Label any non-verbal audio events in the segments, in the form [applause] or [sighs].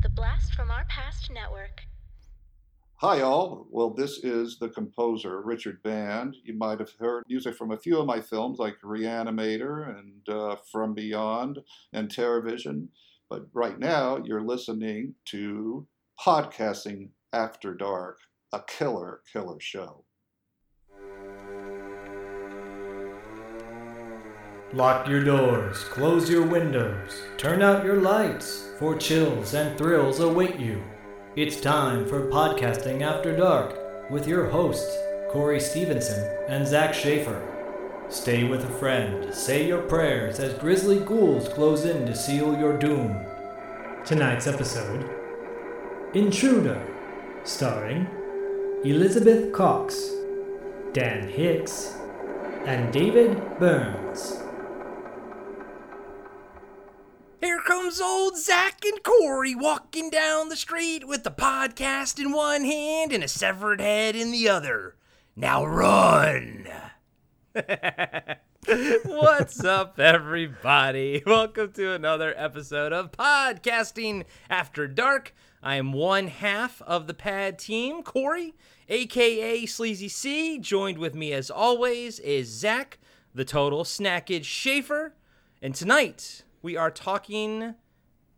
The Blast from Our Past Network. Hi, all. Well, this is the composer, Richard Band. You might have heard music from a few of my films like Reanimator and uh, From Beyond and TerrorVision. But right now, you're listening to Podcasting After Dark, a killer, killer show. Lock your doors, close your windows, turn out your lights, for chills and thrills await you. It's time for Podcasting After Dark with your hosts, Corey Stevenson and Zach Schaefer. Stay with a friend, say your prayers as grisly ghouls close in to seal your doom. Tonight's episode Intruder, starring Elizabeth Cox, Dan Hicks, and David Byrnes. Here comes old Zach and Corey walking down the street with the podcast in one hand and a severed head in the other. Now run! [laughs] What's up, everybody? Welcome to another episode of Podcasting After Dark. I am one half of the pad team, Corey, aka Sleazy C. Joined with me, as always, is Zach, the total snackage Schaefer. And tonight, we are talking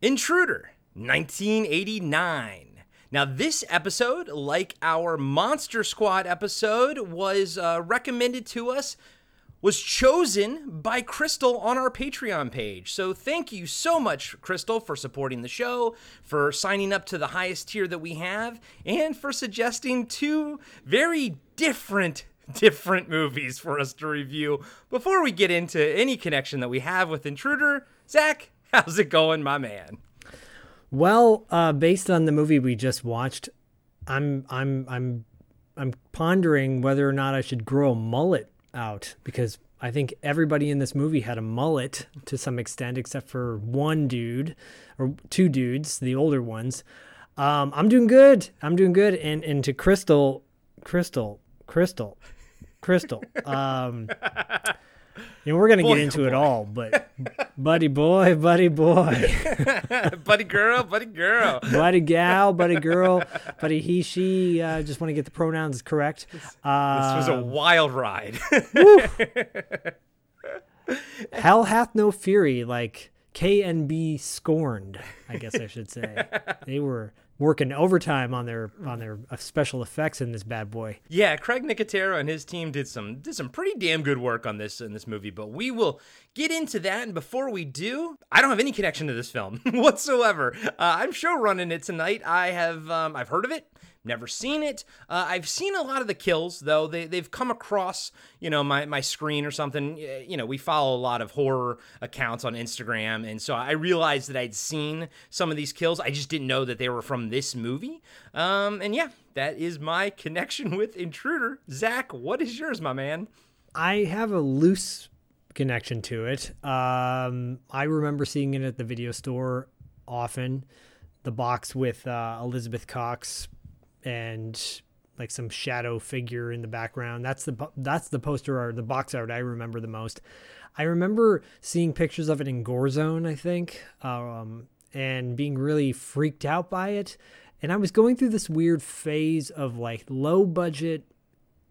Intruder 1989. Now, this episode, like our Monster Squad episode, was uh, recommended to us, was chosen by Crystal on our Patreon page. So, thank you so much, Crystal, for supporting the show, for signing up to the highest tier that we have, and for suggesting two very different [laughs] different movies for us to review before we get into any connection that we have with Intruder. Zach, [laughs] how's it going, my man? Well, uh, based on the movie we just watched, I'm I'm I'm I'm pondering whether or not I should grow a mullet out because I think everybody in this movie had a mullet to some extent, except for one dude or two dudes, the older ones. Um, I'm doing good. I'm doing good. And and to Crystal, Crystal, Crystal, Crystal. [laughs] Um, [laughs] know, we're gonna Boy, get into oh it all, but buddy boy, buddy boy. [laughs] buddy girl, buddy girl. buddy gal, buddy girl, buddy he, she. Uh, just want to get the pronouns correct. Uh, This was a wild ride. [laughs] hell hath no fury, like KNB scorned. I guess I should say they were working overtime on their on their uh, special effects in this bad boy. yeah, Greg Nicotero and his team did some did some pretty damn good work on this in this movie, but we will get into that. And before we do, I don't have any connection to this film [laughs] whatsoever. Uh, I'm show running it tonight. I have um, I've heard of it. Never seen it. Uh, I've seen a lot of the kills though. They they've come across you know my my screen or something. You know we follow a lot of horror accounts on Instagram, and so I realized that I'd seen some of these kills. I just didn't know that they were from this movie. Um, and yeah, that is my connection [laughs] with Intruder. Zach, what is yours, my man? I have a loose connection to it. Um, I remember seeing it at the video store often. The box with uh, Elizabeth Cox and like some shadow figure in the background. That's the that's the poster art, the box art I remember the most. I remember seeing pictures of it in Gore Zone, I think, um, and being really freaked out by it. And I was going through this weird phase of like low budget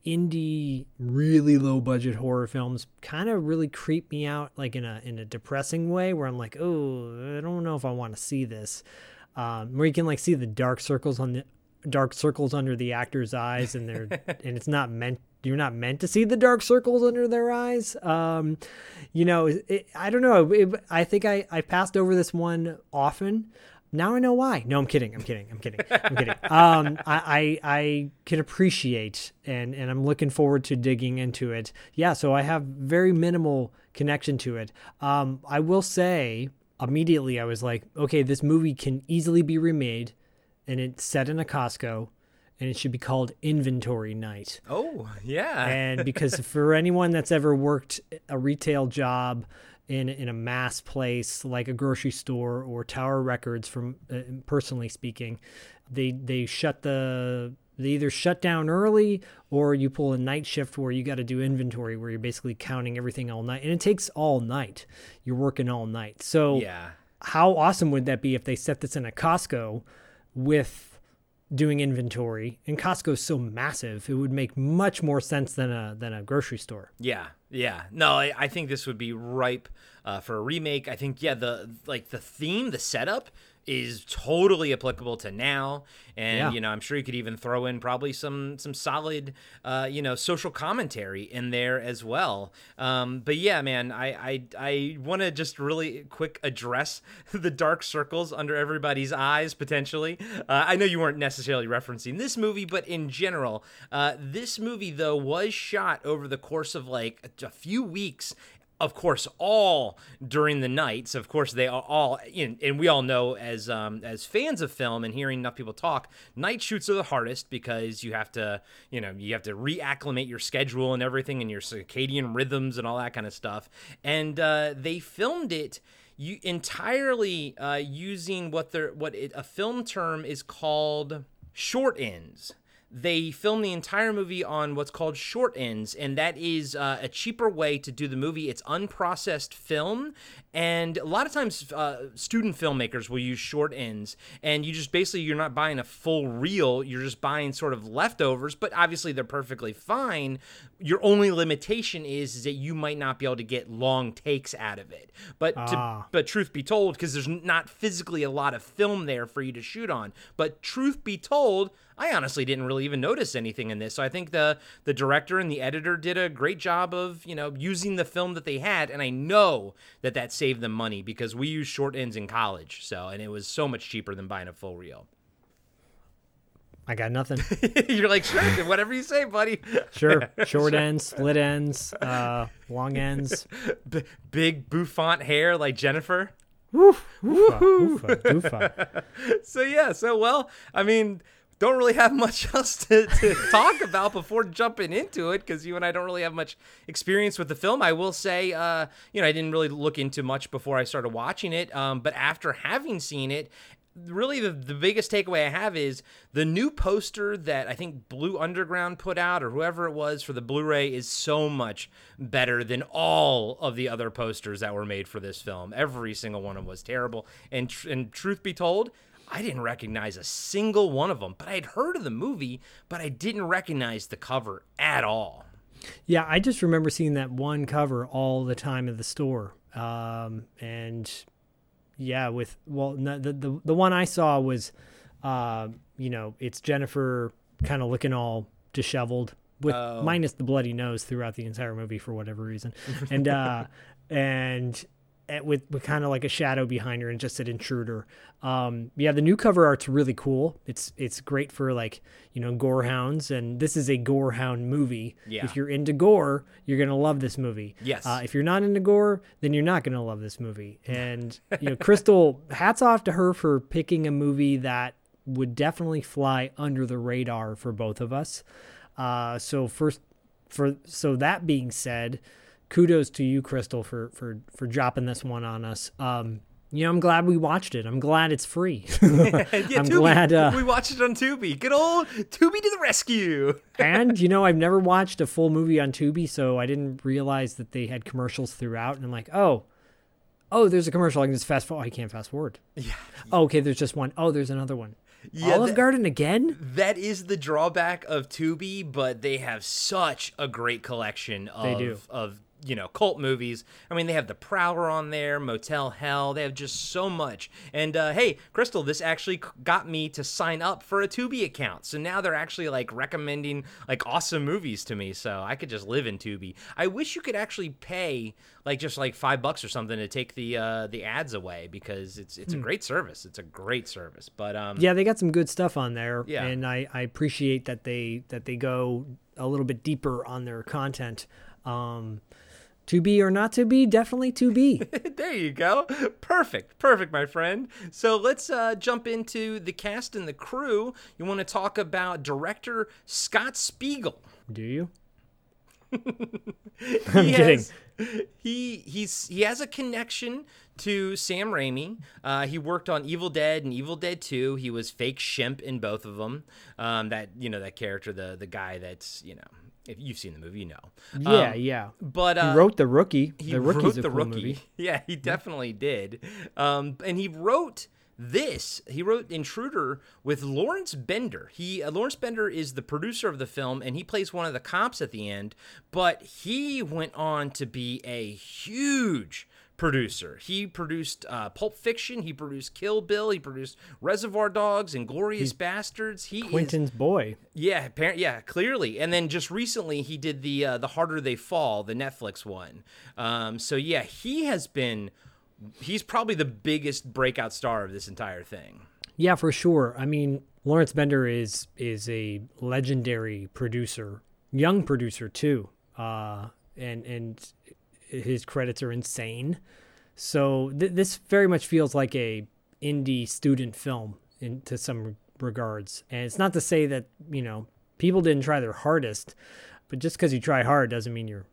indie really low budget horror films kind of really creep me out like in a in a depressing way where I'm like oh I don't know if I want to see this um, where you can like see the dark circles on the dark circles under the actor's eyes and they're [laughs] and it's not meant you're not meant to see the dark circles under their eyes. Um you know it, i don't know. It, i think i i passed over this one often. Now i know why. No i'm kidding. I'm kidding. I'm kidding. I'm kidding. [laughs] Um I, I i can appreciate and and i'm looking forward to digging into it. Yeah so i have very minimal connection to it. Um i will say immediately i was like okay this movie can easily be remade and it's set in a Costco, and it should be called Inventory Night. Oh yeah, And [laughs] because for anyone that's ever worked a retail job in in a mass place like a grocery store or Tower Records, from uh, personally speaking, they they shut the they either shut down early or you pull a night shift where you got to do inventory where you're basically counting everything all night and it takes all night you're working all night so yeah. how awesome would that be if they set this in a Costco with doing inventory? And Costco's so massive, it would make much more sense than a than a grocery store. Yeah, yeah. No, I, I think this would be ripe uh, for a remake. I think yeah, the like the theme, the setup is totally applicable to now. And Yeah. you know i'm sure you could even throw in probably some some solid uh, you know social commentary in there as well. Um, but yeah man i i, I want to just really quick address [laughs] the dark circles under everybody's eyes potentially. Uh, i know you weren't necessarily referencing this movie but in general uh, this movie though was shot over the course of like a, a few weeks of course, all during the nights. Of course, they are all, and we all know as um, as fans of film and hearing enough people talk, night shoots are the hardest because you have to, you know, you have to reacclimate your schedule and everything, and your circadian rhythms and all that kind of stuff. And uh, they filmed it you entirely uh, using what they're what it, a film term is called short ends they film the entire movie on what's called short ends, and that is uh, a cheaper way to do the movie. It's unprocessed film, and a lot of times uh, student filmmakers will use short ends, and you just basically you're not buying a full reel, you're just buying sort of leftovers, but obviously they're perfectly fine. Your only limitation is, is that you might not be able to get long takes out of it. But to, Ah. but truth be told, because there's not physically a lot of film there for you to shoot on. But truth be told, I honestly didn't really even notice anything in this. So I think the the director and the editor did a great job of you know using the film that they had, and I know that that saved them money because we used short ends in college. So and it was so much cheaper than buying a full reel. I got nothing. [laughs] You're like sure, whatever you say, buddy. [laughs] Sure, short ends, split ends, uh, long ends. [laughs] B- big bouffant hair like Jennifer. Oofa, oofa, oofa. so yeah, so well, I mean, don't really have much [laughs] else to, to talk about before jumping into it because you and I don't really have much experience with the film. I will say, uh, you know, I didn't really look into much before I started watching it, um, but after having seen it. Really, the, the biggest takeaway I have is the new poster that I think Blue Underground put out, or whoever it was for the Blu ray, is so much better than all of the other posters that were made for this film. Every single one of them was terrible. And, tr- and truth be told, I didn't recognize a single one of them, but I'd heard of the movie, but I didn't recognize the cover at all. Yeah, I just remember seeing that one cover all the time at the store. Um, and yeah, with well, no, the the the one I saw was, uh, you know, it's Jennifer kind of looking all disheveled with Oh. minus the bloody nose throughout the entire movie for whatever reason, and uh, [laughs] and. With, with kind of like a shadow behind her and just an intruder. Um, yeah, the new cover art's really cool. It's it's great for like you know gore hounds, and this is a gore hound movie. Yeah. If you're into gore, you're gonna love this movie. Yes. Uh, if you're not into gore, then you're not gonna love this movie. [laughs] And you know, Crystal, hats off to her for picking a movie that would definitely fly under the radar for both of us. Uh, so first, for so that being said, kudos to you, Crystal, for for for dropping this one on us. Um, you know, I'm glad we watched it. I'm glad it's free. [laughs] [laughs] Yeah, I'm Tubi. glad. Uh, we watched it on Tubi. Good old Tubi to the rescue. [laughs] and you know, I've never watched a full movie on Tubi, so I didn't realize that they had commercials throughout. And I'm like, oh, oh, there's a commercial. I can just fast forward. I can't fast forward. Yeah. Oh, okay, there's just one. Oh, there's another one. Yeah, Olive that- Garden again? That is the drawback of Tubi, but they have such a great collection of They do. of you know cult movies. I mean, they have The Prowler on there, Motel Hell. They have just so much. And uh, hey, Crystal, this actually got me to sign up for a Tubi account. So now they're actually like recommending like awesome movies to me. So I could just live in Tubi. I wish you could actually pay like just like five bucks or something to take the uh, the ads away because it's it's a great service. It's a great service. But um, Hmm. Yeah, they got some good stuff on there. Yeah. And I, I appreciate that they that they go a little bit deeper on their content. Um to be or not to be, definitely to be. [laughs] there you go. Perfect. Perfect, my friend. So let's uh, jump into the cast and the crew. You want to talk about director Scott Spiegel. Do you? [laughs] [laughs] I'm kidding. he he's he has a connection to Sam Raimi. Uh, he worked on Evil Dead and Evil Dead Two. He was fake Shemp in both of them. Um, that you know that character, the the guy that's you know If you've seen the movie, you know. Yeah, Um, yeah. But uh, he wrote the rookie. he the rookie's wrote the cool rookie. movie. [laughs] Yeah, he definitely did. Um, and he wrote this. He wrote Intruder with Lawrence Bender. He uh, Lawrence Bender is the producer of the film, and he plays one of the cops at the end. But he went on to be a huge producer. He produced uh, Pulp Fiction. He produced Kill Bill. He produced Reservoir Dogs and Glorious Bastards. He is Quentin's boy. yeah, apparent, yeah, clearly. And then just recently, he did the uh, the harder they fall, the Netflix one. Um, so yeah, he has been. He's probably the biggest breakout star of this entire thing. Yeah, for sure. I mean, Lawrence Bender is is a legendary producer, young producer too, uh, and and his credits are insane. So th- this very much feels like a indie student film in to some regards, and it's not to say that you know people didn't try their hardest, but just because you try hard doesn't mean you're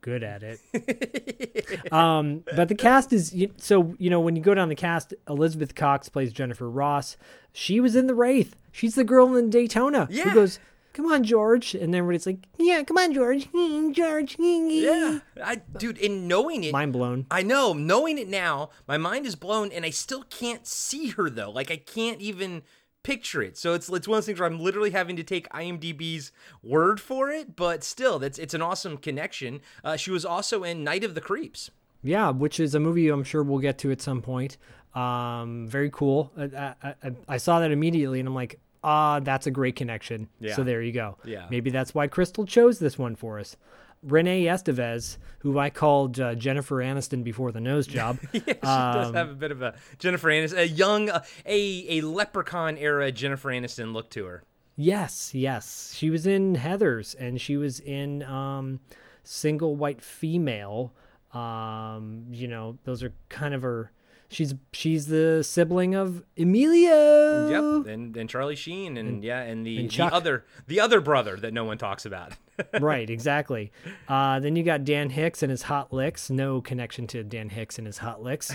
good at it. [laughs] um, but the cast is so you know when you go down the cast, Elizabeth Cox plays Jennifer Ross. She was in the Wraith. She's the girl in Daytona Yeah. who goes, "Come on, George," and everybody's like, "Yeah, come on, George, [laughs] George." Yeah, I, dude, in knowing it, mind blown. I know, knowing it now, my mind is blown, and I still can't see her though. Like I can't even picture it. So it's it's one of those things where I'm literally having to take IMDb's word for it. But still, that's it's an awesome connection. Uh, she was also in Night of the Creeps. Yeah, which is a movie I'm sure we'll get to at some point. Um, very cool. I, I, I, I saw that immediately, and I'm like, ah, that's a great connection. Yeah. So there you go. Yeah. Maybe that's why Crystal chose this one for us. Renee Estevez, who I called uh, Jennifer Aniston before the nose job. [laughs] Yeah, she does have a bit of a Jennifer Aniston, a young, uh, a a leprechaun era Jennifer Aniston look to her. Yes, yes. She was in Heather's and she was in um, Single White Female. Um, you know, those are kind of her. She's she's the sibling of Emilio. Yep, and and Charlie Sheen, and, yeah, and the, and the other the other brother that no one talks about. [laughs] right, exactly. Uh, then you got Dan Hicks and his hot licks. No connection to Dan Hicks and his hot licks.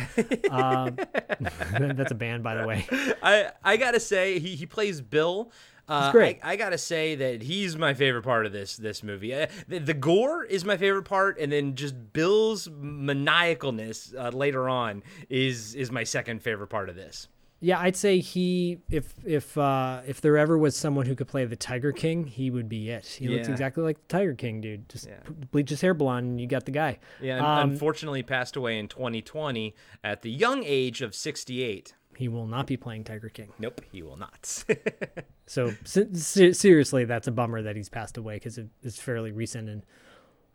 Um, [laughs] [laughs] that's a band, by the way. I I gotta say he he plays Bill. Uh, great. I, I gotta say that he's my favorite part of this this movie. Uh, the, the gore is my favorite part, and then just Bill's maniacalness uh, later on is is my second favorite part of this. Yeah, I'd say he if if uh, if there ever was someone who could play the Tiger King, he would be it. He looks exactly like the Tiger King, dude. Just Yeah. bleach his hair blonde, and you got the guy. Yeah, and Um, unfortunately passed away in 2020 at the young age of 68. He will not be playing Tiger King. Nope, he will not. [laughs] So se- se- seriously, that's a bummer that he's passed away because it, it's fairly recent, and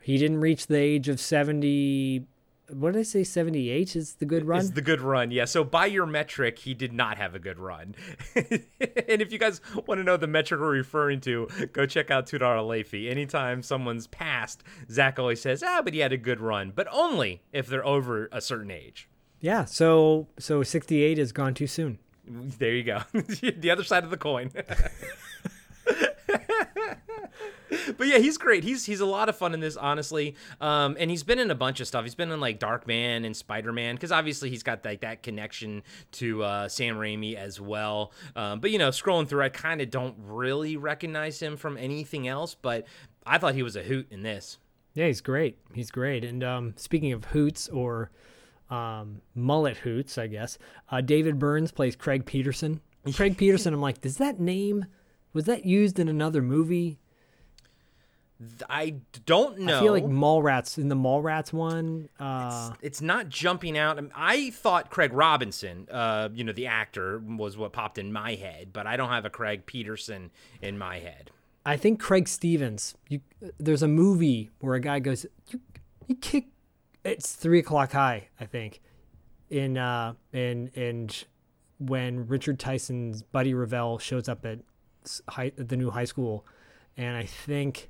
he didn't reach the age of seventy. What did I say? Seventy-eight is the good run. Is the good run. Yeah. So by your metric, he did not have a good run. [laughs] and if you guys want to know the metric we're referring to, go check out Tudor Fee. Anytime someone's passed, Zach always says, "Ah, but he had a good run," but only if they're over a certain age. Yeah. So so sixty-eight has gone too soon. There you go. [laughs] the other side of the coin. [laughs] but yeah, he's great. He's he's a lot of fun in this, honestly. Um, and he's been in a bunch of stuff. He's been in like Dark Man and Spider Man because obviously he's got like that connection to uh, Sam Raimi as well. Um, but you know, scrolling through, I kind of don't really recognize him from anything else. But I thought he was a hoot in this. Yeah, he's great. He's great. And um, speaking of hoots or um, mullet hoots, I guess uh, David Byrnes plays Craig Peterson. Craig Peterson. I'm like, does that name was that used in another movie? I don't know. I feel like Mallrats in the Mallrats one. Uh, it's not jumping out. I, mean, I thought Craig Robinson, uh, you know, the actor, was what popped in my head, but I don't have a Craig Peterson in my head. I think Craig Stevens. You, there's a movie where a guy goes, "You, you kick." It's three o'clock high, I think. In uh, in and when Richard Tyson's buddy Revell shows up at high, the new high school, and I think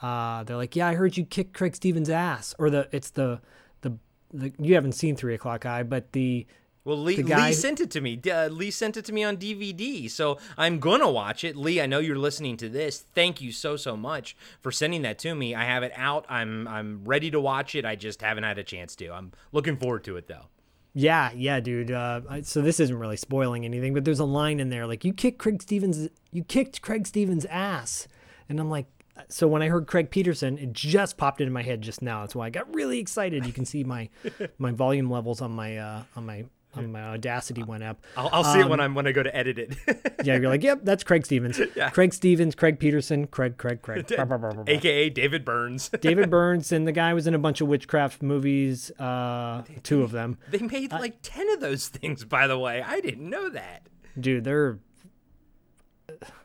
uh, they're like, "Yeah, I heard you kick Craig Stevens' ass," or the it's the the, the you haven't seen three o'clock high, but the Well, Lee, Lee sent it to me. Uh, Lee sent it to me on DVD, so I'm gonna watch it. Lee, I know you're listening to this. Thank you so so much for sending that to me. I have it out. I'm I'm ready to watch it. I just haven't had a chance to. I'm looking forward to it though. Yeah, yeah, dude. Uh, so this isn't really spoiling anything, but there's a line in there like you kicked Craig Stevens, you kicked Craig Stevens' ass, and I'm like, so when I heard Craig Peterson, it just popped into my head just now. That's why I got really excited. You can see my [laughs] my volume levels on my uh, on my on my Audacity went up. I'll, I'll see it Um, when I'm when I go to edit it. [laughs] Yeah, you're like, yep, that's Craig Stevens. [laughs] Craig Stevens, Craig Peterson, Craig, Craig, Craig. [laughs] Bah. AKA David Byrnes. David Byrnes, and the guy was in a bunch of witchcraft movies, uh, two of them. They made like 10 of those things, by the way. I didn't know that. Dude, they're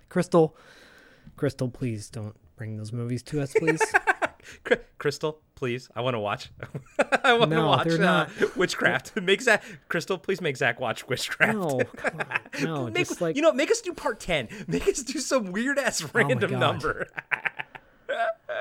Crystal. Crystal, please don't bring those movies to us, please. Cr- Crystal, please. I want to watch. [laughs] I want to No, watch uh. Witchcraft. [laughs] Make Zach, Crystal, please make Zach watch Witchcraft. no, come on. [laughs] No, make, just like you know, make us do part 10. Make us do some weird ass random God. number.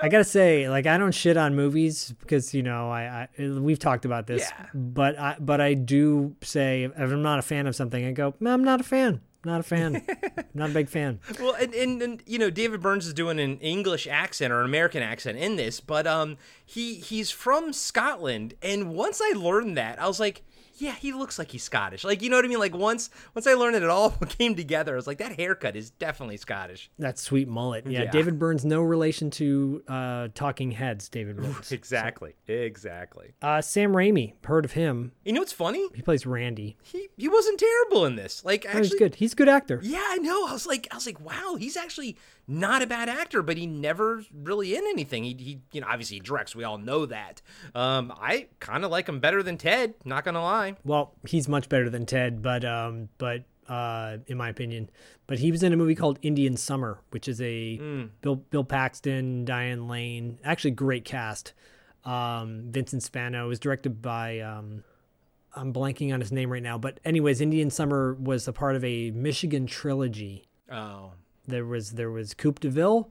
I gotta say, like, I don't shit on movies because you know I, I we've talked about this, Yeah. but I but I do say if I'm not a fan of something, I go, I'm not a fan, not a fan, [laughs] not a big fan. Well, and, and, and you know, David Byrnes is doing an English accent or an American accent in this, but um, he he's from Scotland, and once I learned that, I was like, yeah, he looks like he's Scottish. Like, you know what I mean? Like once once I learned it, it all [laughs] came together. I was like, that haircut is definitely Scottish. That sweet mullet. Yeah, Yeah. David Byrnes, no relation to uh, Talking Heads. David [laughs] Burns. Exactly, exactly. Uh, Sam Raimi, heard of him? You know what's funny? He plays Randy. He he wasn't terrible in this. Like, Oh, actually, he's good. He's a good actor. Yeah, I know. I was like, I was like, wow, he's actually not a bad actor, but he never really in anything. He, he you know, obviously he directs. We all know that. Um, I kind of like him better than Ted. Not gonna lie. Well, he's much better than Ted, but um, but uh, in my opinion, but he was in a movie called Indian Summer, which is a Bill Bill Paxton, Diane Lane, actually great cast. Um, Vincent Spano was directed by um, I'm blanking on his name right now, but anyways, Indian Summer was a part of a Michigan trilogy. Oh, There was there was Coupe de Ville,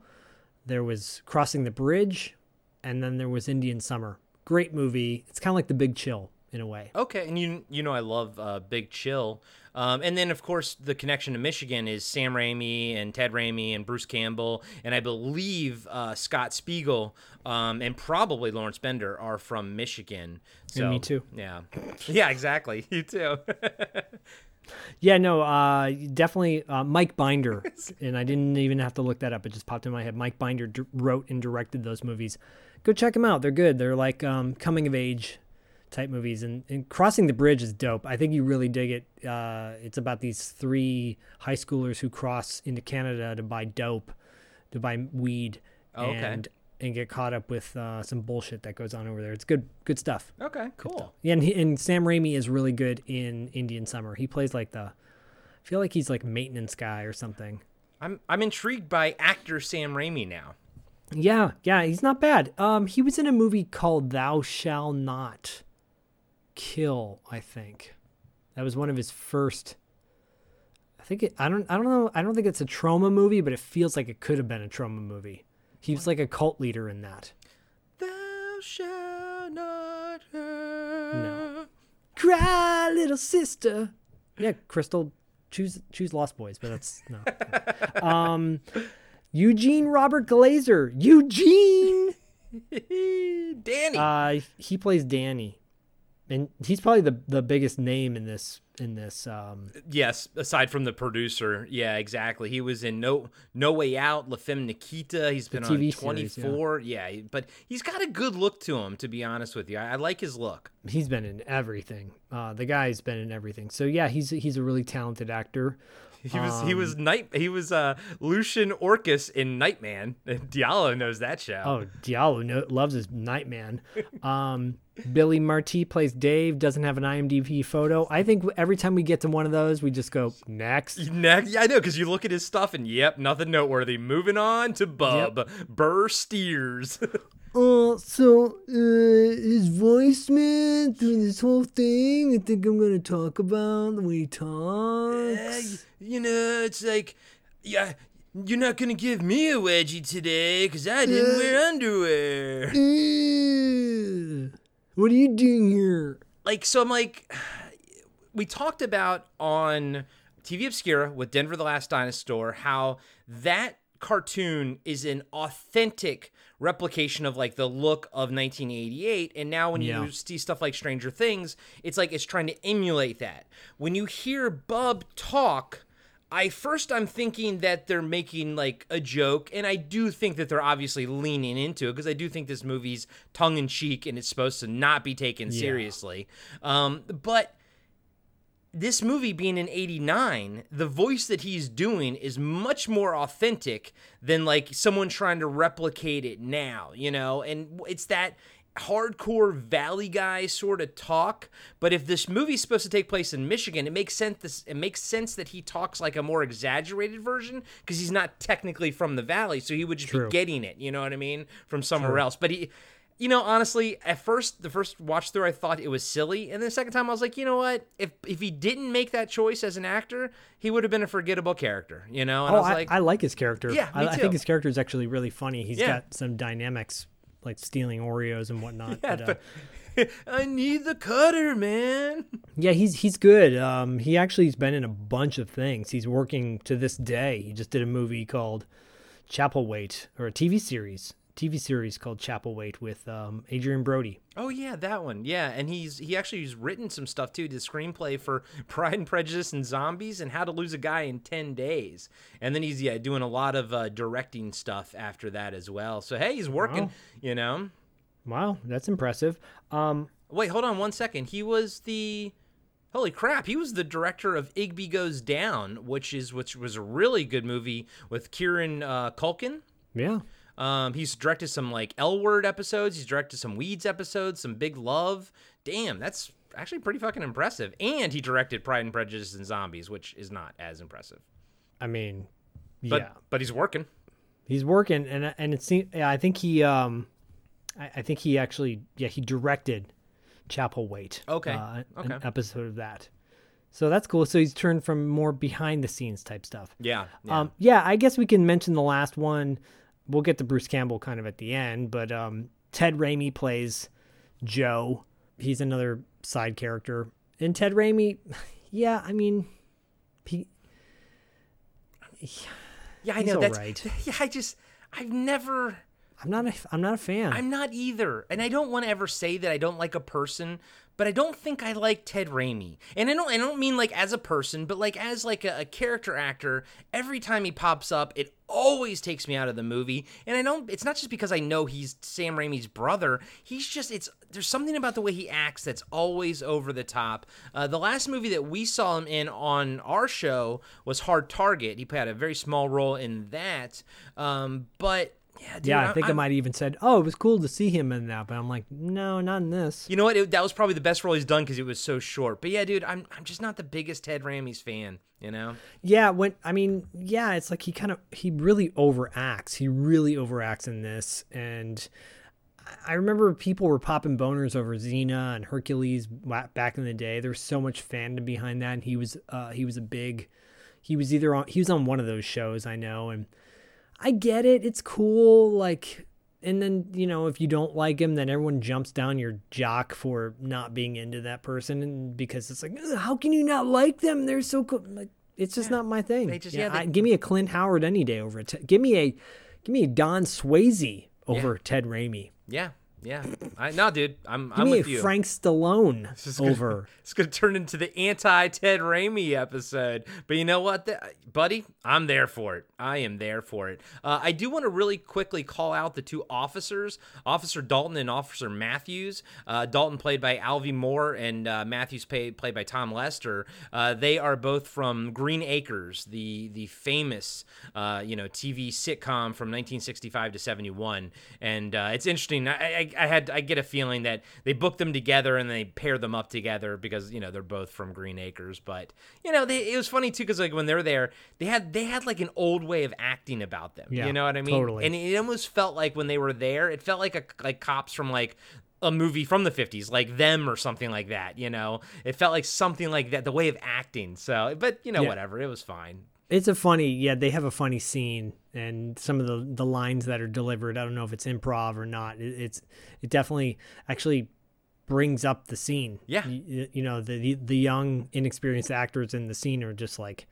there was Crossing the Bridge, and then there was Indian Summer. Great movie. It's kind of like The Big Chill in a way. okay. And you you know I love uh, Big Chill. Um, and then of course the connection to Michigan is Sam Raimi and Ted Raimi and Bruce Campbell and I believe uh, Scott Spiegel um, and probably Lawrence Bender are from Michigan. So, me too. Yeah, [laughs] yeah, exactly. [laughs] You too. [laughs] Yeah, no, uh, definitely uh, Mike Binder, [laughs] and I didn't even have to look that up; it just popped in my head. Mike Binder d- wrote and directed those movies. Go check them out; they're good. They're like um, coming of age type movies, and, and Crossing the Bridge is dope. I think you really dig it. Uh, it's about these three high schoolers who cross into Canada to buy dope, to buy weed, Oh, okay. and and get caught up with uh, some bullshit that goes on over there. It's good, good stuff. okay, cool. Yeah, and, he, and Sam Raimi is really good in Indian Summer. He plays like the, I feel like he's like maintenance guy or something. I'm I'm intrigued by actor Sam Raimi now. Yeah, yeah, he's not bad. Um, he was in a movie called Thou Shall Not Kill. I think that was one of his first. I think it. I don't. I don't know. I don't think it's a Troma movie, but it feels like it could have been a Troma movie. He was like a cult leader in that. Thou shalt not hurt. Cry, little sister. Yeah, Crystal, choose choose Lost Boys, but that's no. um, Eugene Robert Glazer. Eugene. [laughs] Danny. Uh, he plays Danny, and he's probably the the biggest name in this in this. Um, yes, aside from the producer, yeah, exactly. He was in No No Way Out, La Femme Nikita. He's been on TV Twenty series, yeah. Yeah. but he's got a good look to him. To be honest with you, I, I like his look. he's been in everything. Uh, the guy's been in everything. So yeah, he's he's a really talented actor. [laughs] He was he Um, was night he was uh Lucian Orcus in Nightman. [laughs] Diallo knows that show. Oh, Diallo no, loves his Nightman. [laughs] Um, Billy Marty plays Dave. Doesn't have an IMDb photo. I think every time we get to one of those, we just go next. Next, yeah, I know because you look at his stuff and yep, nothing noteworthy. Moving on to Bub Burr Steers. [laughs] Uh, so uh, his voice, man, through this whole thing, I think I'm gonna talk about the way he talks. you know, it's like, yeah, you're not gonna give me a wedgie today because I didn't wear underwear. Ew. What are you doing here? Like, so I'm like, [sighs] we talked about on TV Obscura with Denver the Last Dinosaur how that cartoon is an authentic replication of like the look of 1988 and now when Yeah. you see stuff like Stranger Things it's like it's trying to emulate that when you hear Bub talk I first I'm thinking that they're making like a joke, and I do think that they're obviously leaning into it because I do think this movie's tongue in cheek and it's supposed to not be taken seriously. Um, but this movie being in 89 the voice that he's doing is much more authentic than like someone trying to replicate it now you know and it's that hardcore valley guy sort of talk but if this movie's supposed to take place in michigan it makes sense this, it makes sense that he talks like a more exaggerated version because he's not technically from the valley so he would just True. be getting it you know what i mean from somewhere else but he you know, honestly, at first, the first watch through, I thought it was silly, and the second time, I was like, you know what? If if he didn't make that choice as an actor, he would have been a forgettable character. You know, and Oh, I was I, like, I like his character. Yeah, I, I think his character is actually really funny. He's Yeah. got some dynamics, like stealing Oreos and whatnot. yeah, but, uh, but [laughs] I need the cutter, man. yeah, he's he's good. Um, he actually has been in a bunch of things. He's working to this day. He just did a movie called Chapel Wait, or a TV series, TV series called Chapel Wait with um, Adrien Brody. Oh yeah, that one. Yeah, and he's he actually has written some stuff too. The screenplay for [laughs] Pride and Prejudice and Zombies and How to Lose a Guy in Ten Days. And then he's yeah doing a lot of uh, directing stuff after that as well. So hey, he's working. Wow. You know. Wow, that's impressive. Um, Wait, hold on one second. He was the Holy crap, he was the director of Igby Goes Down, which is which was a really good movie with Kieran uh, Culkin. yeah, Um, he's directed some like L Word episodes. He's directed some Weeds episodes, some Big Love. Damn, that's actually pretty fucking impressive. And he directed Pride and Prejudice and Zombies, which is not as impressive. I mean, But yeah, but he's working. he's working, and and it seems. Yeah, I think he. Um, I, I think he actually. Yeah, he directed Chapel Wait. Okay, uh, okay. An episode of that. So that's cool. So he's turned from more behind the scenes type stuff. Yeah. yeah. Um, yeah, I guess we can mention the last one. We'll get to Bruce Campbell kind of at the end, but um, Ted Raimi plays Joe. He's another side character. And Ted Raimi, [sighs] yeah, I mean, he, [sighs] yeah, I know that's. [laughs] Yeah, I just I've never I'm not a, I'm not a fan. I'm not either. And I don't want to ever say that I don't like a person, but I don't think I like Ted Raimi. And I don't I don't mean like as a person, but like as like a, a character actor, every time he pops up, it always takes me out of the movie. And I don't it's not just because I know he's Sam Raimi's brother. He's just it's there's something about the way he acts that's always over the top. Uh, the last movie that we saw him in on our show was Hard Target. He had a very small role in that. Um, but yeah, dude, yeah, I think I I'm- might even said, "Oh, it was cool to see him in that," but I'm like, "No, not in this." You know what? It, that was probably the best role he's done because it was so short. But yeah, dude, I'm I'm just not the biggest Ted Raimi's fan. You know? Yeah, when I mean, yeah, it's like he kind of he really overacts. He really overacts in this, and I- I remember people were popping boners over Xena and Hercules back in the day. There was so much fandom behind that, and he was uh, he was a big. He was either on he was on one of those shows I know, and I get it. It's cool, like. And then you know if you don't like him, then everyone jumps down your jock for not being into that person, and because it's like, how can you not like them? They're so cool. Like it's just not my thing. They just- yeah, yeah, they- I, give me a Clint Howard any day over it. Give me a give me a Don Swayze over Ted Raimi. Yeah, yeah. I no, dude, I'm Give I'm me with you. Frank Stallone [laughs] is gonna- over. It's gonna turn into the anti Ted Raimi episode. But you know what, Th- buddy? I'm there for it. I am there for it. Uh, I do want to really quickly call out the two officers, Officer Dalton and Officer Matthews. Uh, Dalton played by Alvy Moore and uh, Matthews played played by Tom Lester. Uh, they are both from Green Acres, the the famous uh, you know TV sitcom from 1965 to 71. And uh, it's interesting. I, I, I had I get a feeling that they booked them together and they pair them up together because you know they're both from Green Acres. But you know they, it was funny too because like when they're there, they had they had like an old way of acting about them. Yeah, you know what I mean? totally. And it almost felt like when they were there, it felt like a like cops from like a movie from the 50s like them or something like that you know it felt like something like that the way of acting so but you know Yeah. whatever it was fine It's a funny, yeah. They have a funny scene, and some of the the lines that are delivered. I don't know if it's improv or not. It, it's it definitely actually brings up the scene. Yeah. you, you know the, the the young inexperienced actors in the scene are just like,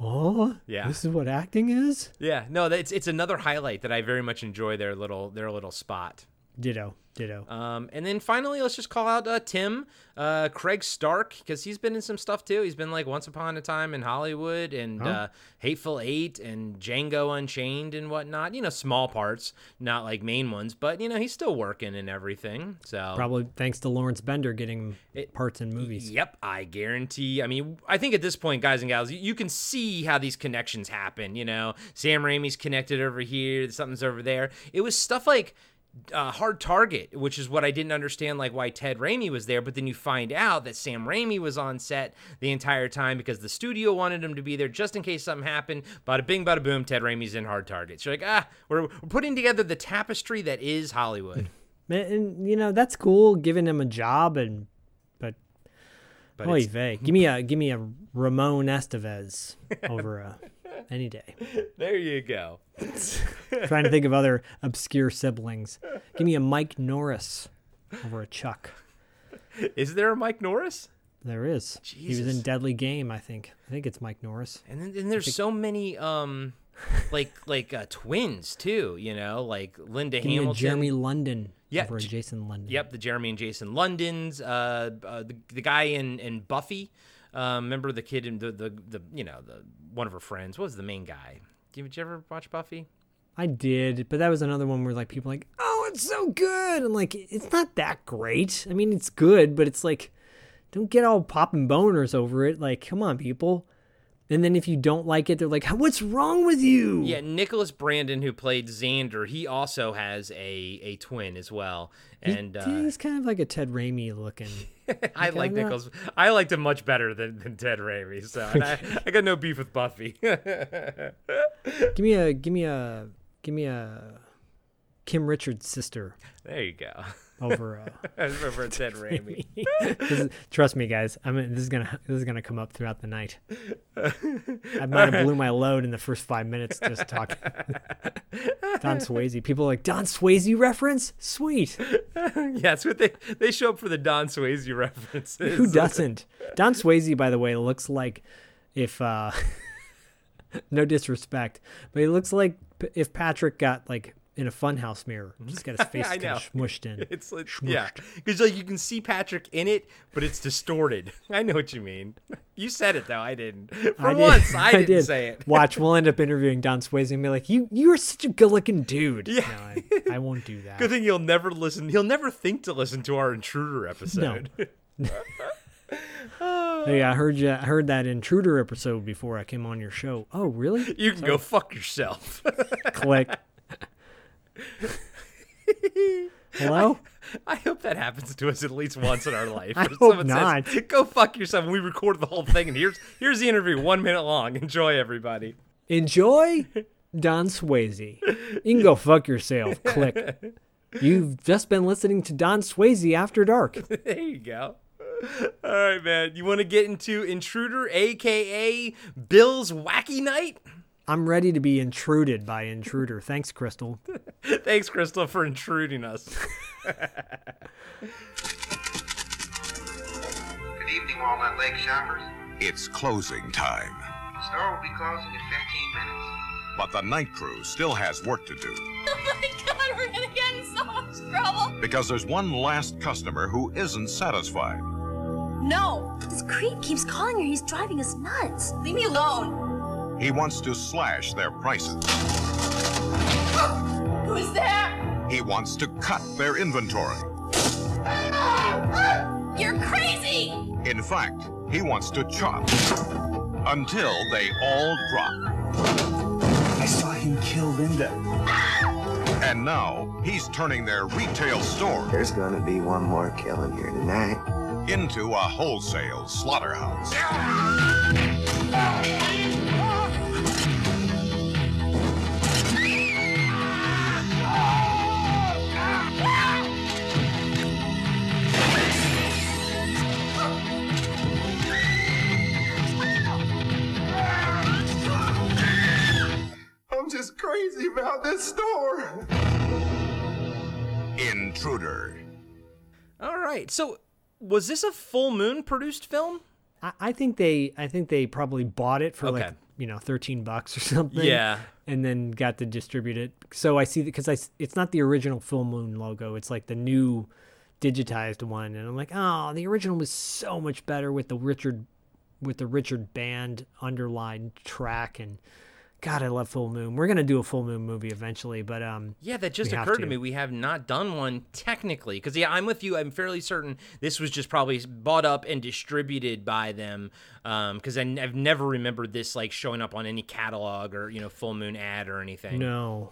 oh, Yeah. this is what acting is. Yeah, no, it's it's another highlight that I very much enjoy their little their little spot. Ditto. Ditto. Um, and then finally, let's just call out uh, Tim, uh, Craig Stark, because he's been in some stuff too. He's been like Once Upon a Time in Hollywood and Oh. uh, Hateful Eight and Django Unchained and whatnot. You know, small parts, not like main ones, but you know, he's still working and everything. So Probably thanks to Lawrence Bender getting It- parts in movies. Yep, I guarantee. I mean, I think at this point, guys and gals, you- you can see how these connections happen. You know, Sam Raimi's connected over here, something's over there. It was stuff like uh, Hard Target, which is what I didn't understand, like why Ted Raimi was there. But then you find out that Sam Raimi was on set the entire time because the studio wanted him to be there just in case something happened. Bada bing, bada boom, Ted Raimi's in Hard Target. So you're like, ah, we're, we're putting together the tapestry that is Hollywood. [laughs] And, and, you know that's cool, giving him a job, and but, But oy vey, give me a give me a Ramon Estevez [laughs] over a any day. [laughs] there you go. [laughs] Trying to think of other obscure siblings. Give me a Mike Norris over a Chuck. Is there a Mike Norris? There is. He was in Deadly Game, I think. I think it's Mike Norris. And then and there's so many um like like uh, twins too, you know, like Linda Give Hamilton. Jeremy London Yeah, over a J- Jason London. Yep, the Jeremy and Jason Londons, uh, uh the, the guy in in Buffy. Um, remember the kid in the, the the you know, the one of her friends. What was the main guy? Did you ever watch Buffy? I did, but that was another one where like people like, "Oh, it's so good." I'm like, "It's not that great." I mean, it's good, but it's like don't get all popping boners over it. Like, come on, people. And then if you don't like it, they're like, "What's wrong with you?" Yeah, Nicholas Brandon, who played Xander, he also has a a twin as well. He- And uh, he's kind of like a Ted Raimi looking. [laughs] I like Nicholas. I liked him much better than, than Ted Raimi. So I, [laughs] I got no beef with Buffy. [laughs] give me a, give me a, give me a Kim Richards sister there you go. Over. Uh, [laughs] Over Ted [laughs] Raimi. [laughs] is, trust me, guys. I mean, this is gonna this is gonna come up throughout the night. I might have blew my load in the first five minutes just talking. Don Swayze. People are like Don Swayze reference. Sweet. yeah, that's what they they show up for the Don Swayze references. Who doesn't? Don Swayze, by the way, looks like if uh no disrespect, but he looks like if Patrick got like in a funhouse mirror, just got his [laughs] face kind of smushed in. It's like, yeah, because like you can see Patrick in it, but it's distorted. [laughs] I know what you mean. [laughs] You said it though. I didn't. For I did. once, I didn't did. say it. Watch, we'll end up interviewing Don Swayze and be like, "You, you are such a good-looking dude." Yeah. No, I, I won't do that. Good thing he'll never listen. He'll never think to listen to our intruder episode. No. Hey, I heard you. I heard that intruder episode before I came on your show. Oh, really? you can go fuck yourself. Click. [laughs] Hello. I hope that happens to us at least once in our [laughs] life. I hope not. Says, go fuck yourself. And we record the whole thing, and here's here's the interview, one minute long. Enjoy, everybody. Enjoy Don Swayze. You can go fuck yourself. Click. You've just been listening to Don Swayze After Dark. [laughs] There you go. All right, man. You want to get into Intruder, aka Bill's Wacky Night? I'm ready to be intruded by Intruder. Thanks, Crystal. [laughs] Thanks, Crystal, for intruding us. [laughs] Good evening, Walnut Lake shoppers. It's closing time, The store will be closing in 15 minutes. but the night crew still has work to do [laughs] Oh my god, we're gonna get in so much trouble. because there's one last customer who isn't satisfied. No, This creep keeps calling her. He's driving us nuts. leave me alone. He wants to slash their prices. [gasps] Who's there? He wants to cut their inventory. [gasps] You're crazy. In fact, he wants to chop until they all drop. I saw him kill Linda. [gasps] And now he's turning their retail store There's gonna be one more killing here tonight. into a wholesale slaughterhouse. [laughs] I'm just crazy about this store. Intruder. All right. So, was this a full moon produced film? I, I think they I think they probably bought it for Okay. like you know thirteen bucks or [laughs] something. Yeah. and then got to distribute it. So I see that because I s- it's not the original Full Moon logo. It's like the new digitized one, and I'm like, oh, the original was so much better with the Richard with the Richard Band underlined track and. God, I love Full Moon. We're gonna do a Full Moon movie eventually, but um, Yeah, that just occurred to. to. me. We have not done one technically because yeah, I'm with you. I'm fairly certain this was just probably bought up and distributed by them because I've never remembered this like showing up on any catalog or you know Full Moon ad or anything. no,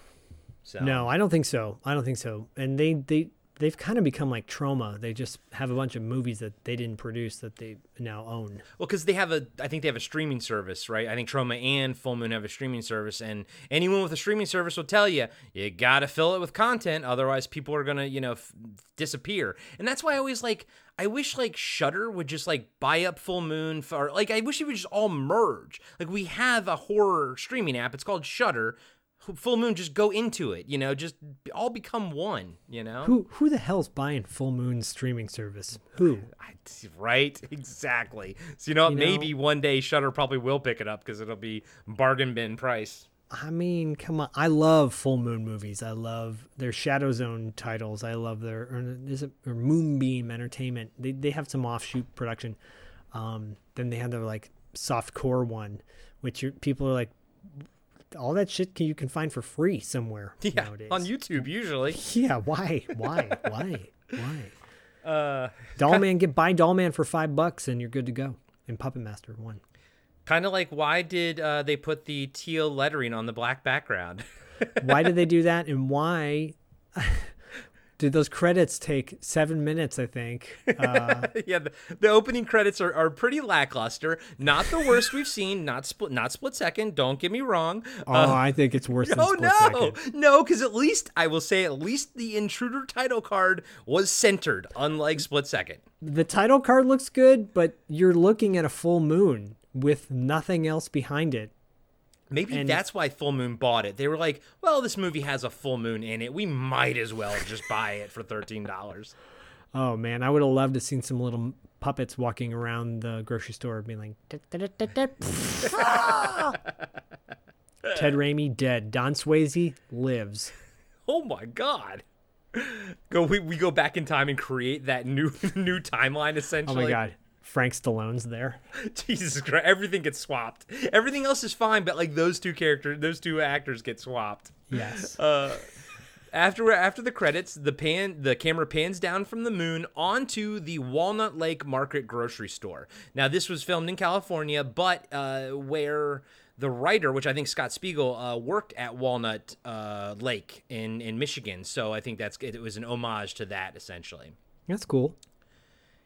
so. No, I don't think so. I don't think so. And they they they've kind of become like Troma. They just have a bunch of movies that they didn't produce that they now own. Well, because they have a, I think they have a streaming service, right? I think Troma and Full Moon have a streaming service, and anyone with a streaming service will tell you you gotta fill it with content, otherwise people are gonna, you know, f- disappear. And that's why I always like, I wish like Shudder would just like buy up Full Moon, for, like I wish it would just all merge. Like we have a horror streaming app, it's called Shudder. Full Moon, just go into it, you know, just all become one, you know. Who who the hell's buying Full Moon streaming service? Who? I- Right, [laughs] exactly. So you know? You know- maybe one day Shudder probably will pick it up because it'll be bargain bin price. I mean, come on. I love Full Moon movies. I love their Shadow Zone titles. I love their or is it or Moonbeam Entertainment. They they have some offshoot production. Um, then they have their like soft core one, which people are like, all that shit can, you can find for free somewhere [laughs] Yeah, nowadays. on YouTube usually. Yeah, why? Why? Why? Why? [laughs] Uh, [laughs] Dollman, get buy Dollman for five bucks and you're good to go. And Puppet Master one. kind of like why did uh, they put the teal lettering on the black background? Why did they do that? And why did those credits take seven minutes? I think. Uh, [laughs] yeah, the, the opening credits are, are pretty lackluster. Not the worst we've seen. Not split. Not split second. Don't get me wrong. oh, Uh, I think it's worse [laughs] than Oh Split no, Second. no, because at least I will say at least the intruder title card was centered, unlike Split Second. The title card looks good, but you're looking at a full moon with nothing else behind it. Maybe And- that's why Full Moon bought it. They were like, "Well, this movie has a full moon in it. We might as well just buy it for thirteen dollars." [laughs] Oh man, I would have loved to seen some little puppets walking around the grocery store being like [laughs] Ted Raimi dead. Don Swayze lives. Oh my god! Go, we, we go back in time and create that new [laughs] new timeline. Essentially. Oh my god. Frank Stallone's there. [laughs] Jesus Christ! Everything gets swapped. Everything else is fine, but like those two characters, those two actors get swapped. Yes. [laughs] Uh, after after the credits, the pan the camera pans down from the moon onto the Walnut Lake Market grocery store. Now, this was filmed in California, but uh, where the writer, which I think Scott Spiegel, uh, worked at Walnut uh, Lake in in Michigan. So I think that's it was an homage to that essentially. That's cool.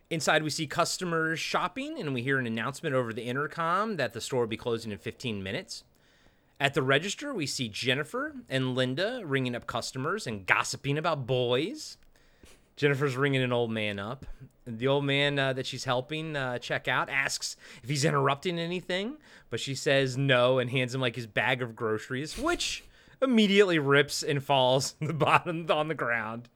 Inside, we see customers shopping, and we hear an announcement over the intercom that the store will be closing in 15 minutes. At the register, we see Jennifer and Linda ringing up customers and gossiping about boys. Jennifer's ringing an old man up. The old man uh, that she's helping uh, check out asks if he's interrupting anything, but she says no and hands him like his bag of groceries, which immediately rips and falls on [laughs] the bottom on the ground.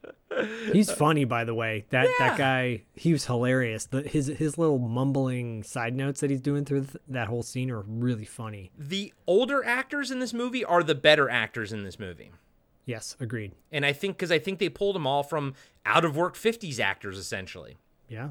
He's funny, by the way. That Yeah. that guy, he was hilarious. The, his his little mumbling side notes that he's doing through th- that whole scene are really funny. the older actors in this movie are the better actors in this movie. Yes, agreed. And I think because I think they pulled them all from out of work 50s actors essentially. Yeah.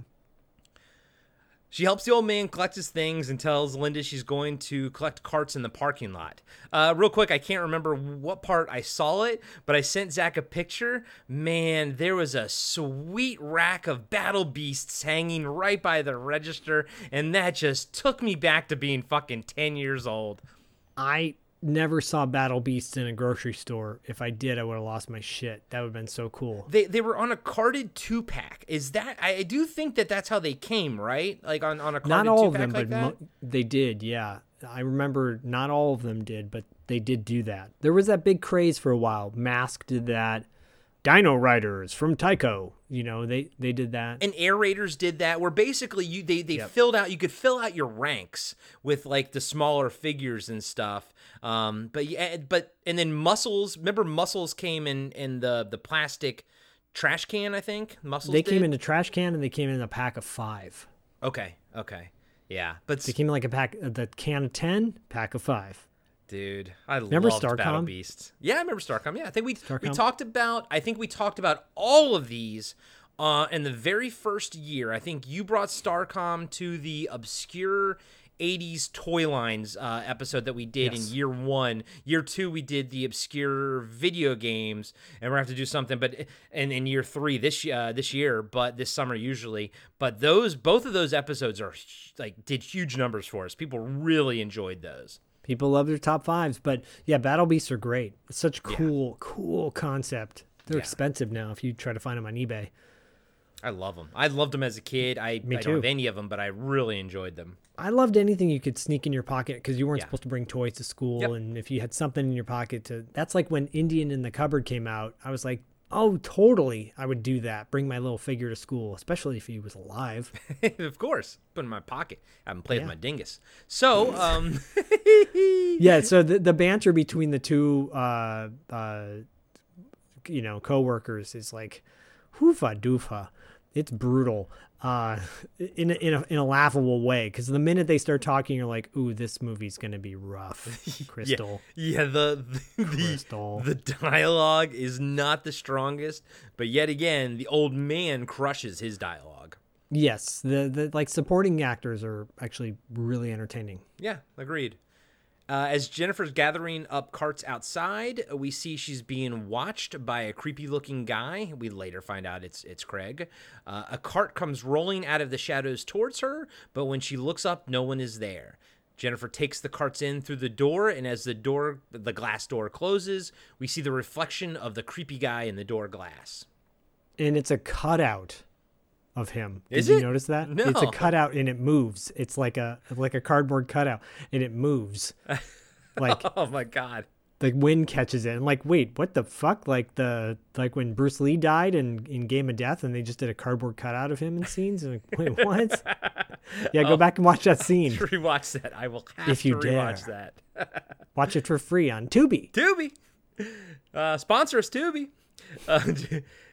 She helps the old man collect his things and tells Linda she's going to collect carts in the parking lot. Uh, real quick, I can't remember what part I saw it, but I sent Zach a picture. Man, there was a sweet rack of battle beasts hanging right by the register, and that just took me back to being fucking 10 years old. I never saw Battle Beasts in a grocery store. If I did, I would have lost my shit. That would have been so cool. They they were on a carded two pack. Is that I do think that that's how they came, right? Like on on a carded Not all of them, like but mo- they did. Yeah, I remember not all of them did, but they did do that. There was that big craze for a while. Mask did that. Dino Riders from Tyco. You know, they they did that. and air raiders did that where basically you they, they Yep. filled out you could fill out your ranks with like the smaller figures and stuff um but yeah but and then muscles remember muscles came in in the the plastic trash can i think muscles they came in a trash can and they came in a pack of five. okay okay Yeah, but They came in like a pack, the can of ten, pack of five. Dude, I Remember loved Battle Starcom? Beasts. Yeah, I remember Starcom. Yeah, I think we we talked about. I think we talked about all of these uh, in the very first year. I think you brought Starcom to the obscure. 80s toy lines uh, episode that we did Yes. in year one. Year two, we did the obscure video games, and we're gonna have to do something. But and in year three this uh, this year, but this summer usually. But those both of those episodes are like did huge numbers for us. People really enjoyed those. People love their top fives, but yeah, Battle Beasts are great. It's such cool, cool concept. They're Yeah. expensive now if you try to find them on eBay. I love them. I loved them as a kid. I, Me I don't have too. any of them, but I really enjoyed them. I loved anything you could sneak in your pocket because you weren't Yeah. supposed to bring toys to school, Yep. and if you had something in your pocket to, that's like when Indian in the cupboard came out. I was like, oh, totally, I would do that. Bring my little figure to school, especially if he was alive. [laughs] of course, put in my pocket. I haven't played Yeah. with my dingus. So, [laughs] um, yeah, so the the banter between the two, uh, uh, you know, coworkers is like, hoofa doofa. It's brutal, uh, in a, in a in a laughable way. Because the minute they start talking, you're like, ooh, this movie's gonna be rough, [laughs] Crystal. yeah, the the, Crystal. the dialogue is not the strongest, but yet again, the old man crushes his dialogue. Yes, the the like supporting actors are actually really entertaining. Yeah, agreed. Uh, as Jennifer's gathering up carts outside, we see she's being watched by a creepy-looking guy. We later find out it's it's Craig. Uh, a cart comes rolling out of the shadows towards her, but when she looks up, no one is there. Jennifer takes the carts in through the door, and as the door, the glass door closes, we see the reflection of the creepy guy in the door glass. And it's a cutout of him. Did Is you it? notice that? No. It's a cutout and it moves. It's like a like a cardboard cutout and it moves. [laughs] Like Oh my god! the wind catches it and like wait what the fuck like the like when bruce lee died in in game of death and they just did a cardboard cutout of him in scenes and like, [laughs] wait what [laughs] yeah go back and watch that scene Rewatch that. I will have If you to rewatch dare. that. watch it for free on tubi Tubi. Uh, sponsor us, Tubi. Uh,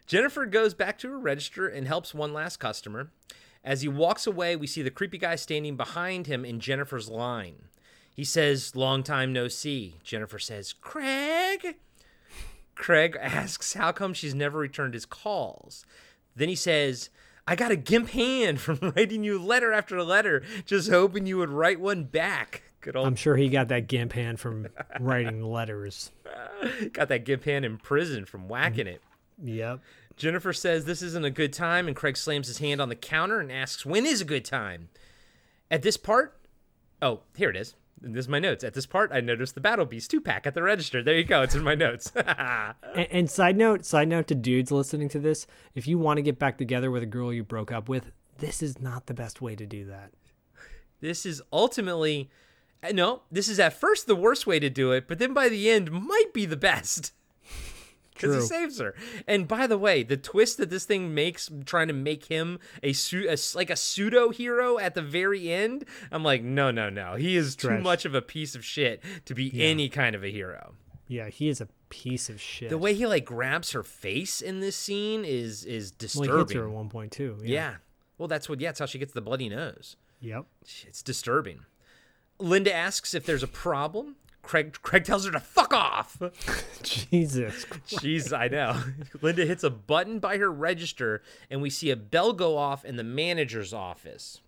Jennifer goes back to her register and helps one last customer. As he walks away, we see the creepy guy standing behind him in Jennifer's line. He says, Long time no see. Jennifer says, Craig? Craig asks how come she's never returned his calls. Then he says, I got a gimp hand from [laughs] writing you letter after letter, just hoping you would write one back. Good old i'm sure he got that gimp hand from writing letters [laughs] Got that gimp hand in prison from whacking mm. it. Yep Jennifer says this isn't a good time, and Craig slams his hand on the counter and asks, When is a good time? At this part, oh, here it is. This is my notes. At this part, I noticed the Battle Beast two pack at the register. There you go. It's in my notes. [laughs] And, and side note, side note to dudes listening to this, if you want to get back together with a girl you broke up with, this is not the best way to do that. this is ultimately, uh, no, this is at first the worst way to do it, but then by the end might be the best. [laughs] Because he saves her. And by the way, the twist that this thing makes, trying to make him a, su- a like a pseudo hero at the very end, I'm like, no, no, no. He is too much of a piece of shit to be any kind of a hero. Yeah, he is a piece of shit. The way he like grabs her face in this scene is is disturbing. well, he hits her at one point too. yeah. Well, that's what. Yeah, that's how she gets the bloody nose. Yep. It's disturbing. Linda asks if there's a problem. Craig Craig tells her to fuck off. [laughs] Jesus. Jeez, I know. [laughs] Linda hits a button by her register, and we see a bell go off in the manager's office.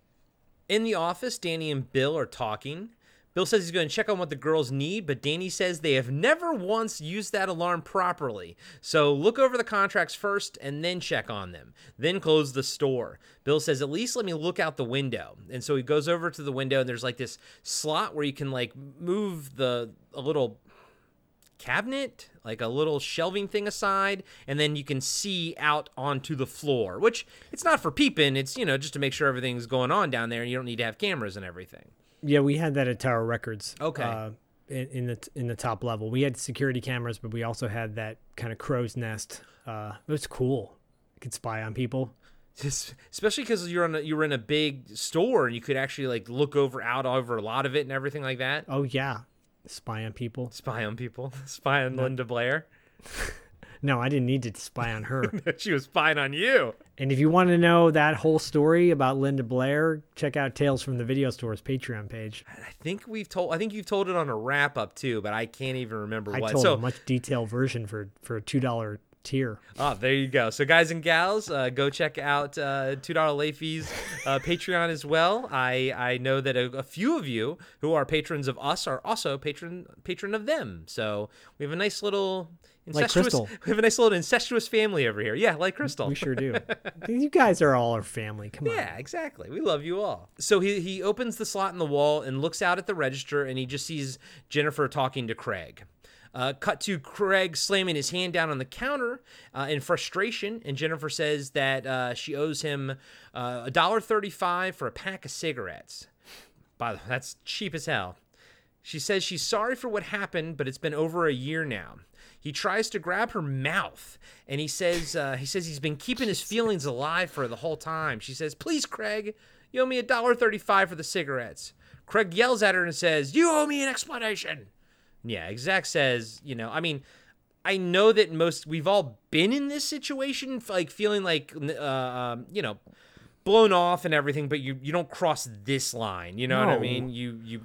In the office, Danny and Bill are talking. Bill says he's going to check on what the girls need, but Danny says they have never once used that alarm properly. So look over the contracts first and then check on them. Then close the store. Bill says, at least let me look out the window. And so he goes over to the window, and there's like this slot where you can like move the a little cabinet, like a little shelving thing aside, and then you can see out onto the floor, which it's not for peeping, it's, you know, just to make sure everything's going on down there and you don't need to have cameras and everything. Yeah, we had that at Tower Records. Okay. Uh, in, in the in the top level, we had security cameras, but we also had that kind of crow's nest. Uh, it was cool. You could spy on people. Just, especially because you're on a, you were in a big store and you could actually like look over out over a lot of it and everything like that. Oh yeah, spy on people. Spy on people, [laughs] spy on Linda Blair. [laughs] No, I didn't need to spy on her. [laughs] she was spying on you. and if you want to know that whole story about Linda Blair, check out Tales from the Video Store's Patreon page. I think we've told. I think you've told it on a wrap up too, but I can't even remember I what. told so a much detailed version for for a two dollar tier. Oh, there you go. So, guys and gals, uh, go check out uh, Two Dollar Late Fees uh, Patreon as well. I I know that a, a few of you who are patrons of us are also patron patron of them. So we have a nice little Like. Crystal. [laughs] we have a nice little incestuous family over here. Yeah, like Crystal. We sure do. [laughs] you guys are all our family. Come on. Yeah, exactly. We love you all. So he he opens the slot in the wall and looks out at the register, and he just sees Jennifer talking to Craig. Uh, cut to Craig slamming his hand down on the counter uh, in frustration, and Jennifer says that uh, she owes him uh, a dollar thirty-five for a pack of cigarettes. By the way, that's cheap as hell. She says she's sorry for what happened, but it's been over a year now. He tries to grab her mouth, and he says uh, he says he's been keeping his feelings alive for the whole time. She says, "Please, Craig, you owe me a dollar thirty-five for the cigarettes." Craig yells at her and says, "You owe me an explanation." Yeah, Exact says, you know, I mean, I know that most we've all been in this situation, like feeling like, uh, um, you know, blown off and everything, but you you don't cross this line. You know what I mean? You you.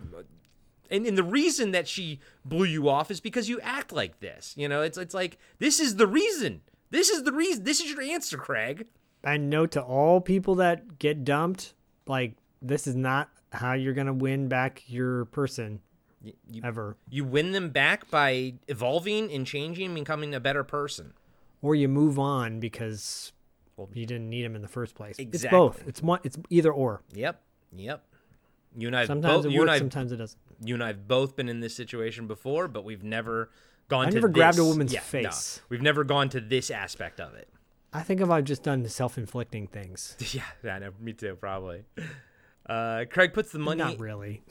And, and the reason that she blew you off is because you act like this. You know, it's it's like this is the reason. This is the reason. This is your answer, Craig. And note to all people that get dumped, like this is not how you're gonna win back your person You, ever. you win them back by evolving and changing, and becoming a better person. Or you move on because well, you didn't need them in the first place. Exactly. It's both. It's one. It's either or. Yep. Yep. You and I Sometimes both, it works. Sometimes it doesn't. You and I've both been in this situation before, but we've never gone I to never grabbed a woman's yeah, no. face. we've never gone to this aspect of it. I think if I've just done the self-inflicting things. [laughs] Yeah, I know. Me too, probably. Uh, Craig puts the money. Not really.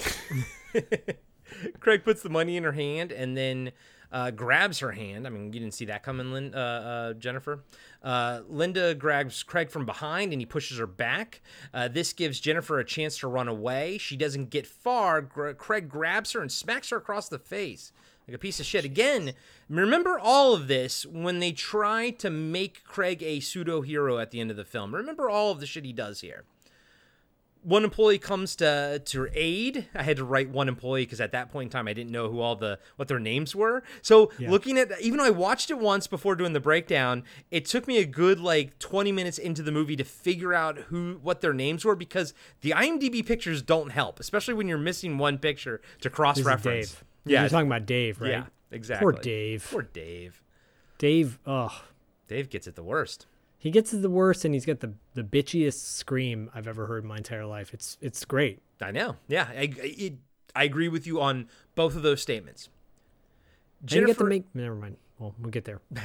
[laughs] [laughs] Craig puts the money in her hand and then uh, grabs her hand. I mean, you didn't see that coming, Lin- uh, uh, Jennifer. Uh, Linda grabs Craig from behind and he pushes her back. Uh, this gives Jennifer a chance to run away. She doesn't get far. Craig grabs her and smacks her across the face like a piece of shit. Again, remember all of this when they try to make Craig a pseudo hero at the end of the film. Remember all of the shit he does here one employee comes to to her aid. I had to write one employee because at that point in time I didn't know who all the what their names were. So Yeah. looking at even though I watched it once before doing the breakdown, it took me a good like 20 minutes into the movie to figure out who what their names were because the IMDb pictures don't help, especially when you're missing one picture to cross reference. Yeah, You're talking about Dave, right? Yeah, exactly. Poor Dave. Poor Dave. Dave. Ugh. Dave gets it the worst. He gets it the worst, and he's got the the bitchiest scream I've ever heard in my entire life. It's it's great. I know. Yeah, I, I- it, I agree with you on both of those statements. And you get to Jennifer- make. Never mind. Well, we'll get there. [laughs]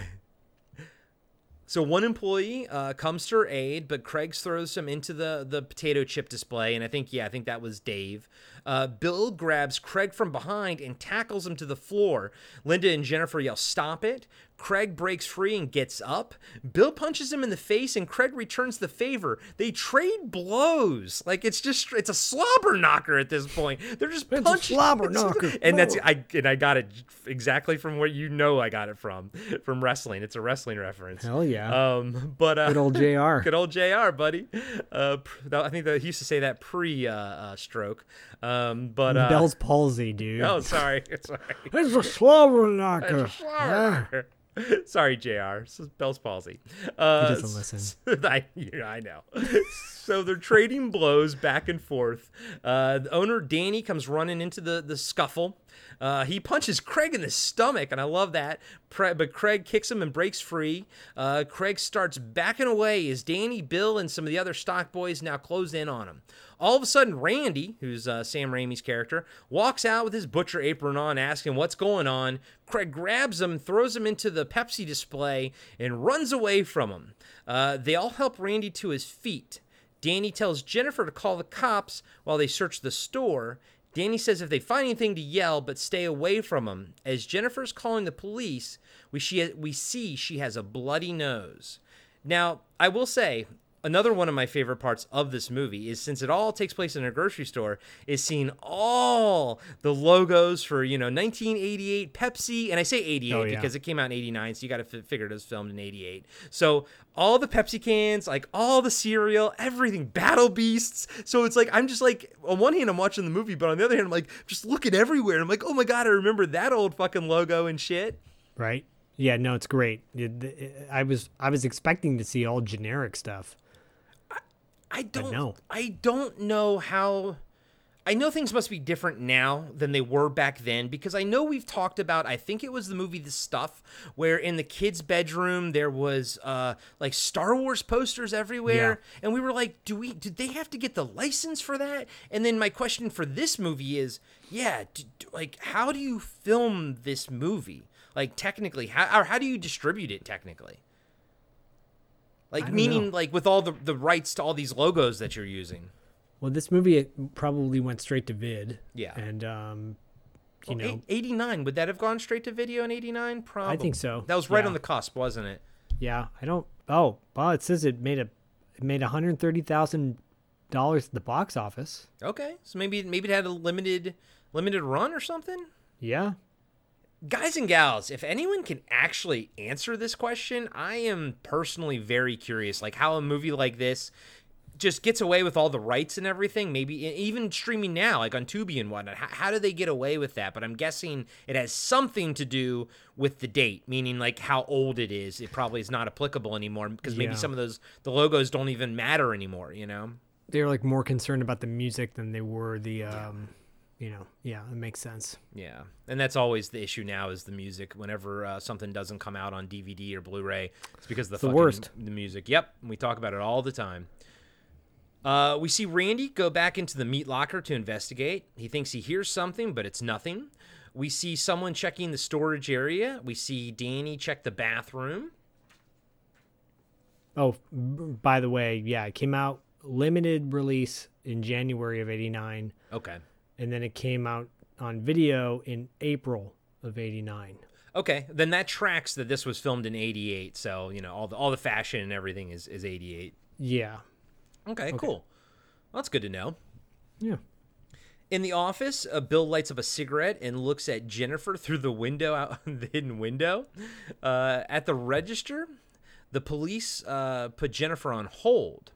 So one employee uh, comes to her aid, but Craig throws him into the the potato chip display, and I think yeah, I think that was Dave. Uh, Bill grabs Craig from behind and tackles him to the floor. Linda and Jennifer yell, "Stop it!" Craig breaks free and gets up. Bill punches him in the face, and Craig returns the favor. They trade blows like it's just it's a slobber knocker at this point. They're just It's a slobber knocker. and that's I and I got it exactly from where you know I got it from from wrestling. It's a wrestling reference. Hell yeah. Um, but uh, Good old Jr. [laughs] good old Jr. Buddy. Uh, I think that he used to say that pre uh, uh, stroke. Um, but uh, Bell's palsy, dude. Oh, sorry, [laughs] sorry. It's a slobber knocker. It's a slobber. [laughs] Sorry, Jr. This is Bell's palsy. Uh, He doesn't listen. [laughs] I, yeah, I know. [laughs] so they're trading blows back and forth. Uh, the owner Danny comes running into the the scuffle. Uh, he punches Craig in the stomach, and I love that. But Craig kicks him and breaks free. Uh, Craig starts backing away as Danny, Bill, and some of the other stock boys now close in on him. All of a sudden, Randy, who's uh, Sam Raimi's character, walks out with his butcher apron on, asking what's going on. Craig grabs him, throws him into the Pepsi display, and runs away from him. Uh, they all help Randy to his feet. Danny tells Jennifer to call the cops while they search the store. Danny says if they find anything to yell, but stay away from him. As Jennifer's calling the police, we, we see she has a bloody nose. Now, I will say, another one of my favorite parts of this movie is since it all takes place in a grocery store, is seeing all the logos for you know 1988 Pepsi, and I say 88 Oh, yeah. because it came out in 89, so you got to f- figure it was filmed in 88. So all the Pepsi cans, like all the cereal, everything, Battle Beasts. So it's like I'm just like on one hand I'm watching the movie, but on the other hand I'm like just looking everywhere. I'm like, oh my god, I remember that old fucking logo and shit. Right? Yeah, no, it's great. I was I was expecting to see all generic stuff. I don't no. I don't know how I know things must be different now than they were back then because I know we've talked about I think it was the movie The Stuff where in the kids' bedroom there was uh like Star Wars posters everywhere and we were like do we did they have to get the license for that? And then my question for this movie is yeah, d- d- like how do you film this movie? Like technically how or how do you distribute it technically? Like meaning know. like with all the the rights to all these logos that you're using. Well, this movie it probably went straight to vid. Yeah. And um you Well, know, 89 would that have gone straight to video in 89 probably I think so, that was right yeah. on the cusp wasn't it yeah, I don't Oh, well, it says it made a it made $130,000 at the box office. okay so maybe maybe it had a limited limited run or something Yeah. Guys and gals if anyone can actually answer this question i am personally very curious like how a movie like this just gets away with all the rights and everything maybe even streaming now like on tubi and whatnot. How, how do they get away with that? But i'm guessing it has something to do with the date meaning like how old it is. It probably is not applicable anymore because maybe Yeah. some of those the logos don't even matter anymore you know? They're like more concerned about the music than they were the um you know, yeah, it makes sense. Yeah, and that's always the issue now is the music. Whenever uh, something doesn't come out on DVD or Blu-ray, it's because of the, the fucking, worst. The music. Yep, we talk about it all the time. Uh, we see Randy go back into the meat locker to investigate. He thinks he hears something, but it's nothing. We see someone checking the storage area. We see Danny check the bathroom. Oh, by the way, yeah, it came out limited release in January of 89 Okay. And then it came out on video in April of 89. Okay, then that tracks that this was filmed in '88. So you know all the all the fashion and everything is is '88. Yeah. Okay, cool. Well, that's good to know. Yeah. In the office, uh, Bill lights up a cigarette and looks at Jennifer [laughs] through the window out [laughs] the hidden window. Uh, at the register, the police uh, put Jennifer on hold.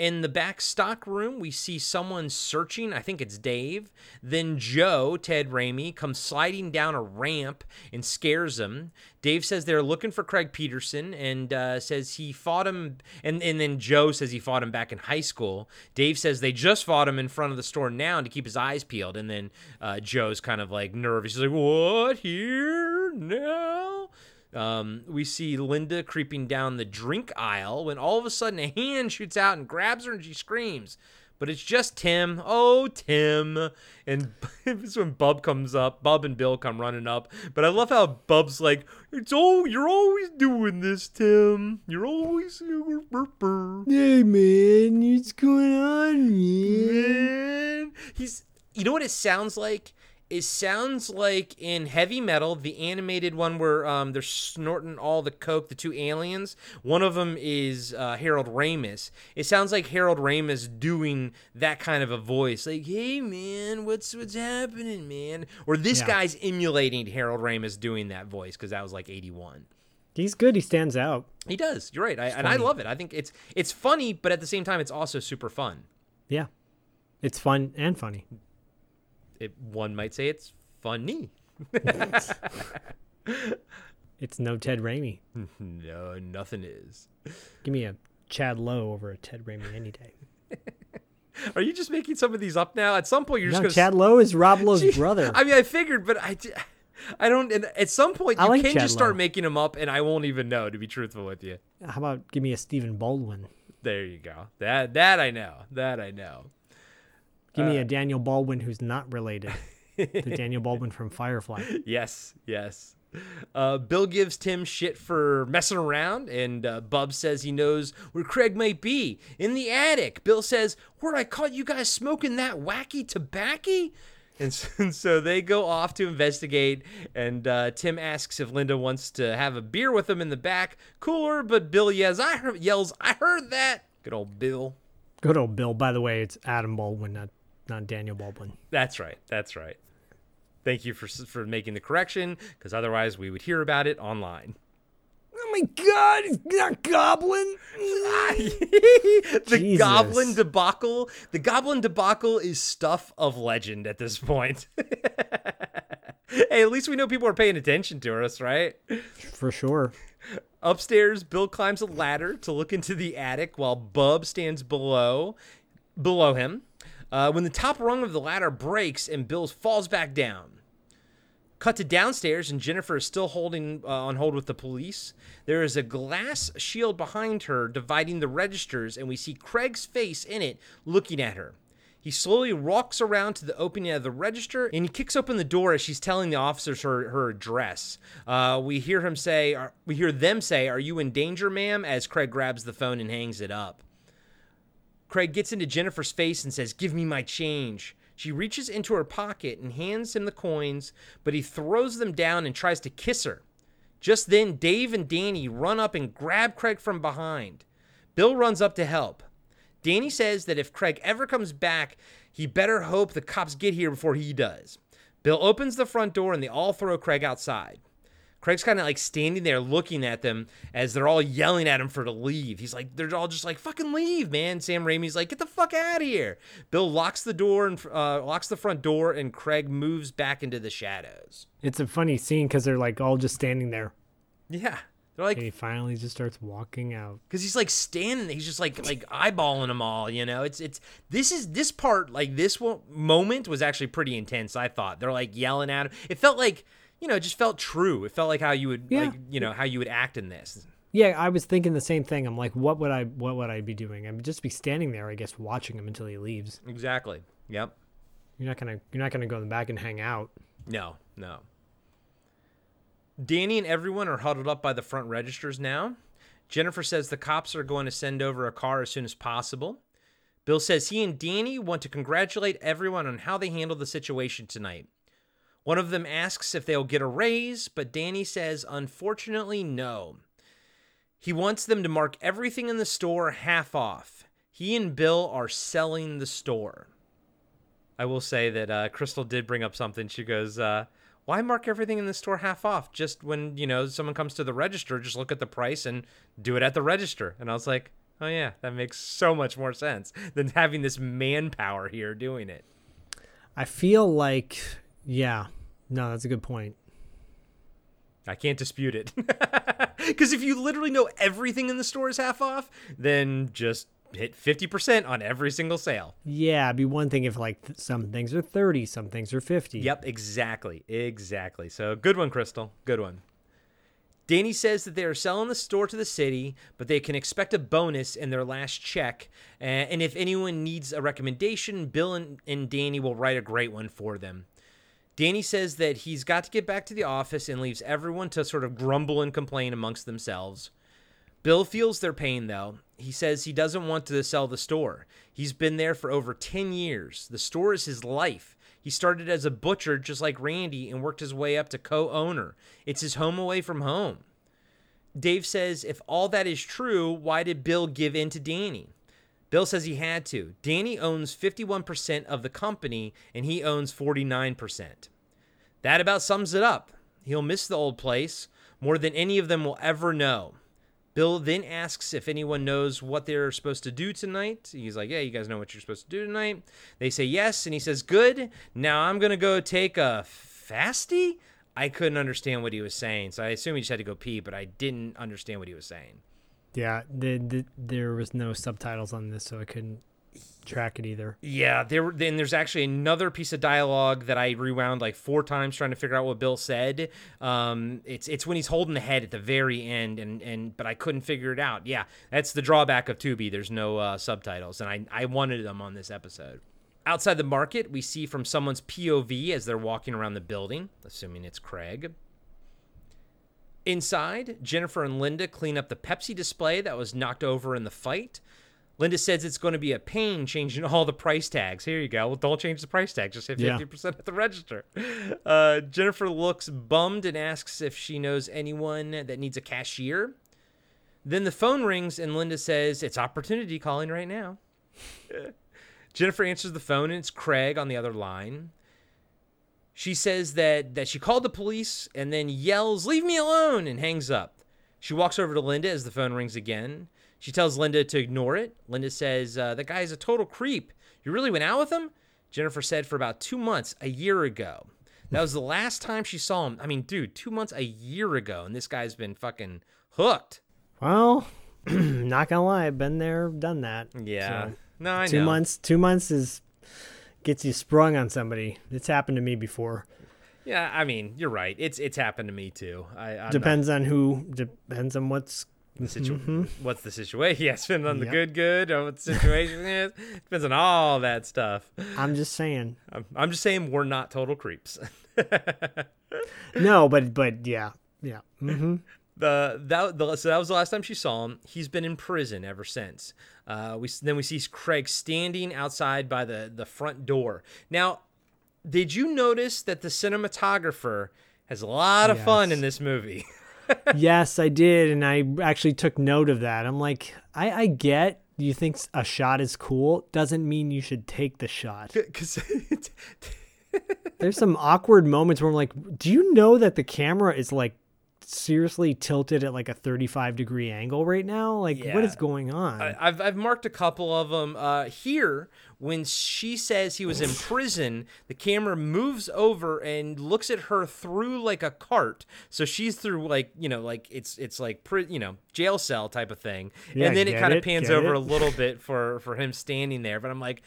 In the back stock room, we see someone searching. I think it's Dave. Then Joe, Ted Raimi, comes sliding down a ramp and scares him. Dave says they're looking for Craig Peterson and uh, says he fought him. And, and then Joe says he fought him back in high school. Dave says they just fought him in front of the store now to keep his eyes peeled. And then uh, Joe's kind of like nervous. He's like, What? Here? Now? Um, we see Linda creeping down the drink aisle when all of a sudden a hand shoots out and grabs her and she screams. But it's just Tim. Oh, Tim. And [laughs] it's when Bub comes up. Bub and Bill come running up. But I love how Bub's like, it's oh, you're always doing this, Tim. You're always. [laughs] Hey man, what's going on, man? Man. He's. You know what it sounds like? It sounds like in Heavy Metal, the animated one where um, they're snorting all the coke, the two aliens. One of them is uh, Harold Ramis. It sounds like Harold Ramis doing that kind of a voice, like "Hey man, what's what's happening, man?" Or this Yeah. guy's emulating Harold Ramis doing that voice because that was like '81. He's good. He stands out. He does. You're right, I, and I love it. I think it's it's funny, but at the same time, it's also super fun. Yeah. It's fun and funny. It, one might say it's funny. [laughs] It's no Ted Raimi. [laughs] no, nothing is. Give me a Chad Lowe over a Ted Raimi any day. [laughs] Are you just making some of these up now? At some point, you're No, just Chad gonna. Chad Lowe is Rob Lowe's Gee, brother. I mean, I figured, but I, I don't. And at some point, you like can Chad just start Lowe. making them up, and I won't even know. To be truthful with you, How about give me a Stephen Baldwin? there you go. That that I know. That I know. Give Uh, me a Daniel Baldwin who's not related to [laughs] Daniel Baldwin from Firefly. Yes, yes. Uh, Bill gives Tim shit for messing around, and uh, Bub says he knows where Craig might be in the attic. Bill says, "Where I caught you guys smoking that wacky tobacco." And so, [laughs] and so they go off to investigate, and uh, Tim asks if Linda wants to have a beer with him in the back cooler, but Bill yells, "I heard, yells, I heard that." Good old Bill. Good old Bill. By the way, it's Adam Baldwin, not not Daniel Baldwin. That's right. That's right. Thank you for for making the correction, because otherwise we would hear about it online. Oh my God! He's not Goblin. [laughs] the Jesus. Goblin debacle. The Goblin debacle is stuff of legend at this point. [laughs] hey, at least we know people are paying attention to us, right? For sure. Upstairs, Bill climbs a ladder to look into the attic while Bub stands below below him. Uh, when the top rung of the ladder breaks and Bill falls back down. Cut to downstairs, and Jennifer is still holding uh, on hold with the police. There is a glass shield behind her dividing the registers, and we see Craig's face in it looking at her. He slowly walks around to the opening of the register and he kicks open the door as she's telling the officers her, her address. Uh, we hear him say, are, we hear them say, Are you in danger, ma'am? as Craig grabs the phone and hangs it up. Craig gets into Jennifer's face and says, Give me my change. She reaches into her pocket and hands him the coins, but he throws them down and tries to kiss her. Just then, Dave and Danny run up and grab Craig from behind. Bill runs up to help. Danny says that if Craig ever comes back, he better hope the cops get here before he does. Bill opens the front door and they all throw Craig outside. Craig's kind of like standing there looking at them as they're all yelling at him for to leave. He's like, they're all just like, fucking leave, man. Sam Raimi's like, get the fuck out of here. Bill locks the door and uh, locks the front door, and Craig moves back into the shadows. It's a funny scene because they're like all just standing there. Yeah, they're like, And he finally just starts walking out. because he's like standing he's just like like eyeballing them all you know it's it's this is this part like this moment was actually pretty intense i thought they're like yelling at him it felt like you know it just felt true it felt like how you would Yeah. like you know how you would act in this Yeah, I was thinking the same thing. I'm like, what would I what would I be doing? I would just be standing there, I guess, watching him until he leaves. exactly yep You're not gonna you're not gonna go in the back and hang out. no no danny and everyone are huddled up by the front registers now jennifer says the cops are going to send over a car as soon as possible bill says he and danny want to congratulate everyone on how they handled the situation tonight One of them asks if they'll get a raise, but Danny says, unfortunately, no. He wants them to mark everything in the store half off. He and Bill are selling the store. I will say that uh, Crystal did bring up something. She goes, uh, "Why mark everything in the store half off? Just when you know someone comes to the register, just look at the price and do it at the register." And I was like, "Oh yeah, that makes so much more sense than having this manpower here doing it." I feel like yeah. No, that's a good point. I can't dispute it. [laughs] Because if you literally know everything in the store is half off, then just hit 50% on every single sale. Yeah, it'd be one thing if like th- some things are 30, some things are 50. Yep, exactly. Exactly. So good one, Crystal. Good one. Danny says that they are selling the store to the city, but they can expect a bonus in their last check. Uh, And if anyone needs a recommendation, Bill and, and Danny will write a great one for them. Danny says that he's got to get back to the office and leaves everyone to sort of grumble and complain amongst themselves. Bill feels their pain, though. He says he doesn't want to sell the store. He's been there for over 10 years. The store is his life. He started as a butcher just like Randy and worked his way up to co owner. It's his home away from home. Dave says if all that is true, why did Bill give in to Danny? Bill says he had to. Danny owns 51% of the company and he owns 49%. That about sums it up. He'll miss the old place more than any of them will ever know. Bill then asks if anyone knows what they're supposed to do tonight. He's like, Yeah, you guys know what you're supposed to do tonight. They say yes, and he says, Good. Now I'm going to go take a fasty. I couldn't understand what he was saying, so I assume he just had to go pee, but I didn't understand what he was saying. Yeah, the, the, there was no subtitles on this, so I couldn't track it either. Yeah, there. Then there's actually another piece of dialogue that I rewound like four times trying to figure out what Bill said. Um, it's it's when he's holding the head at the very end, and and but I couldn't figure it out. Yeah, that's the drawback of Tubi. There's no uh, subtitles, and I I wanted them on this episode. Outside the market, we see from someone's POV as they're walking around the building, assuming it's Craig. Inside, Jennifer and Linda clean up the Pepsi display that was knocked over in the fight. Linda says it's going to be a pain changing all the price tags. Here you go. Well, don't change the price tag. Just hit 50% at the register. Uh, Jennifer looks bummed and asks if she knows anyone that needs a cashier. Then the phone rings and Linda says, It's opportunity calling right now. [laughs] Jennifer answers the phone and it's Craig on the other line. She says that, that she called the police and then yells, Leave me alone, and hangs up. She walks over to Linda as the phone rings again. She tells Linda to ignore it. Linda says, uh, That guy's a total creep. You really went out with him? Jennifer said, For about two months, a year ago. That was the last time she saw him. I mean, dude, two months a year ago, and this guy's been fucking hooked. Well, [clears throat] not gonna lie, I've been there, done that. Yeah. So, no, I two know. months. Two months is gets you sprung on somebody. It's happened to me before. Yeah, I mean, you're right. It's it's happened to me too. I I'm depends on who. Depends on what's. Not, the situ- Mhm. What's the situation? [laughs] Yes, depends on the good, good, or what the situation is. [laughs] Depends on all that stuff. I'm just saying. I'm, I'm just saying we're not total creeps. [laughs] No, but but yeah, yeah. hmm the that the, so that was the last time she saw him. He's been in prison ever since. Uh, we then we see Craig standing outside by the the front door. Now, did you notice that the cinematographer has a lot of fun in this movie? [laughs] yes, I did, and I actually took note of that. I'm like, I, I get you think a shot is cool, doesn't mean you should take the shot. Because [laughs] There's some awkward moments where I'm like, do you know that the camera is like seriously tilted at like a 35 degree angle right now? Like, what Yeah. is going on? I, I've I've marked a couple of them uh, here. When she says he was in prison, the camera moves over and looks at her through like a cart. So she's through like you know like it's it's like you know jail cell type of thing. Yeah, and then it kind of pans over it. a little bit for for him standing there. But I'm like,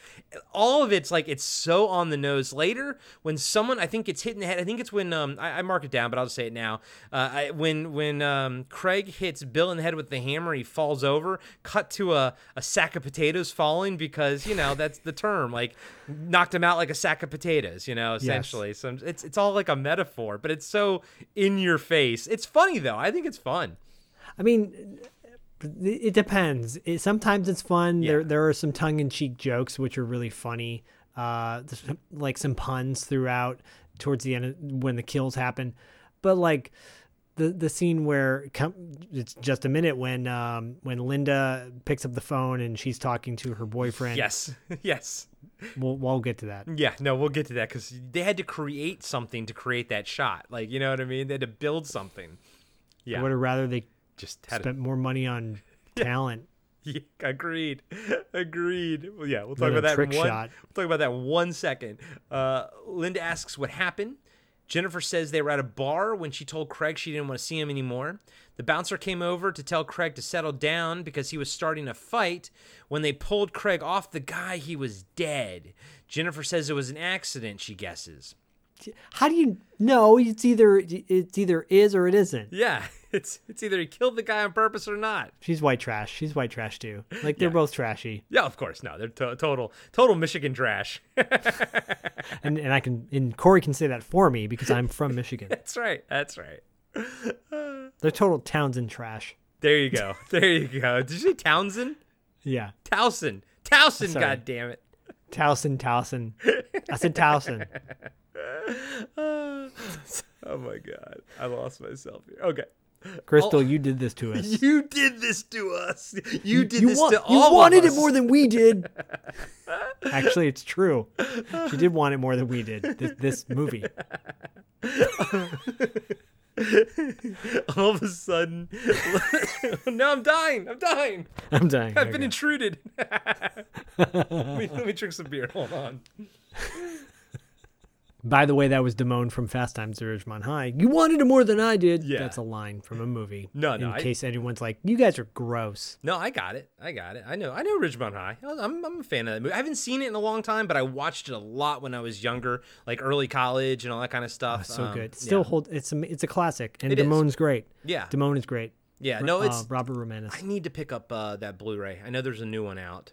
all of it's like it's so on the nose. Later, when someone I think gets hit in the head, I think it's when um I, I mark it down, but I'll just say it now. Uh, I, when when um Craig hits Bill in the head with the hammer, he falls over. Cut to a a sack of potatoes falling because you know that's the term. Like knocked him out like a sack of potatoes. You know, essentially. So it's it's all like a metaphor, but it's so in your face. It's funny though. I think it's fun. I mean, it depends. It, sometimes it's fun. Yeah. There there are some tongue in cheek jokes which are really funny. Uh, like some puns throughout towards the end of, when the kills happen, but like the the scene where it's just a minute when um when Linda picks up the phone and she's talking to her boyfriend. Yes, [laughs] yes. We'll we'll get to that. Yeah, no, we'll get to that because they had to create something to create that shot. Like, you know what I mean? They had to build something. Yeah, I would have rather they just had spent more money on [laughs] talent. [laughs] Yeah, agreed. Agreed. Well, yeah, we'll talk about that trick one. shot. We'll talk about that one second. Uh, Linda asks what happened. Jennifer says they were at a bar when she told Craig she didn't want to see him anymore. The bouncer came over to tell Craig to settle down because he was starting a fight. When they pulled Craig off the guy, he was dead. Jennifer says it was an accident, she guesses. How do you know? It's either it's either is or it isn't. Yeah, [laughs] it's it's either he killed the guy on purpose or not. She's white trash. She's white trash too. Like they're Yeah. both trashy. Yeah, of course. No, they're to- total total Michigan trash. [laughs] And and I can and Corey can say that for me because I'm from [laughs] Michigan. That's right. That's right. [sighs] They're total Townsend trash. There you go. [laughs] There you go. Did you say Townsend? Yeah. Towson. Towson, god damn it. Towson, Towson. I said Towson. [sighs] oh my god. I lost myself here. Okay. Crystal, Oh, you did this to us. you did this to us. You did you this wa- to you wanted it more than we did. [laughs] Actually, it's true. She did want it more than we did. This, this movie. [laughs] all of a sudden. [laughs] no, I'm dying. I'm dying. I'm dying. I've been intruded. let, me, let me drink some beer. Hold on. By the way, that was Damone from Fast Times at Ridgemont High. You wanted it more than I did. Yeah. That's a line from a movie. [laughs] No, no, In I- case anyone's like, you guys are gross. No, I got it. I got it. I know. I know Ridgemont High. I'm, I'm a fan of that movie. I haven't seen it in a long time, but I watched it a lot when I was younger, like early college and all that kind of stuff. So Um, good. Still yeah. hold. It's a it's a classic, and It is. Damone's great. Yeah. Damone is great. Yeah, no, Uh, it's- Robert Romanus. I need to pick up uh, that Blu-ray. I know there's a new one out.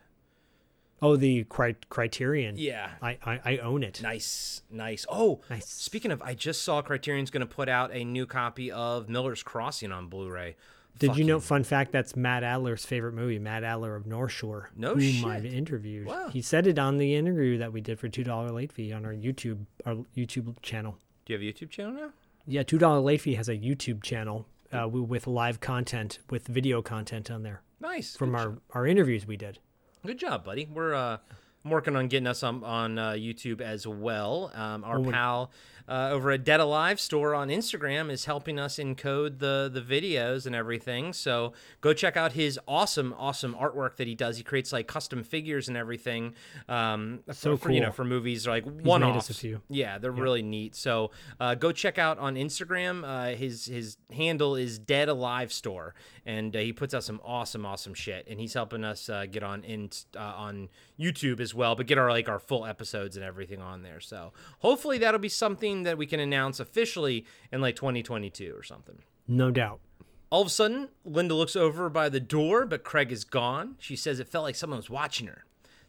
Oh, the cri- Criterion. Yeah. I, I I own it. Nice, nice. Oh, Nice. Speaking of, I just saw Criterion's going to put out a new copy of Miller's Crossing on Blu-ray. Did you know? Fun fact: That's Matt Adler's favorite movie. Matt Adler of North Shore. No whom I've interviewed. Wow. He said it on the interview that we did for two dollar late fee on our YouTube our YouTube channel. Do you have a YouTube channel now? Yeah, two dollar late fee has a YouTube channel, uh, we- with live content, with video content on there Nice. from Good our, our interviews we did. Good job, buddy. We're uh, I'm working on getting us on on uh, YouTube as well. Um, our Oh, pal uh, over at Dead Alive store on Instagram is helping us encode the the videos and everything. So go check out his awesome, awesome artwork that he does. He creates like custom figures and everything. Um, So for, for, you know for movies like one offs. few. Yeah, they're really neat. So uh, go check out on Instagram. Uh, his his handle is Dead Alive Store, and uh, he puts out some awesome, awesome shit. And he's helping us uh, get on in uh, on YouTube as well, but get our like our full episodes and everything on there. So hopefully that'll be something that we can announce officially in like 2022 or something. No doubt. All of a sudden, Linda looks over by the door, but Craig is gone. She says it felt like someone was watching her.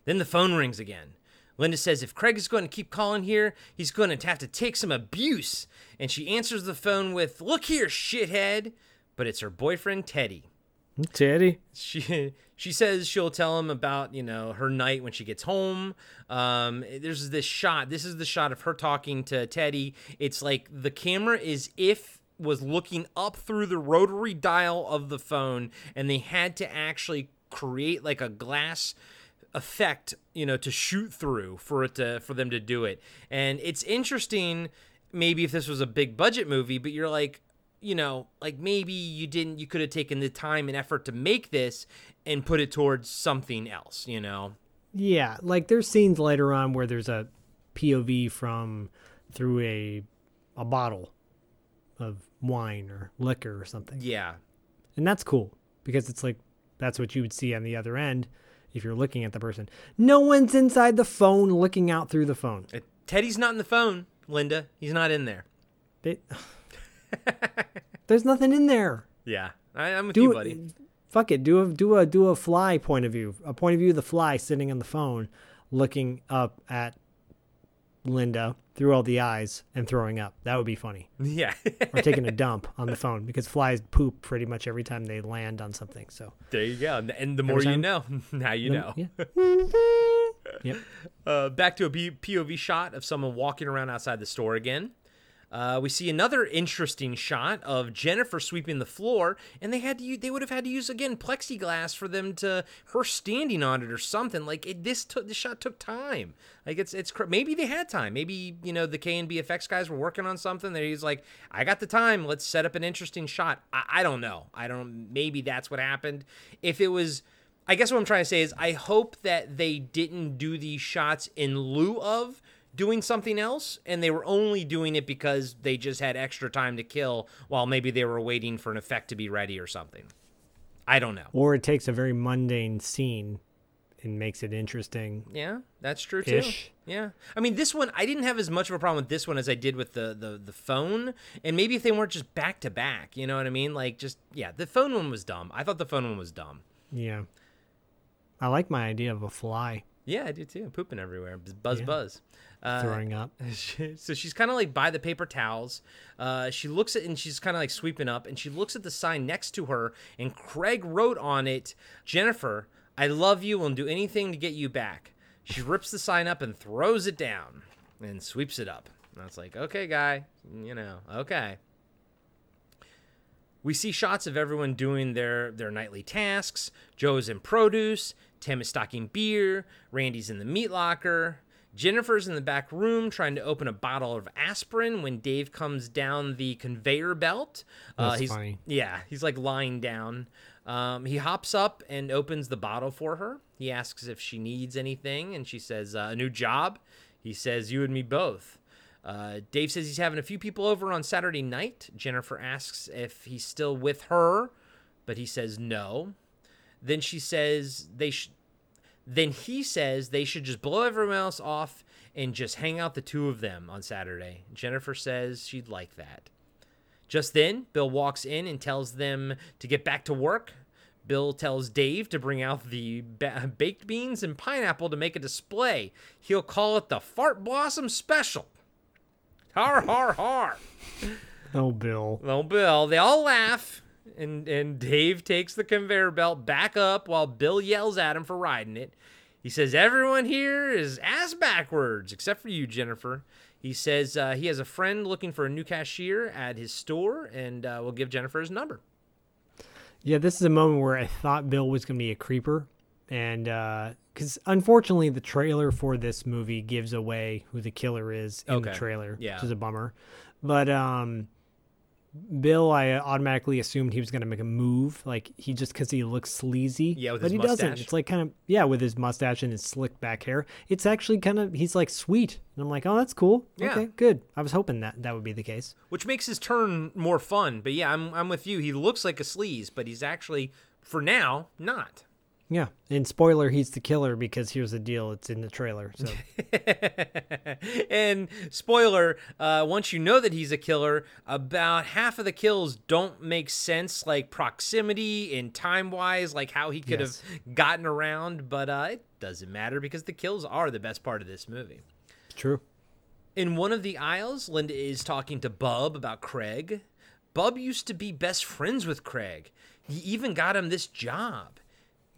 Then the phone rings again. Linda says if Craig is going to keep calling here, he's going to have to take some abuse. And she answers the phone with, Look here, shithead. But it's her boyfriend, Teddy. Teddy. She she says she'll tell him about you know her night when she gets home. Um, there's this shot. This is the shot of her talking to Teddy. It's like the camera is if was looking up through the rotary dial of the phone, and they had to actually create like a glass effect, you know, to shoot through for it to for them to do it. And it's interesting maybe if this was a big budget movie, but you're like, you know, like maybe you didn't you could have taken the time and effort to make this and put it towards something else, you know. Yeah, like there's scenes later on where there's a POV from through a a bottle of wine or liquor or something. Yeah. And that's cool because it's like that's what you would see on the other end if you're looking at the person. No one's inside the phone looking out through the phone. Uh, Teddy's not in the phone, Linda. He's not in there. They- [sighs] there's nothing in there. Yeah. I, I'm with Do you, buddy. Fuck it. Do a do a do a fly point of view. A point of view of the fly sitting on the phone, looking up at Linda through all the eyes and throwing up. That would be funny. [laughs] Yeah. or taking a dump on the phone because flies poop pretty much every time they land on something. So there you go. And the more Every you time- know, [laughs] now you know. yeah. [laughs] Yep. Uh, back to a POV shot of someone walking around outside the store again. Uh, we see another interesting shot of Jennifer sweeping the floor, and they had to u- they would have had to use again plexiglass for them to her standing on it or something. Like it, this took this shot took time. Like it's it's maybe they had time. Maybe you know the KNB effects guys were working on something. That he's like, I got the time. Let's set up an interesting shot. I, I don't know. I don't. Maybe that's what happened. If it was. I guess what I'm trying to say is I hope that they didn't do these shots in lieu of doing something else and they were only doing it because they just had extra time to kill while maybe they were waiting for an effect to be ready or something. I don't know. Or it takes a very mundane scene and makes it interesting. Yeah, that's true too. Ish. Yeah. I mean, this one I didn't have as much of a problem with this one as I did with the the the phone. And maybe if they weren't just back to back, you know what I mean? Like just yeah, the phone one was dumb. I thought the phone one was dumb. Yeah. I like my idea of a fly Yeah, I do too. Pooping everywhere. Buzz buzz. Yeah. buzz. Uh, throwing up. [laughs] so she's kind of like by the paper towels. Uh, she looks at and she's kind of like sweeping up, and she looks at the sign next to her, and Craig wrote on it, "Jennifer, I love you and do anything to get you back." She rips the sign up and throws it down, and sweeps it up. And I was like, "Okay, guy, you know, okay." We see shots of everyone doing their, their nightly tasks. Joe's in produce, Tim is stocking beer, Randy's in the meat locker. Jennifer's in the back room trying to open a bottle of aspirin when Dave comes down the conveyor belt. That's he's, funny. Yeah, he's like lying down. Um, he hops up and opens the bottle for her. He asks if she needs anything, and she says, uh, A new job? He says, You and me both. Uh, Dave says he's having a few people over on Saturday night. Jennifer asks if he's still with her, but he says no. Then she says they sh- then he says they should just blow everyone else off and just hang out the two of them on Saturday. Jennifer says she'd like that. Just then, Bill walks in and tells them to get back to work. Bill tells Dave to bring out the ba- baked beans and pineapple to make a display. He'll call it the Fart Blossom Special. Har har har. Oh, Bill. Well, Bill, they all laugh, and and Dave takes the conveyor belt back up while Bill yells at him for riding it. He says everyone here is ass backwards except for you, Jennifer. He says uh, he has a friend looking for a new cashier at his store, and uh, will give Jennifer his number. Yeah, this is a moment where I thought Bill was going to be a creeper. And because unfortunately, the trailer for this movie gives away who the killer is in the trailer, Yeah. which is a bummer. But um, Bill, I automatically assumed he was going to make a move, like he just because he looks sleazy. Yeah, with but he doesn't. It's like kind of yeah, with his mustache and his slick back hair. It's actually kind of he's like sweet, and I'm like, oh, that's cool. Yeah. Okay, good. I was hoping that that would be the case. which makes his turn more fun. But yeah, I'm I'm with you. He looks like a sleaze, but he's actually for now not. Yeah, and spoiler, he's the killer because here's the deal: it's in the trailer. So [laughs] and spoiler, uh, once you know that he's a killer, about half of the kills don't make sense, like proximity and time wise, like how he could Yes. have gotten around. But uh, it doesn't matter because the kills are the best part of this movie. true. In one of the aisles, Linda is talking to Bub about Craig. Bub used to be best friends with Craig. He even got him this job.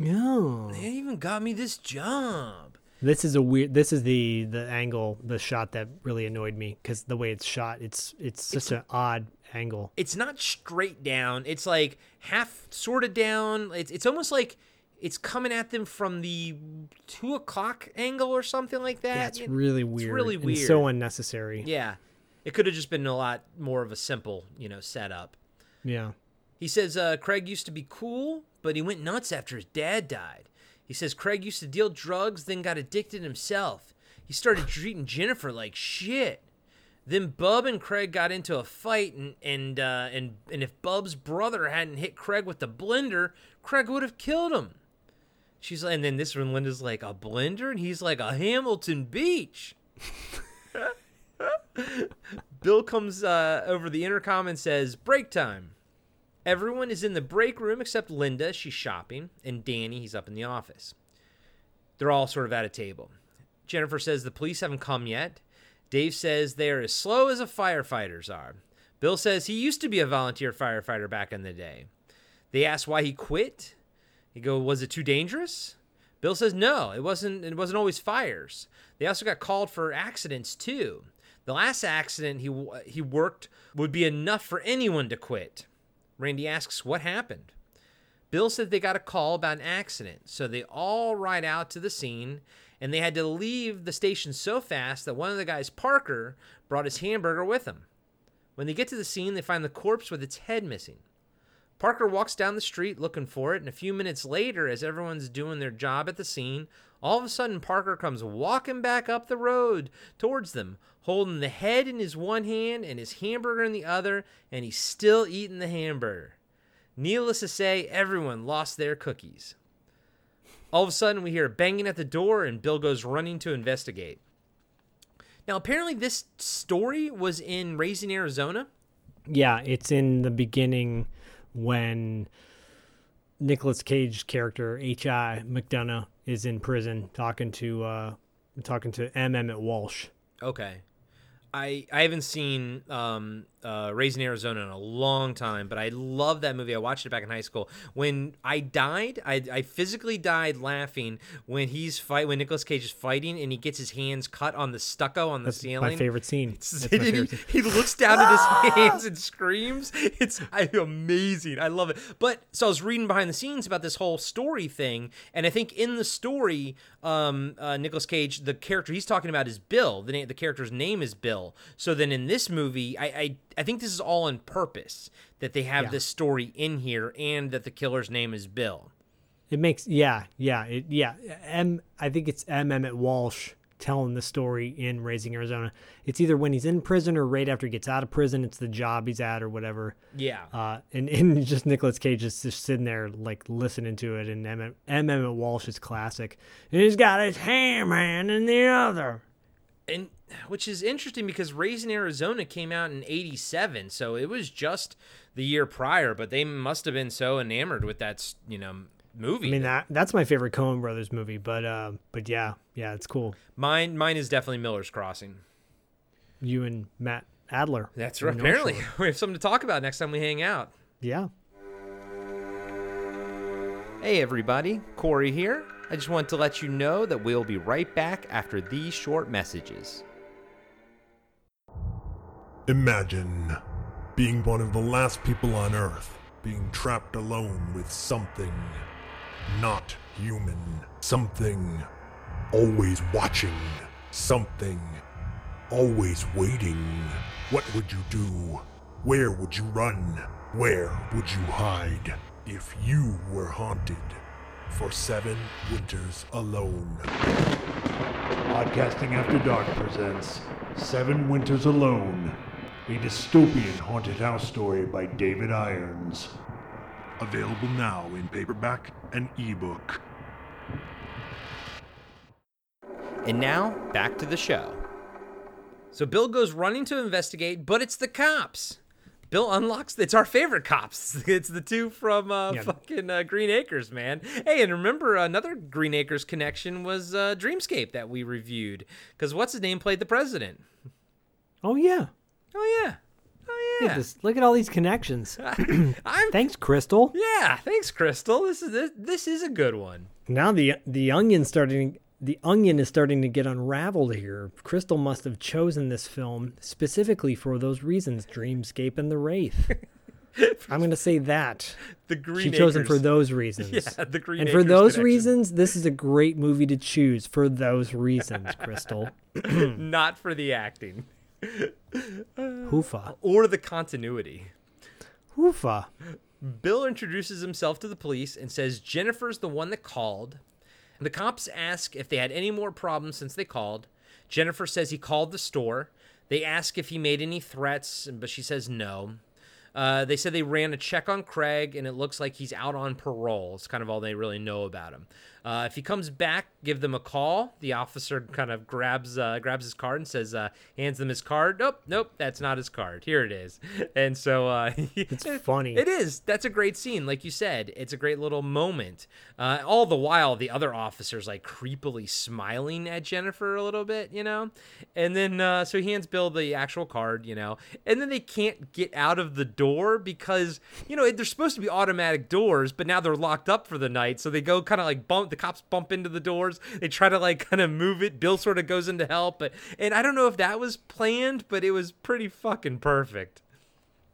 Yeah. They even got me this job. This is a weird. This is the the angle, the shot that really annoyed me because the way it's shot, it's it's such an odd angle. It's not straight down. It's like half sort of down. It's it's almost like it's coming at them from the two o'clock angle or something like that. Yeah, it's It- really weird. really and weird. so unnecessary. Yeah, it could have just been a lot more of a simple, you know, setup. Yeah. He says uh, Craig used to be cool, but he went nuts after his dad died. He says Craig used to deal drugs, then got addicted himself. He started treating Jennifer like shit. Then Bub and Craig got into a fight, and and uh, and and if Bub's brother hadn't hit Craig with the blender, Craig would have killed him. She's like, and then this one, Linda's like a blender, and he's like a Hamilton Beach. [laughs] Bill comes uh, over the intercom and says, "Break time." Everyone is in the break room except Linda. She's shopping, and Danny. He's up in the office. They're all sort of at a table. Jennifer says the police haven't come yet. Dave says they're as slow as the firefighters are. Bill says he used to be a volunteer firefighter back in the day. They ask why he quit. He go, was it too dangerous? Bill says no, it wasn't. It wasn't always fires. They also got called for accidents too. The last accident he he worked would be enough for anyone to quit. Randy asks what happened. Bill said they got a call about an accident, so they all ride out to the scene, and they had to leave the station so fast that one of the guys, Parker, brought his hamburger with him. When they get to the scene, they find the corpse with its head missing. Parker walks down the street looking for it, and a few minutes later, as everyone's doing their job at the scene, all of a sudden Parker comes walking back up the road towards them, holding the head in his one hand and his hamburger in the other, and he's still eating the hamburger. Needless to say, everyone lost their cookies. All of a sudden, we hear banging at the door, and Bill goes running to investigate. Now, apparently, this story was in Raising Arizona. Yeah, it's in the beginning when Nicolas Cage character H.I. McDunnough is in prison talking to uh talking to M. Emmett Walsh. Okay. I I haven't seen um, uh, Raising Arizona in a long time, but I love that movie. I watched it back in high school. When I died, I, I physically died laughing when he's fight when Nicolas Cage is fighting and he gets his hands cut on the stucco on the That's ceiling. my favorite scene. That's my And he, favorite scene. he looks down at his [laughs] hands and screams. It's amazing. I love it. But so I was reading behind the scenes about this whole story thing, and I think in the story, um, uh, Nicolas Cage, the character he's talking about is Bill. The na- the character's name is Bill. So then in this movie, I I, I think this is all on purpose that they have Yeah. this story in here, and that the killer's name is Bill. It makes yeah, yeah, it, yeah. M I think it's M. Emmett Walsh telling the story in Raising Arizona. It's either when he's in prison or right after he gets out of prison. It's the job he's at or whatever. Yeah. Uh, and, [laughs] and just Nicolas Cage is just sitting there like listening to it, and M. M. Emmett Walsh is classic. And he's got his ham hand in the other. And which is interesting because Raising Arizona came out in 87 so it was just the year prior but they must have been so enamored with that you know movie I mean that that's my favorite Coen Brothers movie, but uh, but yeah, yeah, it's cool. mine mine is definitely Miller's Crossing You and Matt Adler. that's right apparently [laughs] we have something to talk about next time we hang out Yeah. Hey everybody, Corey here. I just want to let you know that we'll be right back after these short messages. Imagine being one of the last people on Earth, being trapped alone with something not human. Something always watching. Something always waiting. What would you do? Where would you run? Where would you hide if you were haunted for seven winters alone? Podcasting After Dark presents Seven Winters Alone, a dystopian haunted house story by David Irons. Available now in paperback and ebook. And now, back to the show. So Bill goes running to investigate, but it's the cops. Bill unlocks. It's our favorite cops. [laughs] It's the two from uh, Yeah. fucking uh, Green Acres, man. Hey, and remember another Green Acres connection was uh, Dreamscape that we reviewed. Because what's his name played the president? Oh yeah. Oh yeah. Oh Look yeah. at, this, look at all these connections. [clears throat] [clears throat] I'm Thanks, Crystal. yeah. Thanks, Crystal. This is this, this is a good one. Now the the onion starting the onion is starting to get unraveled here. Crystal must have chosen this film specifically for those reasons, Dreamscape and the Wraith. [laughs] I'm going to say that. The Green she chose them for those [laughs] reasons. Yeah, the Green and for Acres those connection. reasons, this is a great movie to choose for those reasons, [laughs] Crystal. Not for the acting Hoofa. or the continuity. Hoofa. Bill introduces himself to the police and says Jennifer's the one that called. The cops ask if they had any more problems since they called. Jennifer says he called the store. They ask if he made any threats, but she says no. Uh, they said they ran a check on Craig, and it looks like he's out on parole. It's kind of all they really know about him. Uh, if he comes back, give them a call. The officer kind of grabs uh, grabs his card and says, uh, hands them his card. Nope, nope, that's not his card. Here it is. [laughs] And so uh, [laughs] It's funny. it is. That's a great scene, like you said. It's a great little moment. Uh, all the while, the other officers like creepily smiling at Jennifer a little bit, you know. And then uh, so he hands Bill the actual card, you know. And then they can't get out of the door because you know they're supposed to be automatic doors, but now they're locked up for the night. So they go kind of like bump. The cops bump into the doors. They try to like [laughs] kind of move it. Bill sort of goes in to help, but and I don't know if that was planned, but it was pretty fucking perfect.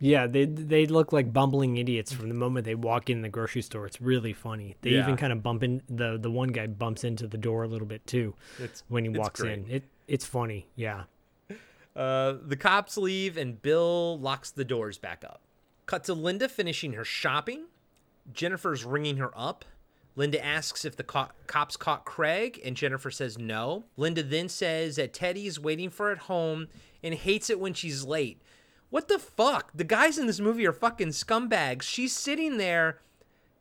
Yeah, they they look like bumbling idiots from the moment they walk in the grocery store. It's really funny. They Yeah. even kind of bump in the the one guy bumps into the door a little bit too It's- when he walks great. in. It it's funny. Yeah. Uh, the cops leave and Bill locks the doors back up. Cut to Linda finishing her shopping. Jennifer's ringing her up. Linda asks if the co- cops caught Craig, and Jennifer says no. Linda then says that Teddy's waiting for her at home and hates it when she's late. What the fuck? The guys in this movie are fucking scumbags. She's sitting there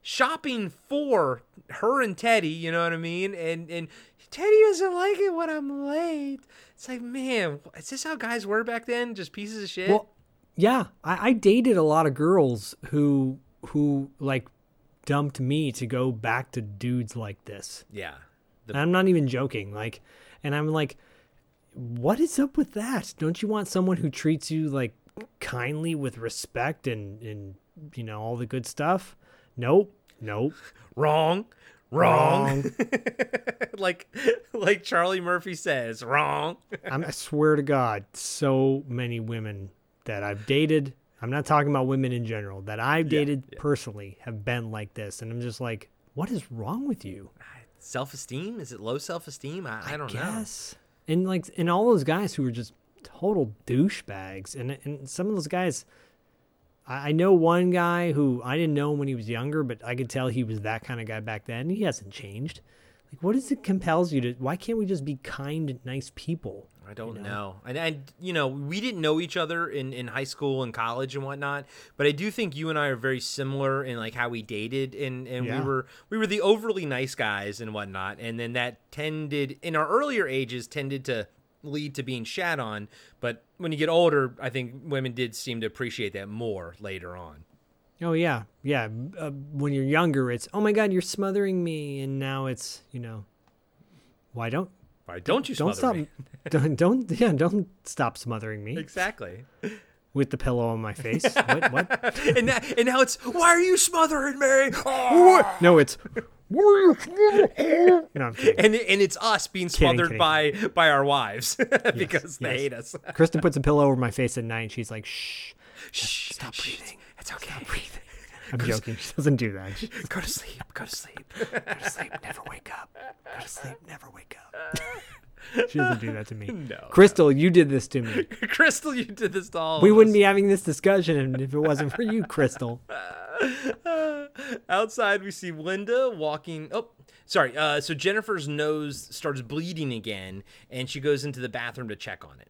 shopping for her and Teddy, you know what I mean? And and Teddy doesn't like it when I'm late. It's like, man, is this how guys were back then? Just pieces of shit? Well, yeah, I, I dated a lot of girls who who like dumped me to go back to dudes like this. yeah. And I'm not even joking. Like, and I'm like, what is up with that? Don't you want someone who treats you like kindly with respect and and you know all the good stuff? Nope, nope. [laughs] Wrong. Wrong. [laughs] like like Charlie Murphy says, wrong. I'm, I swear to God, so many women that I've dated. I'm not talking about women in general that I've dated personally have been like this, and I'm just like, what is wrong with you? Self-esteem? Is it low self-esteem? I, I don't know. Yes. And like, and all those guys who were just total douchebags, and and some of those guys, I, I know one guy who I didn't know him when he was younger, but I could tell he was that kind of guy back then. He hasn't changed. Like, what is it compels you to? Why can't we just be kind, nice people? I don't know. And, and you know, we didn't know each other in, in high school and college and whatnot, but I do think you and I are very similar in like how we dated and, and Yeah. we were we were the overly nice guys and whatnot. And then that tended in our earlier ages tended to lead to being shat on. But when you get older, I think women did seem to appreciate that more later on. Oh yeah, yeah. Uh, when you're younger, it's oh my god, you're smothering me, and now it's you know, why don't Why don't you don't smother stop me? [laughs] don't don't yeah don't stop smothering me Exactly. with the pillow on my face. what what? [laughs] and now, and now it's why are you smothering me? Oh! No, it's no, I'm kidding. and and it's us being Kidding, smothered kidding. by by our wives [laughs] because they yes. hate us. Kristen puts a pillow over my face at night. and She's like, "Shh, Shh, stop breathing. It's okay. I'm joking. She doesn't do that. She- Go to sleep. Go to sleep. Go to sleep. Never wake up. Go to sleep. Never wake up. she doesn't do that to me. [laughs] No. Crystal, you did this to me. [laughs] Crystal, you did this to all We wouldn't us. be having this discussion if it wasn't for you, Crystal. [laughs] Outside, we see Linda walking. Oh, sorry. Uh, so Jennifer's nose starts bleeding again, and she goes into the bathroom to check on it.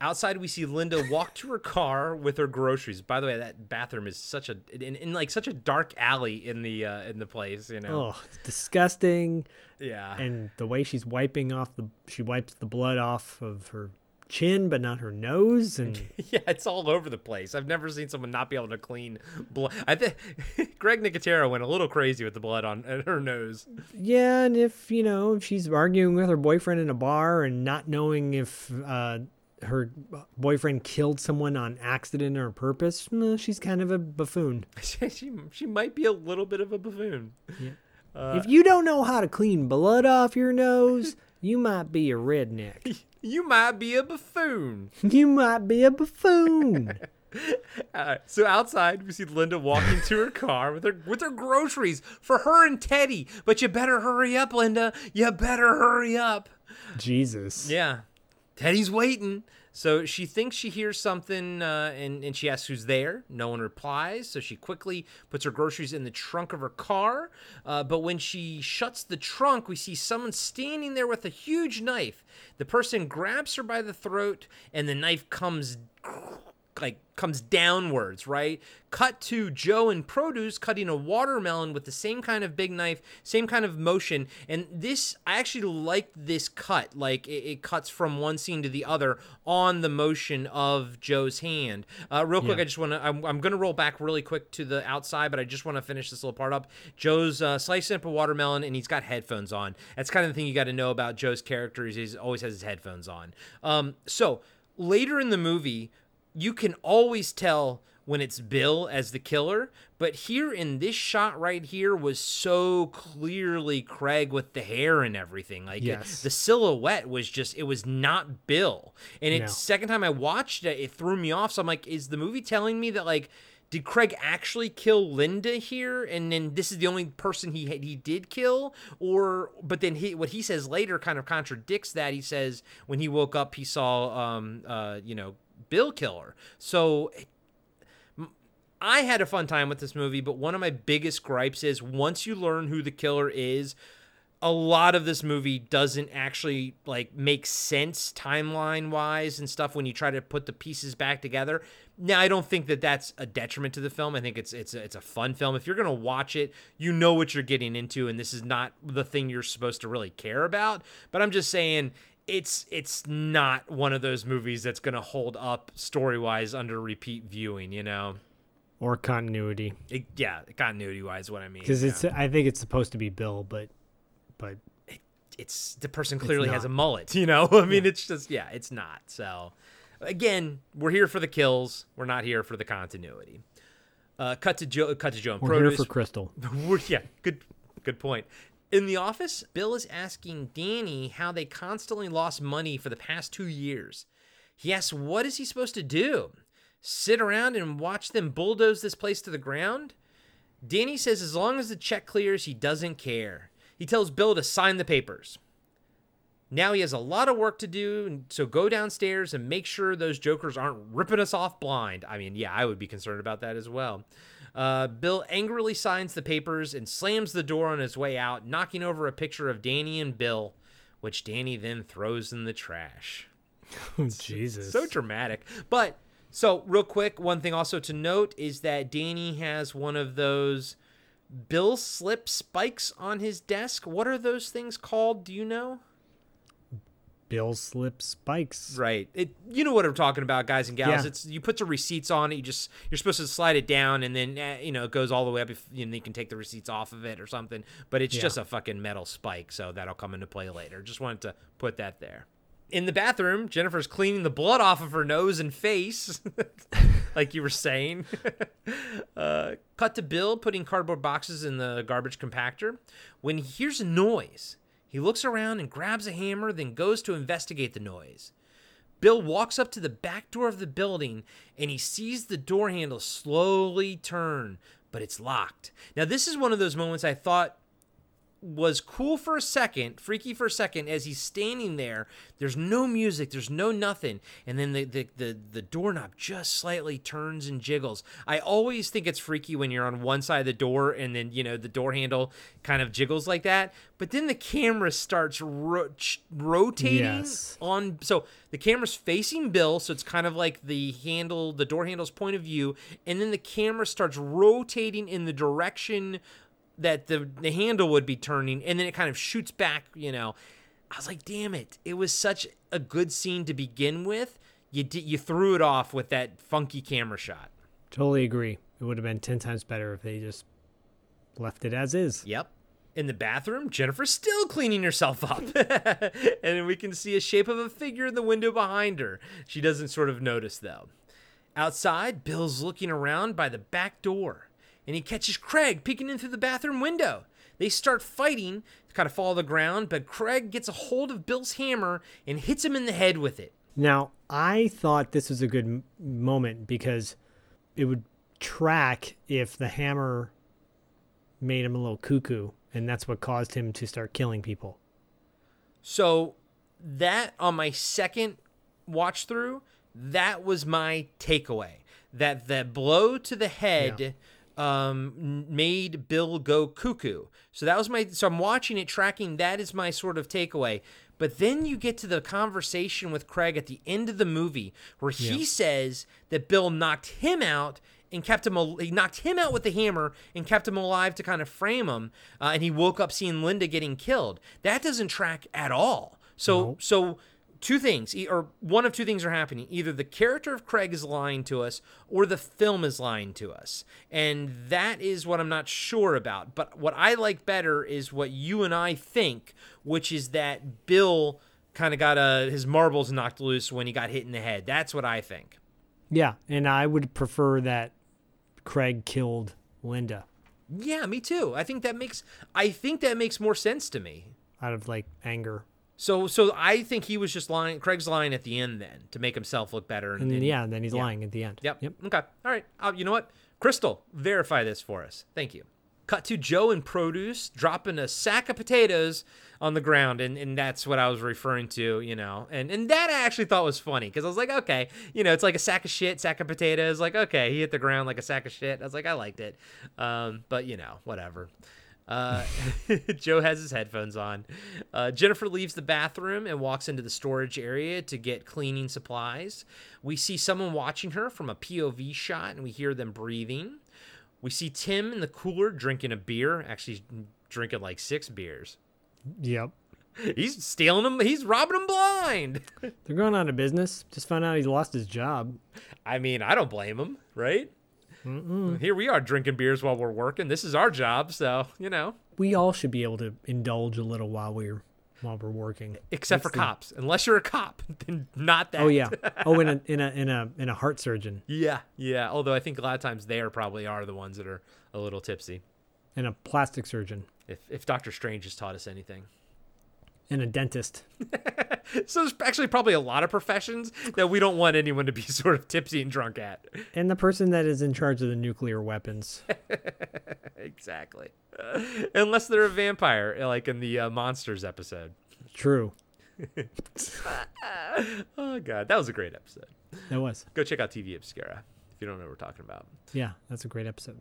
Outside, we see Linda walk to her car with her groceries. By the way, that bathroom is such a in, in like such a dark alley in the uh, in the place. You know. Oh, it's disgusting. Yeah. And the way she's wiping off the she wipes the blood off of her chin, but not her nose, and [laughs] Yeah, it's all over the place. I've never seen someone not be able to clean blood. I think [laughs] Greg Nicotero went a little crazy with the blood on on her nose. yeah. And if you know if she's arguing with her boyfriend in a bar and not knowing if uh, her boyfriend killed someone on accident or purpose, she's kind of a buffoon. [laughs] she, she might be a little bit of a buffoon. if you don't know how to clean blood off your nose, [laughs] you might be a redneck. [laughs] You might be a buffoon. You might be a buffoon. Uh, so outside, we see Linda walking to her car with her with her groceries for her and Teddy. But you better hurry up, Linda. You better hurry up. Jesus. Yeah, Teddy's waiting. So she thinks she hears something, uh, and and she asks who's there. No one replies. So she quickly puts her groceries in the trunk of her car. Uh, but when she shuts the trunk, we see someone standing there with a huge knife. The person grabs her by the throat, and the knife comes like comes downwards, right? Cut to Joe and Produce cutting a watermelon with the same kind of big knife, same kind of motion. And this, I actually like this cut. Like it, it cuts from one scene to the other on the motion of Joe's hand. Uh, real quick, Yeah. I just want to, I'm, I'm going to roll back really quick to the outside, but I just want to finish this little part up. Joe's uh, slicing up a watermelon and he's got headphones on. That's kind of the thing you got to know about Joe's character is he always has his headphones on. Um, so later in the movie, you can always tell when it's Bill as the killer, but here in this shot right here was so clearly Craig with the hair and everything. Like Yes. the silhouette was just it was not Bill. And it's No. second time I watched it, it threw me off. So I'm like, is the movie telling me that like did Craig actually kill Linda here, and then this is the only person he had, he did kill, or but then he what he says later kind of contradicts that. He says when he woke up he saw um uh you know Bill killer. So I had a fun time with this movie, but one of my biggest gripes is once you learn who the killer is, a lot of this movie doesn't actually like make sense timeline wise and stuff when you try to put the pieces back together. Now, I don't think that that's a detriment to the film. I think it's it's a, it's a fun film. If you're gonna watch it, you know what you're getting into, and this is not the thing you're supposed to really care about. But I'm just saying. It's it's not one of those movies that's gonna hold up story wise under repeat viewing, you know. Or continuity. It, yeah, continuity wise, what I mean. Because yeah. it's I think it's supposed to be Bill, but but it's the person clearly has a mullet, you know? [laughs] I mean, it's just, yeah, it's not. So, again, we're here for the kills. We're not here for the continuity. Uh, cut to Joe. Cut to Joe and we're here for Crystal. [laughs] Yeah, good, good point. In the office, Bill is asking Danny how they constantly lost money for the past two years. He asks, "What is he supposed to do? Sit around and watch them bulldoze this place to the ground?" Danny says, "As long as the check clears, he doesn't care." He tells Bill to sign the papers. Now he has a lot of work to do, so go downstairs and make sure those jokers aren't ripping us off blind. I mean, yeah, I would be concerned about that as well. Uh, Bill angrily signs the papers and slams the door on his way out, knocking over a picture of Danny and Bill, which Danny then throws in the trash. Oh, [laughs] Jesus. So dramatic. But so real quick, one thing also to note is that Danny has one of those Bill slip spikes on his desk. What are those things called? Do you know? Bill slip spikes. Right. It you know what I'm talking about, guys and gals. Yeah. It's you put the receipts on it. You just you're supposed to slide it down, and then eh, you know it goes all the way up. If you, know, you can take the receipts off of it or something. But it's Yeah. just a fucking metal spike, so that'll come into play later. Just wanted to put that there. In the bathroom, Jennifer's cleaning the blood off of her nose and face, [laughs] like you were saying. [laughs] uh, cut to Bill putting cardboard boxes in the garbage compactor. When he hears a noise, he looks around and grabs a hammer, then goes to investigate the noise. Bill walks up to the back door of the building and he sees the door handle slowly turn, but it's locked. Now, this is one of those moments I thought was cool for a second, freaky for a second, as he's standing there. There's no music, there's no nothing, and then the the the, the doorknob just slightly turns and jiggles. I always think it's freaky when you're on one side of the door and then you know the door handle kind of jiggles like that. But then the camera starts ro- ch- rotating Yes. on. So the camera's facing Bill, so it's kind of like the handle, the door handle's point of view, and then the camera starts rotating in the direction that the the handle would be turning and then it kind of shoots back you know. I was like damn it. It was such a good scene to begin with. You di- you threw it off with that funky camera shot. Totally agree. It would have been 10 times better if they just left it as is. yep. In the bathroom jennifer's still cleaning herself up. [laughs] And we can see a shape of a figure in the window behind her. She doesn't sort of notice though. Outside bill's looking around by the back door and he catches Craig peeking in through the bathroom window. They start fighting, kind of fall to the ground, but Craig gets a hold of Bill's hammer and hits him in the head with it. Now, I thought this was a good m- moment because it would track if the hammer made him a little cuckoo, and that's what caused him to start killing people. So that on my second watch through, that was my takeaway. That the blow to the head um made Bill go cuckoo. So that was my so I'm watching it tracking that is my sort of takeaway. But then you get to the conversation with Craig at the end of the movie where he Yeah. says that Bill knocked him out and kept him al- he knocked him out with the hammer and kept him alive to kind of frame him uh, and he woke up seeing Linda getting killed. That doesn't track at all. So so two things or one of two things are happening. Either the character of craig is lying to us or the film is lying to us. And that is what i'm not sure about. But what i like better is what you and i think which is that bill kind of got uh, his marbles knocked loose when he got hit in the head. That's what i think. Yeah, and I would prefer that Craig killed Linda. Yeah me too. I think that makes i think that makes more sense to me. Out of like anger. So so i think he was just lying craig's lying at the end then to make himself look better And then, yeah, then he's yeah. lying at the end. Yep. Yep. Okay. All right. Uh, you know what? Crystal, verify this for us. Thank you. Cut to Joe and Produce dropping a sack of potatoes on the ground, and, and that's what I was referring to, you know. And and that I actually thought was funny because I was like, okay, you know, it's like a sack of shit, sack of potatoes. Like, okay, he hit the ground like a sack of shit. I was like, I liked it. Um, but you know, whatever. Uh, [laughs] Joe has his headphones on. Uh, Jennifer leaves the bathroom and walks into the storage area to get cleaning supplies. We see someone watching her from a POV shot and we hear them breathing. We see Tim in the cooler drinking a beer, actually drinking like six beers. Yep. He's stealing them, he's robbing them blind. They're going out of business. Just found out he lost his job. I mean, I don't blame him, right? Mm-mm. Here we are drinking beers while we're working. This is our job, so, you know. We all should be able to indulge a little while we're while we're working. Except for the- cops. Unless you're a cop, [laughs] then not that. Oh yeah. [laughs] Oh, in a in a in a in a heart surgeon Yeah, yeah. Although I think a lot of times they are probably are the ones that are a little tipsy. and a plastic surgeon If if Doctor Strange has taught us anything. And a dentist. [laughs] So there's actually probably a lot of professions that we don't want anyone to be [laughs] sort of tipsy and drunk at. And the person that is in charge of the nuclear weapons. [laughs] exactly. Unless they're a vampire, like in the uh, monsters episode. True. oh god, that was a great episode. That was. Go check out TV Obscura if you don't know what we're talking about. Yeah, that's a great episode.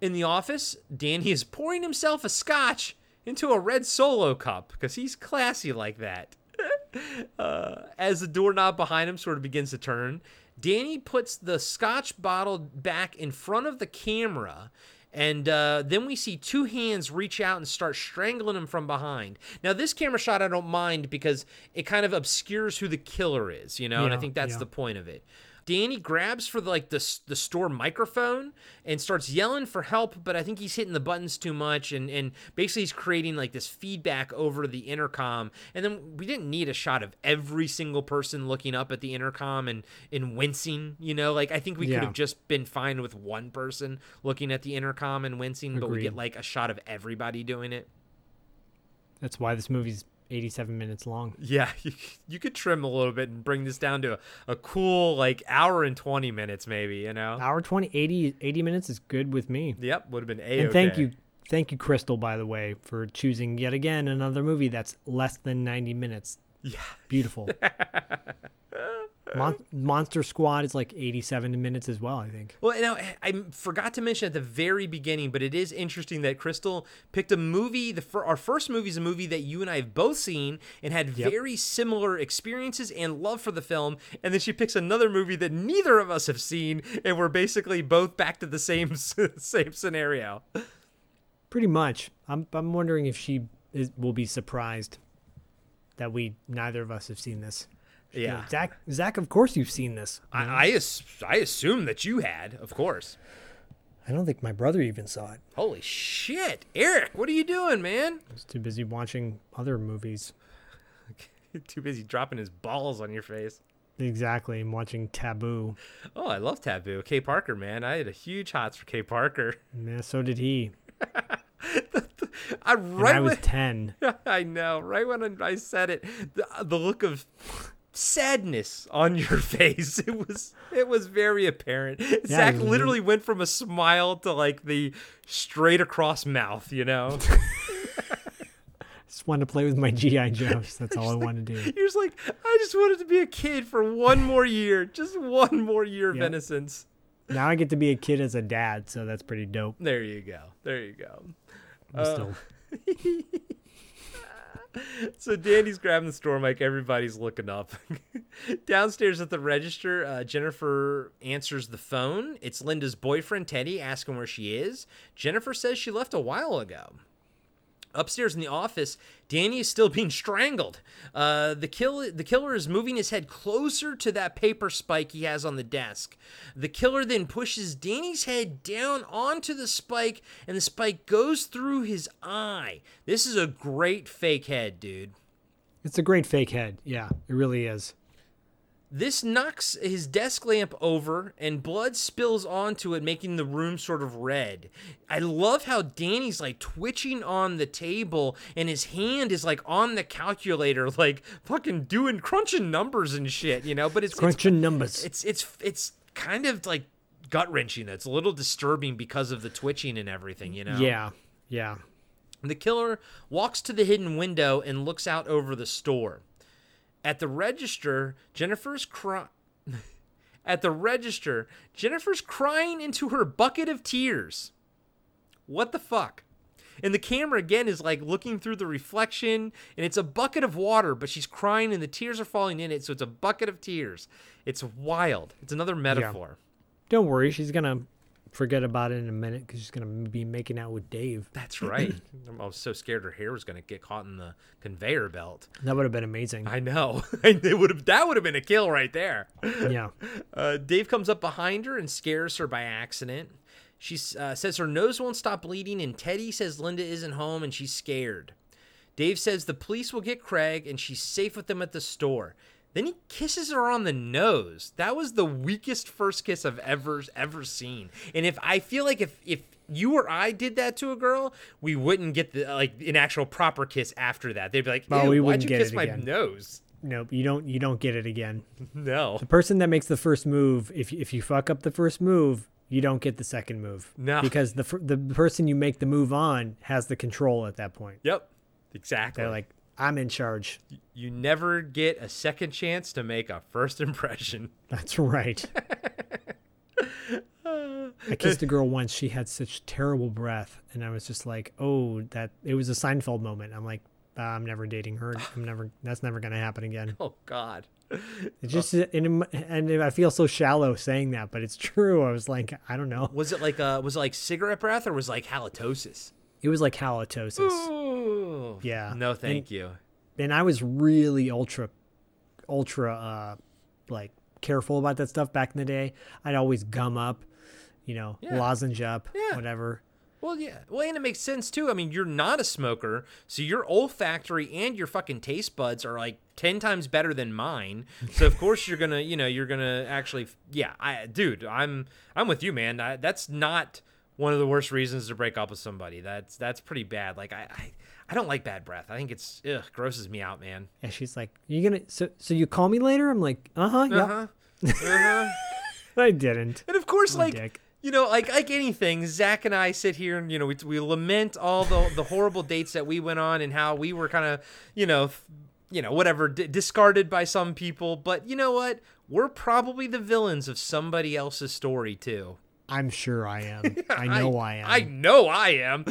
In the office, Danny is pouring himself a scotch into a red solo cup because he's classy like that. [laughs] uh, as the doorknob behind him sort of begins to turn, Danny puts the scotch bottle back in front of the camera. And uh, then we see two hands reach out and start strangling him from behind. Now, this camera shot I don't mind because it kind of obscures who the killer is, you know, and I think that's yeah. the point of it. Danny grabs for the, like the the store microphone and starts yelling for help, but I think he's hitting the buttons too much and and basically he's creating like this feedback over the intercom. And then we didn't need a shot of every single person looking up at the intercom and and wincing, you know? Like I think we could have just been fine with one person looking at the intercom and wincing, but we get like a shot of everybody doing it. That's why this movie's 87 minutes long. Yeah, [laughs] you, you could trim a little bit and bring this down to a, a cool like hour and 20 minutes maybe, you know? Hour 20, 80, 80 minutes is good with me. Yep, would have been a And thank you, thank you, Crystal, by the way, for choosing yet again another movie that's less than 90 minutes. Yeah. Beautiful. [laughs] Mon- Monster Squad is like 87 minutes as well, I think. Well, now I forgot to mention at the very beginning, but it is interesting that Crystal picked a movie. The fir- our first movie is a movie that you and I have both seen and had Yep. very similar experiences and love for the film. And then she picks another movie that neither of us have seen, and we're basically both back to the same [laughs] same scenario. Pretty much. I'm I'm wondering if she is, will be surprised that we neither of us have seen this. You know, Yeah. Zach, Zach, of course you've seen this. I I, as- I assume that you had, of course. I don't think my brother even saw it. Holy shit, Eric! What are you doing, man? I was too busy watching other movies. [laughs] Too busy dropping his balls on your face. Exactly. I'm watching Taboo. Oh, I love Taboo. Kay Parker, man. I had a huge hots for Kay Parker. [laughs] Yeah, so did he. I right I was when- 10. [laughs] I know. Right when I said it, the, the look of sadness on [laughs] your face it was it was very apparent. Zach literally went from a smile to like the straight across mouth. You know, [laughs] Just wanted to play with my GI Joes. That's all I wanted to do. you're just like, I just wanted to be a kid for one more year, just one more year of innocence. Now I get to be a kid as a dad, so that's pretty dope. There you go. There you go. Uh, still [laughs] [laughs] so Danny's grabbing the store mic. Everybody's looking up. [laughs] Downstairs at the register, uh, Jennifer answers the phone. It's Linda's boyfriend, Teddy, asking where she is. Jennifer says she left a while ago. Upstairs in the office, Danny is still being strangled. Uh, the kill the killer is moving his head closer to that paper spike he has on the desk. The killer then pushes Danny's head down onto the spike, and the spike goes through his eye. This is a great fake head, dude. It's a great fake head. Yeah, it really is. This knocks his desk lamp over and blood spills onto it, making the room sort of red. I love how Danny's like twitching on the table and his hand is like on the calculator, [laughs] like fucking doing crunching numbers and shit, you know? But it's it's- Crunching numbers. It's it's it's kind of like gut wrenching. It's a little disturbing because of the twitching and everything, you know? Yeah, yeah. The killer walks to the hidden window and looks out over the store. At the register, Jennifer's crying. [laughs] At the register, Jennifer's crying into her bucket of tears. What the fuck? And the camera again is like looking through the reflection, and it's a bucket of water, but she's crying and the tears are falling in it, so it's a bucket of tears. It's wild. It's another metaphor. Don't worry, she's gonna forget about it in a minute because she's gonna be making out with Dave. That's right. [clears throat] I was so scared her hair was going to get caught in the conveyor belt. That would have been amazing. I know. [laughs] it would have that would have been a kill right there. [laughs] Yeah. Uh, Dave comes up behind her and scares her by accident. She uh, says her nose won't stop bleeding, and Teddy says Linda isn't home and she's scared. Dave says the police will get Craig and she's safe with them at the store. Then he kisses her on the nose. That was the weakest first kiss I've ever ever seen. And if I feel like if if you or I did that to a girl, we wouldn't get the like an actual proper kiss after that. They'd be like, Oh, "Ew, we why'd wouldn't you get kiss my again. nose?" Nope, you don't. You don't get it again. [laughs] No. The person that makes the first move, if if you fuck up the first move, you don't get the second move. No. because the the person you make the move on has the control at that point. Yep. Exactly. They're like, I'm in charge. you never get a second chance to make a first [laughs] impression. That's right. [laughs] I kissed a girl once. She had such terrible breath, and I was just like, "Oh, that." It was a Seinfeld moment. I'm like, "Ah, "I'm never dating her. I'm never. That's never gonna happen again." [laughs] Oh God. It just and, and I feel so shallow saying that, but it's true. I was like, I don't know. Was it like uh was it like cigarette breath or was it like halitosis? It was like halitosis. Ooh. Yeah. No, thank And- you. and I was really ultra, ultra, uh, like careful about that stuff back in the day. I'd always gum up, you know, Yeah. lozenge up, Yeah. whatever. Well, yeah. Well, and it makes sense too. I mean, you're not a smoker, so your olfactory and your fucking taste buds are like ten times better than mine. So of course you're gonna, you know, you're gonna actually, yeah. I, dude, I'm, I'm with you, man. I, that's not one of the worst reasons to break up with somebody. That's that's pretty bad. Like I, I, I don't like bad breath. I think it's ugh, grosses me out, man. And she's like, "You gonna so so you call me later?" I'm like, "Uh huh, yeah." Uh-huh. Uh-huh. [laughs] I didn't. And of course, I'm like dick. you know, like like anything, Zach and I sit here and you know we, we lament all the the horrible dates that we went on and how we were kind of you know you know whatever d- discarded by some people. But you know what? We're probably the villains of somebody else's story too. I'm sure [laughs] I am. I know I, am. I know I am.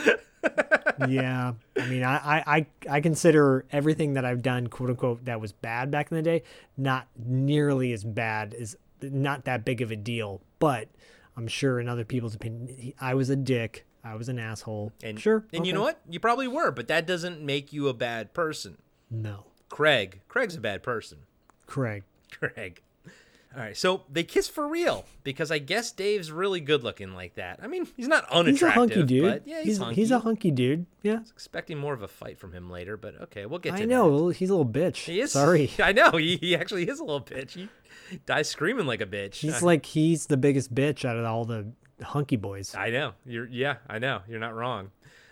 yeah. I mean, I, I, I, I consider everything that I've done, quote unquote, that was bad back in the day, not nearly as bad as not that big of a deal. But I'm sure in other people's opinion, I was a dick. I was an asshole. And sure. And you know what? You probably were, but that doesn't make you a bad person. No. Craig. Craig's a bad person. Craig. [laughs] Craig. All right, so they kiss for real because I guess Dave's really good looking like that. I mean, he's not unattractive. He's a hunky dude. but yeah, he's, he's, hunky. he's a hunky dude. Yeah. Expecting more of a fight from him later, but okay, we'll get to I know. He's a little bitch. He is. Sorry. [laughs] I know. He, he actually is a little bitch. He dies screaming like a bitch. He's I- like, he's the biggest bitch out of all the hunky boys. I know. You're yeah, I know. You're not wrong.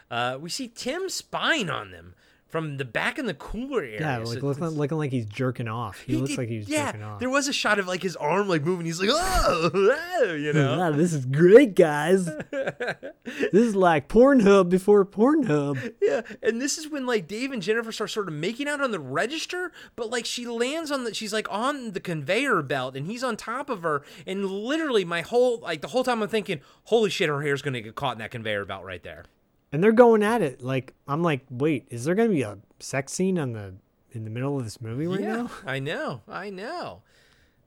Uh, we see Tim spying on them from the back in the cooler area. Yeah, So like it's- looking, looking like he's jerking off. He, looks did- like he's yeah, jerking off. there was a shot of like his arm like moving. He's like, oh, oh," you [laughs] know. Wow, this is great, guys. [laughs] this is like Pornhub before Pornhub. Yeah, and this is when like Dave and Jennifer start sort of making out on the register, but like she lands on the she's like on the conveyor belt and he's on top of her, and literally my whole like the whole time I'm thinking, holy shit, her hair's gonna get caught in that conveyor belt right there. And they're going at it. Like I'm like, wait, is there gonna be a sex scene on the in the middle of this movie right yeah, now? [laughs] I know, I know.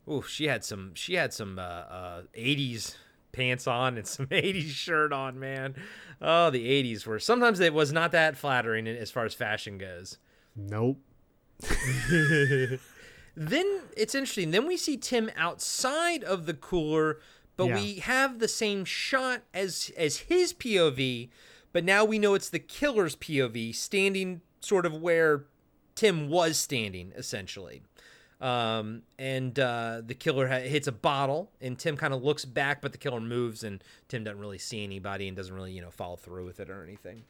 Ooh, she had some she had some uh, uh 80s pants on and [laughs] some 80s shirt on, man. Oh, the 80s were sometimes it was not that flattering as far as fashion goes. Nope. [laughs] then it's interesting. Then we see Tim outside of the cooler, but Yeah. we have the same shot as as his POV, but now we know it's the killer's POV, standing sort of where Tim was standing, essentially. Um, and uh, the killer ha- hits a bottle, and Tim kind of looks back, but the killer moves, and Tim doesn't really see anybody and doesn't really, you know, follow through with it or anything.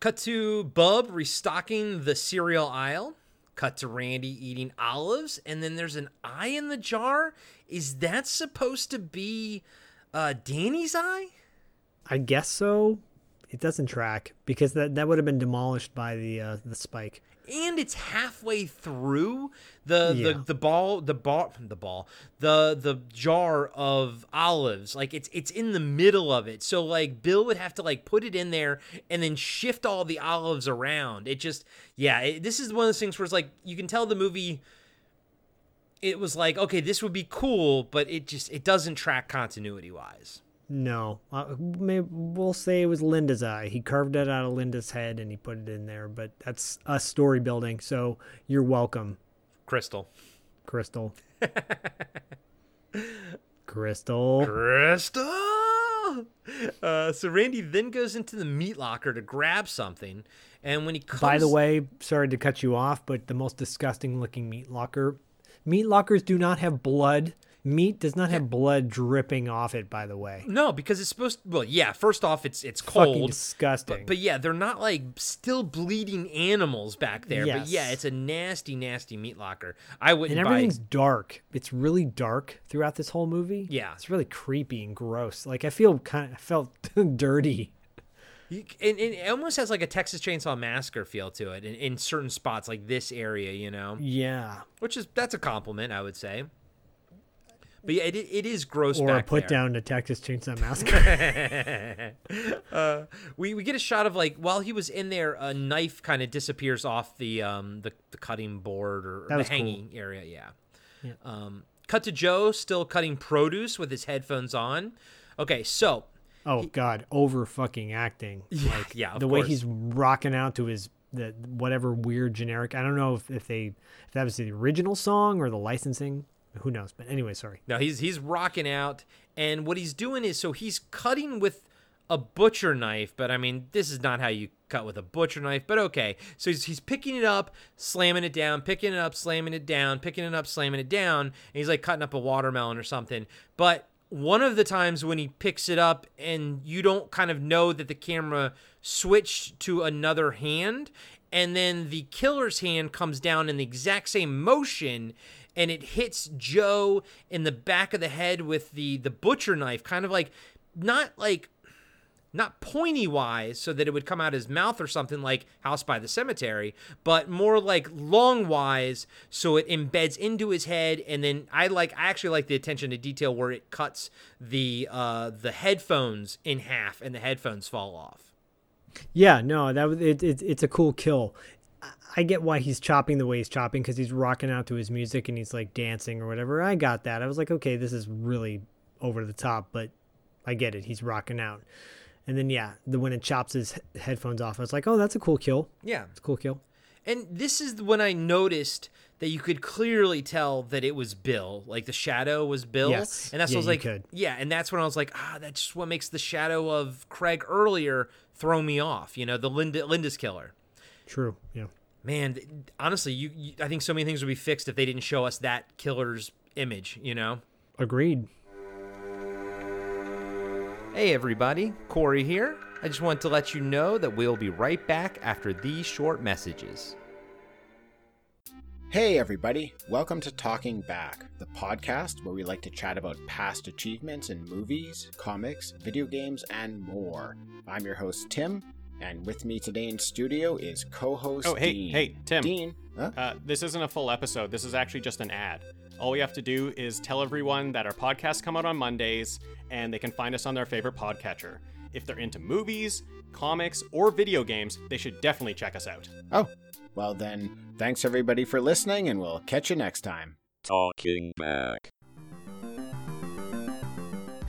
Cut to Bub restocking the cereal aisle. Cut to Randy eating olives, and then there's an eye in the jar. Is that supposed to be uh, Danny's eye? I guess so. It doesn't track because that that would have been demolished by the uh, the spike. and it's halfway through the Yeah. the, the ball the ball the ball the the jar of olives like it's it's in the middle of it so like bill would have to like put it in there and then shift all the olives around it just yeah it, this is one of those things where it's like you can tell the movie it was like okay this would be cool but it just it doesn't track continuity wise No, uh, maybe we'll say it was Linda's eye. He carved it out of Linda's head and he put it in there. But that's us story building, so you're welcome, crystal Crystal. [laughs] Crystal. Crystal. Uh, so Randy then goes into the meat locker to grab something, and when he comes, By the way, sorry to cut you off, but the most disgusting looking meat locker. Meat lockers do not have blood. Meat does not have blood dripping off it. By the way, no, because it's supposed. well, yeah. First off, it's it's fucking cold, disgusting. but, but yeah, they're not like still bleeding animals back there. But yeah, it's a nasty, nasty meat locker. I wouldn't and buy. everything's dark. It's really dark throughout this whole movie. Yeah. it's really creepy and gross. Like I feel kind of I felt [laughs] dirty. And, and it almost has like a Texas Chainsaw Massacre feel to it in, in certain spots, like this area, you know. Yeah, Which is that's a compliment, I would say. But yeah, it, it is gross. or a back put there. down to Texas Chainsaw [laughs] Massacre. uh, we we get a shot of like while he was in there, a knife kind of disappears off the um the, the cutting board or the was cool. hanging area. Yeah. Yeah. Um, cut to Joe still cutting produce with his headphones on. Okay, so oh God, over fucking acting. [laughs] Yeah, like yeah, of the way course. he's rocking out to his the whatever weird generic. I don't know if, if they if that was the original song or the licensing. Who knows? But anyway, sorry. No, he's he's rocking out, and what he's doing is so he's cutting with a butcher knife, but I mean this is not how you cut with a butcher knife, but okay. So he's he's picking it up, slamming it down, picking it up, slamming it down, picking it up, slamming it down, and he's like cutting up a watermelon or something. But one of the times when he picks it up and you don't kind of know that the camera switched to another hand and then the killer's hand comes down in the exact same motion and it hits Joe in the back of the head with the the butcher knife kind of like not like not pointy wise so that it would come out his mouth or something like House by the Cemetery, but more like long wise so it embeds into his head and then I like I actually like the attention to detail where it cuts the uh the headphones in half and the headphones fall off. Yeah, no, that was it, it, it's a cool kill. I- get why he's chopping the way he's chopping because he's rocking out to his music and he's like dancing or whatever. I got that. I was like, okay, this is really over the top, but I get it. He's rocking out. And then yeah, the when it chops his headphones off, I was like, oh, that's a cool kill. Yeah. It's a cool kill. And this is when I noticed that you could clearly tell that it was Bill. Like the shadow was Bill. Yes. And that's Yeah, what I was like, could. yeah. And that's when I was like, ah, that's just what makes the shadow of Craig earlier throw me off. You know, the Linda Linda's killer. True. Yeah. Man, honestly, you, you I think so many things would be fixed if they didn't show us that killer's image. You know. Agreed. Hey everybody, Corey here. I just want to let you know that we'll be right back after these short messages. Hey, everybody. Welcome to Talking Back, the podcast where we like to chat about past achievements in movies, comics, video games, and more. I'm your host, Tim, and with me today in studio is co host Oh, hey, Dean. hey, Tim. Dean. Huh? Uh, this isn't a full episode. This is actually just an ad. All we have to do is tell everyone that our podcasts come out on Mondays and they can find us on their favorite podcatcher. If they're into movies, comics, or video games, they should definitely check us out. Oh, well then, thanks everybody for listening, and we'll catch you next time. Talking back.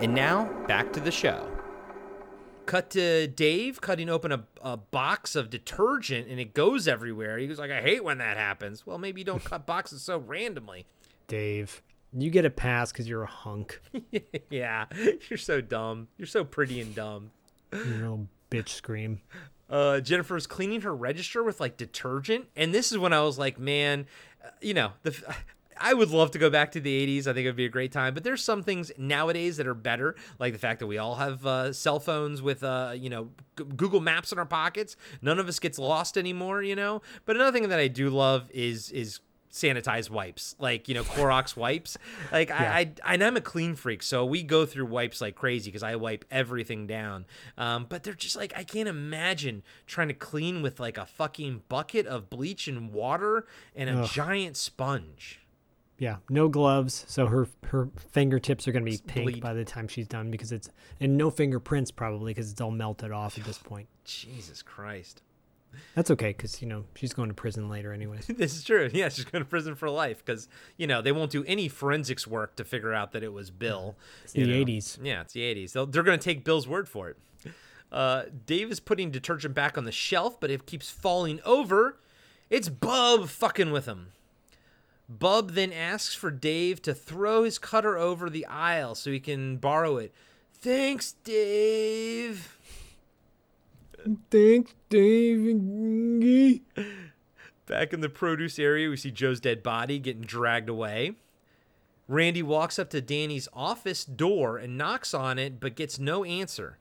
And now, back to the show. Cut to Dave cutting open a, a box of detergent and it goes everywhere. He was like, I hate when that happens. Well, maybe you don't cut boxes so randomly. Dave, you get a pass because you're a hunk. [laughs] yeah, you're so dumb. You're so pretty and dumb. You little bitch scream. Uh, Jennifer's cleaning her register with like detergent. And this is when I was like, man, uh, you know, the. I would love to go back to the 80s. I think it would be a great time. But there's some things nowadays that are better, like the fact that we all have uh, cell phones with, uh, you know, G- Google Maps in our pockets. None of us gets lost anymore, you know. But another thing that I do love is is sanitized wipes, like you know Clorox [laughs] wipes. Like Yeah. I, I, and I'm a clean freak, so we go through wipes like crazy because I wipe everything down. Um, but they're just like I can't imagine trying to clean with like a fucking bucket of bleach and water and a Ugh. giant sponge. Yeah, no gloves, so her her fingertips are gonna be pink bleed. by the time she's done because it's and no fingerprints probably because it's all melted off at this [sighs] point. Jesus Christ. That's okay because you know she's going to prison later anyway. [laughs] this is true. Yeah, she's going to prison for life because you know they won't do any forensics work to figure out that it was Bill. It's the. 80s. Yeah, it's the eighties. They'll, they're going to take Bill's word for it. Uh, Dave is putting detergent back on the shelf, but it keeps falling over. It's Bub fucking with him. Bub then asks for Dave to throw his cutter over the aisle so he can borrow it. Thanks, Dave. Thanks, Dave. Back in the produce area, we see Joe's dead body getting dragged away. Randy walks up to Danny's office door and knocks on it, but gets no answer.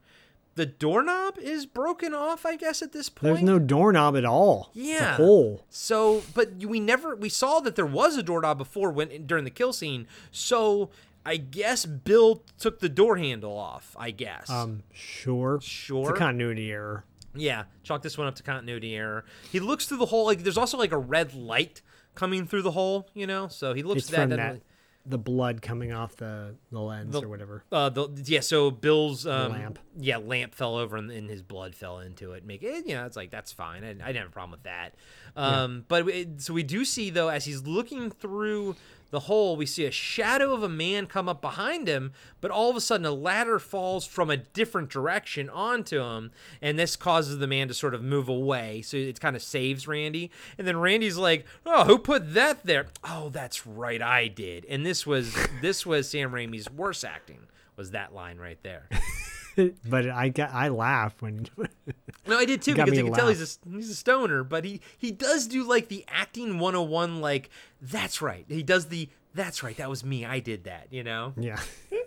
The doorknob is broken off, I guess, at this point. There's no doorknob at all. It's Yeah. a hole. So, but we never we saw that there was a doorknob before when during the kill scene. So I guess Bill took the door handle off. I guess. Um, sure. Sure. It's a continuity error. Yeah, chalk this one up to continuity error. He looks through the hole. Like there's also like a red light coming through the hole, you know. So he looks It's at that. that the blood coming off the the lens The- or whatever. Uh, the, yeah. So Bill's um, lamp. Yeah, lamp fell over and, and his blood fell into it. Make it. You know, it's like that's fine. I, I didn't have a problem with that. Yeah. Um, but it, so we do see though, as he's looking through the hole, we see a shadow of a man come up behind him. But all of a sudden, a ladder falls from a different direction onto him, and this causes the man to sort of move away. So it kind of saves Randy. And then Randy's like, "Oh, who put that there? Oh, that's right, I did." And this was this was Sam Raimi's worst acting. Was that line right there? [laughs] [laughs] but I got I laugh when [laughs] No, I did too because you can tell he's a, he's a stoner, but he he does do like the acting 101 like that's right. He does the that's right. That was me. I did that, you know? yeah. [laughs]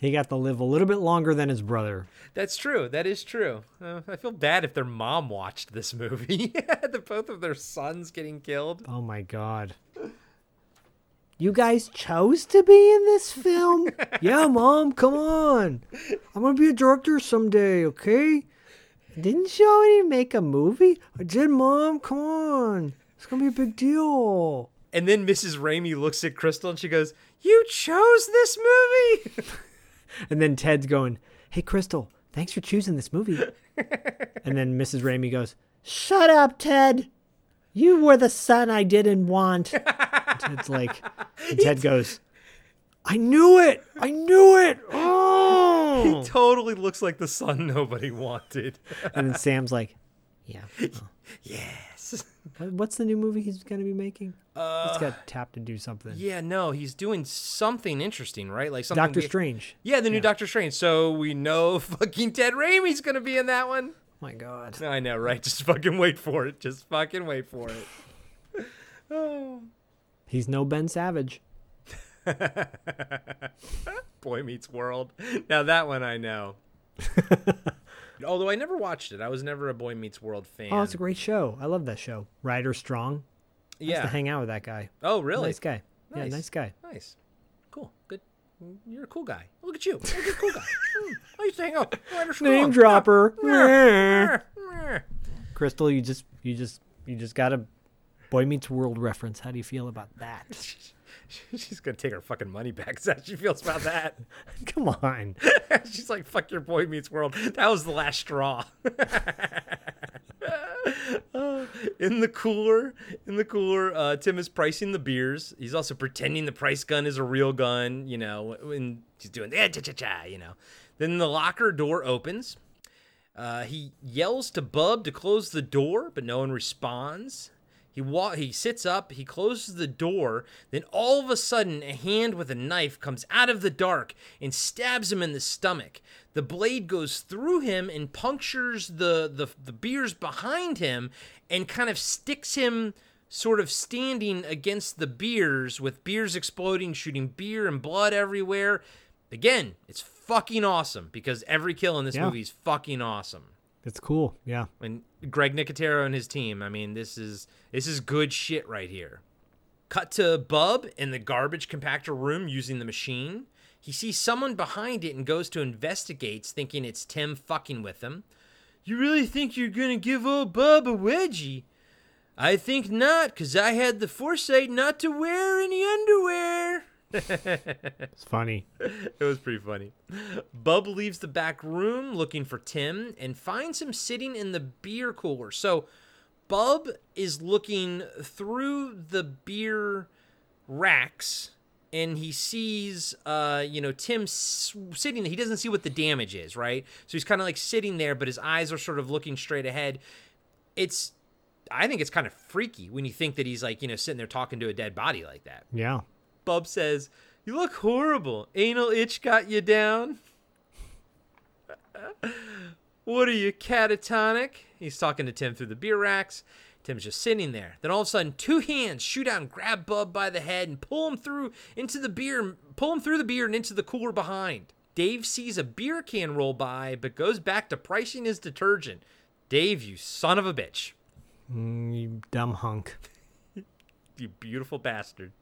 he got to live a little bit longer than his brother. That's true. That is true. Uh, I feel bad if their mom watched this movie. the both of their sons getting killed. Oh my god. You guys chose to be in this film? [laughs] yeah, mom, come on. I'm gonna be a director someday, okay? Didn't you already make a movie? I did, mom. Come on. It's gonna be a big deal. And then Mrs. Raimi looks at Crystal and she goes, "You chose this movie." [laughs] And then Ted's going, Hey, Crystal, thanks for choosing this movie. [laughs] and then Mrs. Raimi goes, Shut up, Ted. You were the son I didn't want. And [laughs] Ted's like, and Ted goes, I knew it. I knew it. [laughs] Oh. he totally looks like the son nobody wanted. and then Sam's like, Yeah. oh." [laughs] yes. What's the new movie he's going to be making? Uh, he's got tapped to do something. Yeah, no, he's doing something interesting, right? Like something Doctor we- Strange. Yeah, the new Doctor Strange. So we know fucking Ted Raimi's gonna be in that one. My God. I know, right? Just fucking wait for it. Just fucking wait for it. oh. [sighs] He's no Ben Savage. [laughs] Boy Meets World. Now that one I know. [laughs] Although I never watched it. I was never a Boy Meets World fan. Oh, it's a great show. I love that show. Ryder Strong. I used Yeah. to hang out with that guy. Oh, really? Nice guy. Yeah, Nice. nice guy. Nice. Cool. Good. You're a cool guy. Look at you. Look at a cool guy. [laughs] Hmm. I used to hang out. Strong. Name dropper. [laughs] Crystal, you just you just you just got a Boy Meets World reference. How do you feel about that? [laughs] She's gonna take her fucking money back. Is that how she feels about that? Come on. She's like, "Fuck your Boy Meets World." That was the last straw. Uh, [laughs] in the cooler, in the cooler, uh, Tim is pricing the beers. He's also pretending the price gun is a real gun. You know, and he's doing the cha cha cha. You know. Then the locker door opens. Uh, he yells to Bub to close the door, but no one responds. He wa- he sits up, he closes the door, then all of a sudden a hand with a knife comes out of the dark and stabs him in the stomach. The blade goes through him and punctures the the, the beers behind him and kind of sticks him sort of standing against the beers with beers exploding, shooting beer and blood everywhere. Again, it's fucking awesome because every kill in this Yeah. movie is fucking awesome It's cool. Yeah. and Greg Nicotero and his team. I mean, this is this is good shit right here. Cut to Bub in the garbage compactor room using the machine. He sees someone behind it and goes to investigate, thinking it's Tim fucking with him. You really think you're gonna give old Bub a wedgie? I think not, cause I had the foresight not to wear any underwear. It's funny. [laughs] it was pretty funny. Bub leaves the back room looking for Tim and finds him sitting in the beer cooler. So Bub is looking through the beer racks and he sees uh you know Tim s- sitting he doesn't see what the damage is, right? So he's kind of like sitting there but his eyes are sort of looking straight ahead. It's I think it's kind of freaky when you think that he's like, you know, sitting there talking to a dead body like that. Yeah. Bub says, You look horrible. Anal itch got you down? what are you, catatonic? He's talking to Tim through the beer racks. Tim's just sitting there. Then all of a sudden, two hands shoot out and grab Bub by the head and pull him through into the beer, pull him through the beer and into the cooler behind. Dave sees a beer can roll by, but goes back to pricing his detergent. Dave, you son of a bitch. Mm, you dumb hunk. [laughs] You beautiful bastard.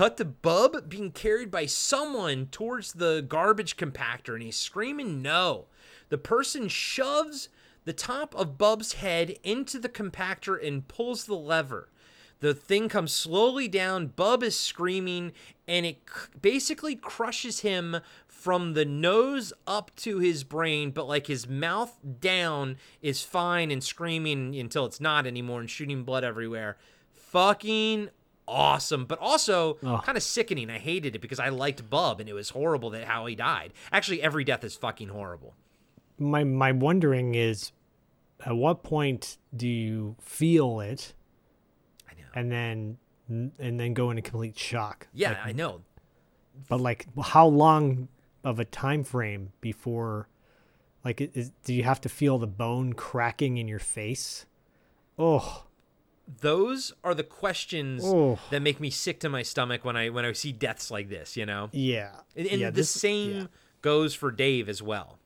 Cut to Bub being carried by someone towards the garbage compactor and he's screaming no. The person shoves the top of Bub's head into the compactor and pulls the lever. The thing comes slowly down. Bub is screaming, and it c- basically crushes him from the nose up to his brain, but like his mouth down is fine and screaming until it's not anymore and shooting blood everywhere. Fucking awesome, but also Ugh. kind of sickening. I hated it because I liked Bub, and it was horrible that how he died. Actually, every death is fucking horrible. My my wondering is, at what point do you feel it? I know. And then and then go into complete shock. Yeah, Like, I know. But like, how long of a time frame before, like, is, do you have to feel the bone cracking in your face? Oh, those are the questions Oh. that make me sick to my stomach when I when I see deaths like this, you know. Yeah. And, and Yeah, the this- same goes for Dave as well.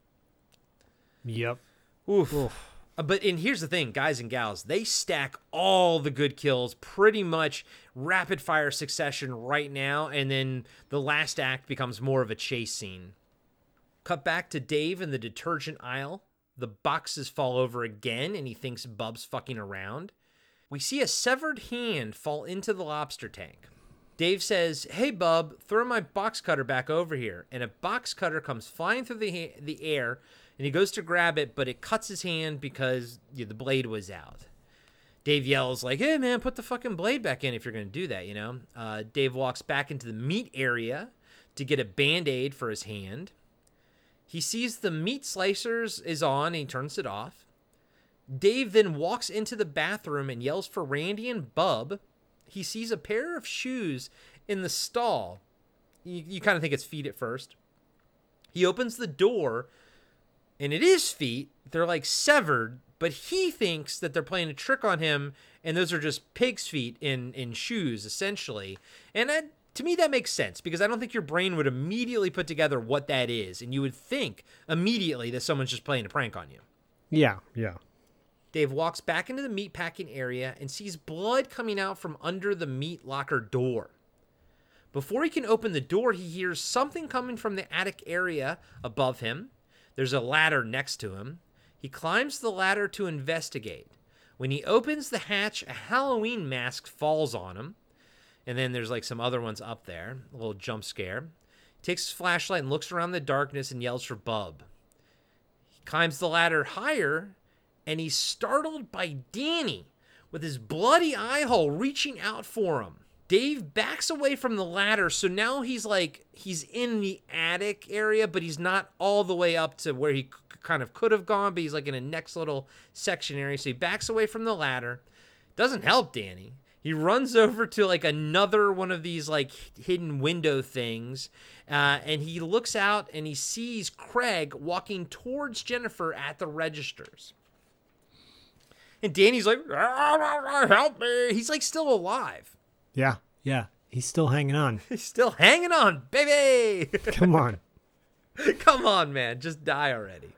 yep. Oof. Uh, But and here's the thing, guys and gals, they stack all the good kills pretty much rapid fire succession right now, and then the last act becomes more of a chase scene. Cut back to Dave in the detergent aisle. The boxes fall over again, and he thinks Bub's fucking around. We see a severed hand fall into the lobster tank. Dave says, "Hey Bub, throw my box cutter back over here." And a box cutter comes flying through the ha- the air, and he goes to grab it, but it cuts his hand because yeah, the blade was out. Dave yells like, "Hey man, put the fucking blade back in if you're gonna do that," you know. Uh, Dave walks back into the meat area to get a band aid for his hand. He sees the meat slicers is on and he turns it off. Dave then walks into the bathroom and yells for Randy and Bub. He sees a pair of shoes in the stall. You, you kind of think it's feet at first. He opens the door and it is feet. They're like severed, but he thinks that they're playing a trick on him and those are just pig's feet in in shoes essentially. And that, to me that makes sense because I don't think your brain would immediately put together what that is and you would think immediately that someone's just playing a prank on you. Yeah. Yeah. Dave walks back into the meat packing area and sees blood coming out from under the meat locker door. Before he can open the door, he hears something coming from the attic area above him. There's a ladder next to him. He climbs the ladder to investigate. When he opens the hatch, a Halloween mask falls on him. And then there's like some other ones up there, a little jump scare. He takes his flashlight and looks around the darkness and yells for Bub. He climbs the ladder higher and he's startled by Danny with his bloody eye hole reaching out for him. Dave backs away from the ladder, so now he's like he's in the attic area, but he's not all the way up to where he c- kind of could have gone, but he's like in a next little section area. So he backs away from the ladder. Doesn't help Danny. He runs [laughs] over to like another one of these like hidden window things, uh, and he looks out and he sees Craig walking towards Jennifer at the registers. And Danny's like, "Help me!" He's like still alive. Yeah. Yeah. He's still hanging on. [laughs] He's still hanging on, baby. [laughs] Come on. Come on, man. Just die already.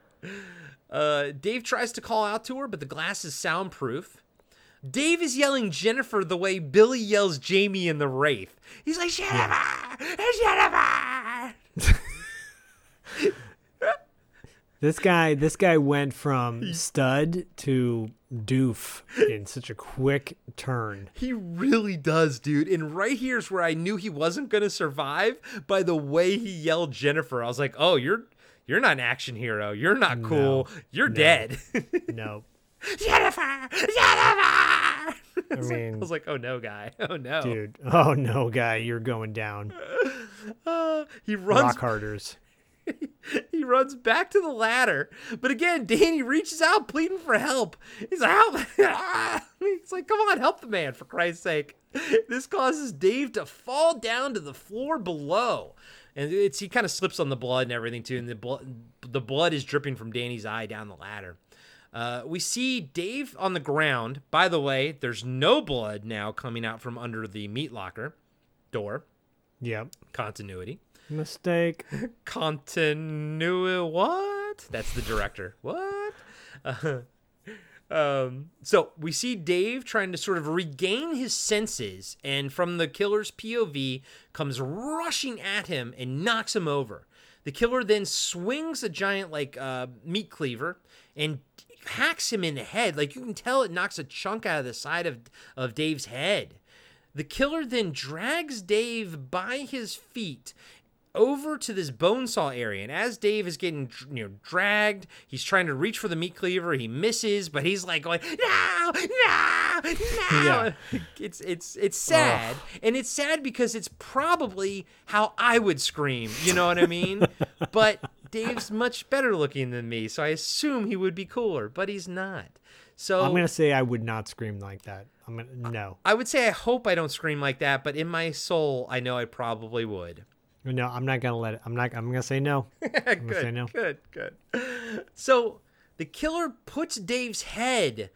Uh, Dave tries to call out to her, but the glass is soundproof. Dave is yelling Jennifer the way Billy yells Jamie in The Wraith. He's like, Jennifer! Jennifer! [laughs] This guy, this guy went from stud to doof in such a quick turn. He really does, dude. And right here's where I knew he wasn't gonna survive by the way he yelled Jennifer. I was like, oh, you're you're not an action hero. You're not cool. You're no. dead. [laughs] No. Jennifer! Jennifer! I [laughs] was like- I was like, oh no, guy. [laughs] Oh no. dude. Oh no, guy, you're going down. Uh, he runs Rock harders. [laughs] he runs back to the ladder. But again, Danny reaches out pleading for help. He's like, help. [laughs] He's like, come on, help the man, for Christ's sake. This causes Dave to fall down to the floor below. And it's he kind of slips on the blood and everything too. And the blood the blood is dripping from Danny's eye down the ladder. Uh, we see Dave on the ground. By the way, there's no blood now coming out from under the meat locker door. Yep. Continuity. Mistake. Continue what? That's the director. What? Uh, [laughs] Um, so we see Dave trying to sort of regain his senses, and from the killer's POV comes rushing at him and knocks him over. The killer then swings a giant like uh, meat cleaver and hacks him in the head. Like you can tell, it knocks a chunk out of the side of of Dave's head. The killer then drags Dave by his feet over to this bone saw area and as dave is getting you know dragged he's trying to reach for the meat cleaver he misses but he's like going no no no Yeah. [laughs] it's it's it's sad and it's sad because it's probably how i would scream you know what i mean [laughs] but dave's much better looking than me so i assume he would be cooler but he's not so I'm gonna say I would not scream like that. I'm gonna no, I would say I hope I don't scream like that, but in my soul, I know I probably would. No. I'm not gonna let it. I'm not. I'm gonna say no. [laughs] I'm good, no. good, good. So the killer puts Dave's head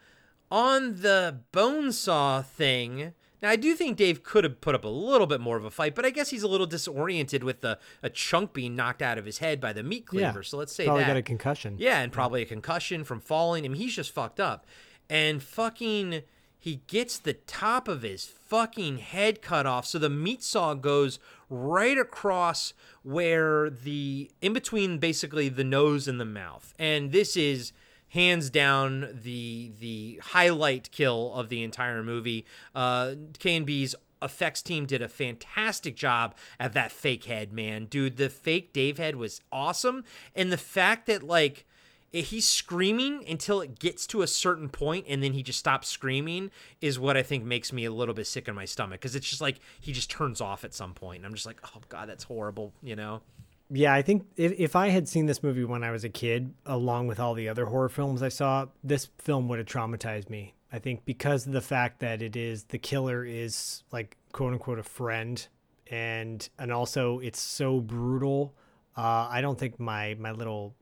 on the bone saw thing. Now I do think Dave could have put up a little bit more of a fight, but I guess he's a little disoriented with the a chunk being knocked out of his head by the meat cleaver. Yeah. So let's say Probably that got a concussion. Yeah, and probably a concussion from falling. I mean, he's just fucked up. And fucking, he gets the top of his fucking head cut off. So the meat saw goes right across where the, in between basically the nose and the mouth. And this is hands down the the highlight kill of the entire movie. Uh, KNB's effects team did a fantastic job at that fake head, man. Dude, the fake Dave head was awesome. And the fact that, like, he's screaming until it gets to a certain point and then he just stops screaming is what I think makes me a little bit sick in my stomach because it's just like he just turns off at some point and I'm just like, oh God, that's horrible, you know? Yeah, I think if, if I had seen this movie when I was a kid, along with all the other horror films I saw, this film would have traumatized me. I think because of the fact that it is the killer is like quote unquote a friend, and and also it's so brutal. Uh, I don't think my my little,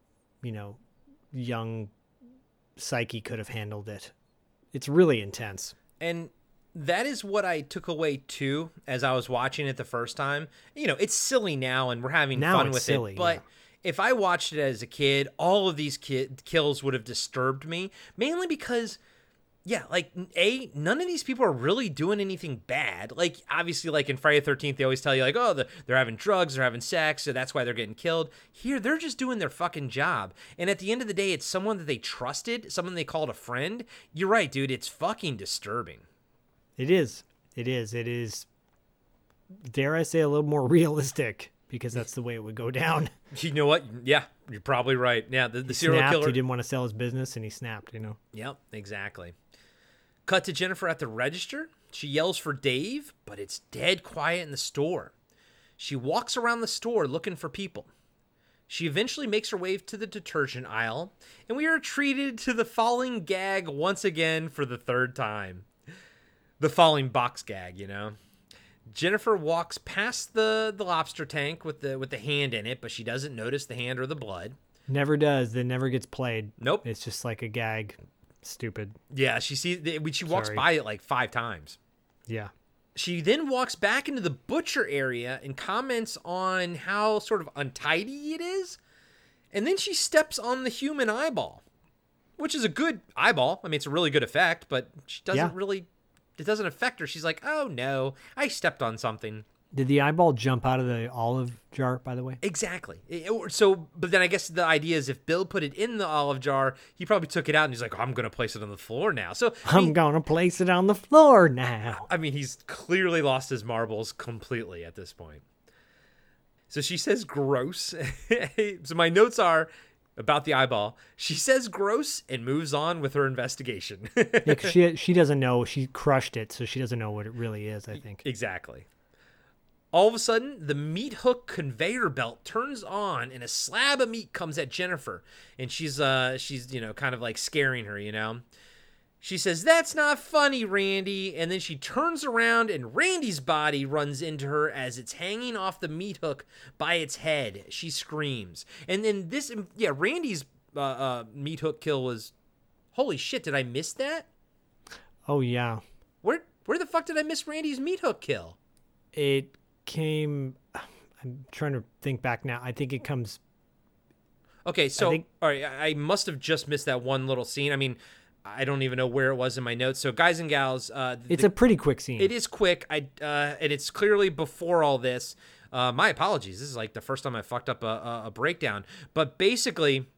you know, young psyche could have handled it. It's really intense. And that is what I took away too as I was watching it the first time. You know, it's silly now and we're having Now fun it's with silly, it, but yeah. if I watched it as a kid, all of these kid kills would have disturbed me, mainly because yeah, like a none of these people are really doing anything bad. Like obviously, like in Friday the Thirteenth, they always tell you like, oh, the, they're having drugs, they're having sex, so that's why they're getting killed. Here, they're just doing their fucking job. And at the end of the day, it's someone that they trusted, someone they called a friend. You're right, dude. It's fucking disturbing. It is. It is. It is. Dare I say a little more [laughs] realistic because that's the way it would go down. [laughs] You know what? Yeah, you're probably right. Yeah, the, the He serial snapped, killer. He didn't want to sell his business, and he snapped. You know. Yep, exactly. Cut to Jennifer at the register. She yells for Dave, but it's dead quiet in the store. She walks around the store looking for people. She eventually makes her way to the detergent aisle, and we are treated to the falling gag once again for the third time. The falling box gag, you know. Jennifer walks past the, the lobster tank with the with the hand in it, but she doesn't notice the hand or the blood. Never does. That never gets played. Nope. It's just like a gag. Stupid. Yeah, she sees when she walks Sorry. by it like five times. Yeah. She then walks back into the butcher area and comments on how sort of untidy it is. And then she steps on the human eyeball, which is a good eyeball. I mean, it's a really good effect, but she doesn't Yeah. really, it doesn't affect her. She's like, oh no, I stepped on something. Did the eyeball jump out of the olive jar? By the way. Exactly. It- so, but then I guess the idea is if Bill put it in the olive jar, he probably took it out and he's like, I'm going to place it on the floor now. So, I I'm gonna place it on the floor now. I mean, he's clearly lost his marbles completely at this point. So she says gross. [laughs] so my notes are about the eyeball. She says gross and moves on with her investigation. [laughs] Yeah, she she doesn't know. She crushed it, so she doesn't know what it really is. I think. exactly. All of a sudden, the meat hook conveyor belt turns on and a slab of meat comes at Jennifer. And she's uh she's, you know, kind of like scaring her, you know. She says, That's not funny, Randy. And then she turns around and Randy's body runs into her as it's hanging off the meat hook by its head. She screams. And then this, yeah, Randy's uh, uh, meat hook kill was, holy shit, did I miss that? Oh yeah. Where, where the fuck did I miss Randy's meat hook kill? It came. I'm trying to think back now. I think it comes. Okay, so think- all right, I must have just missed that one little scene. I mean, I don't even know where it was in my notes. So, guys and gals, uh, It's the- a pretty quick scene. It is quick. I uh, and it's clearly before all this. Uh, my apologies. This is like the first time I fucked up a, a, a breakdown. But basically,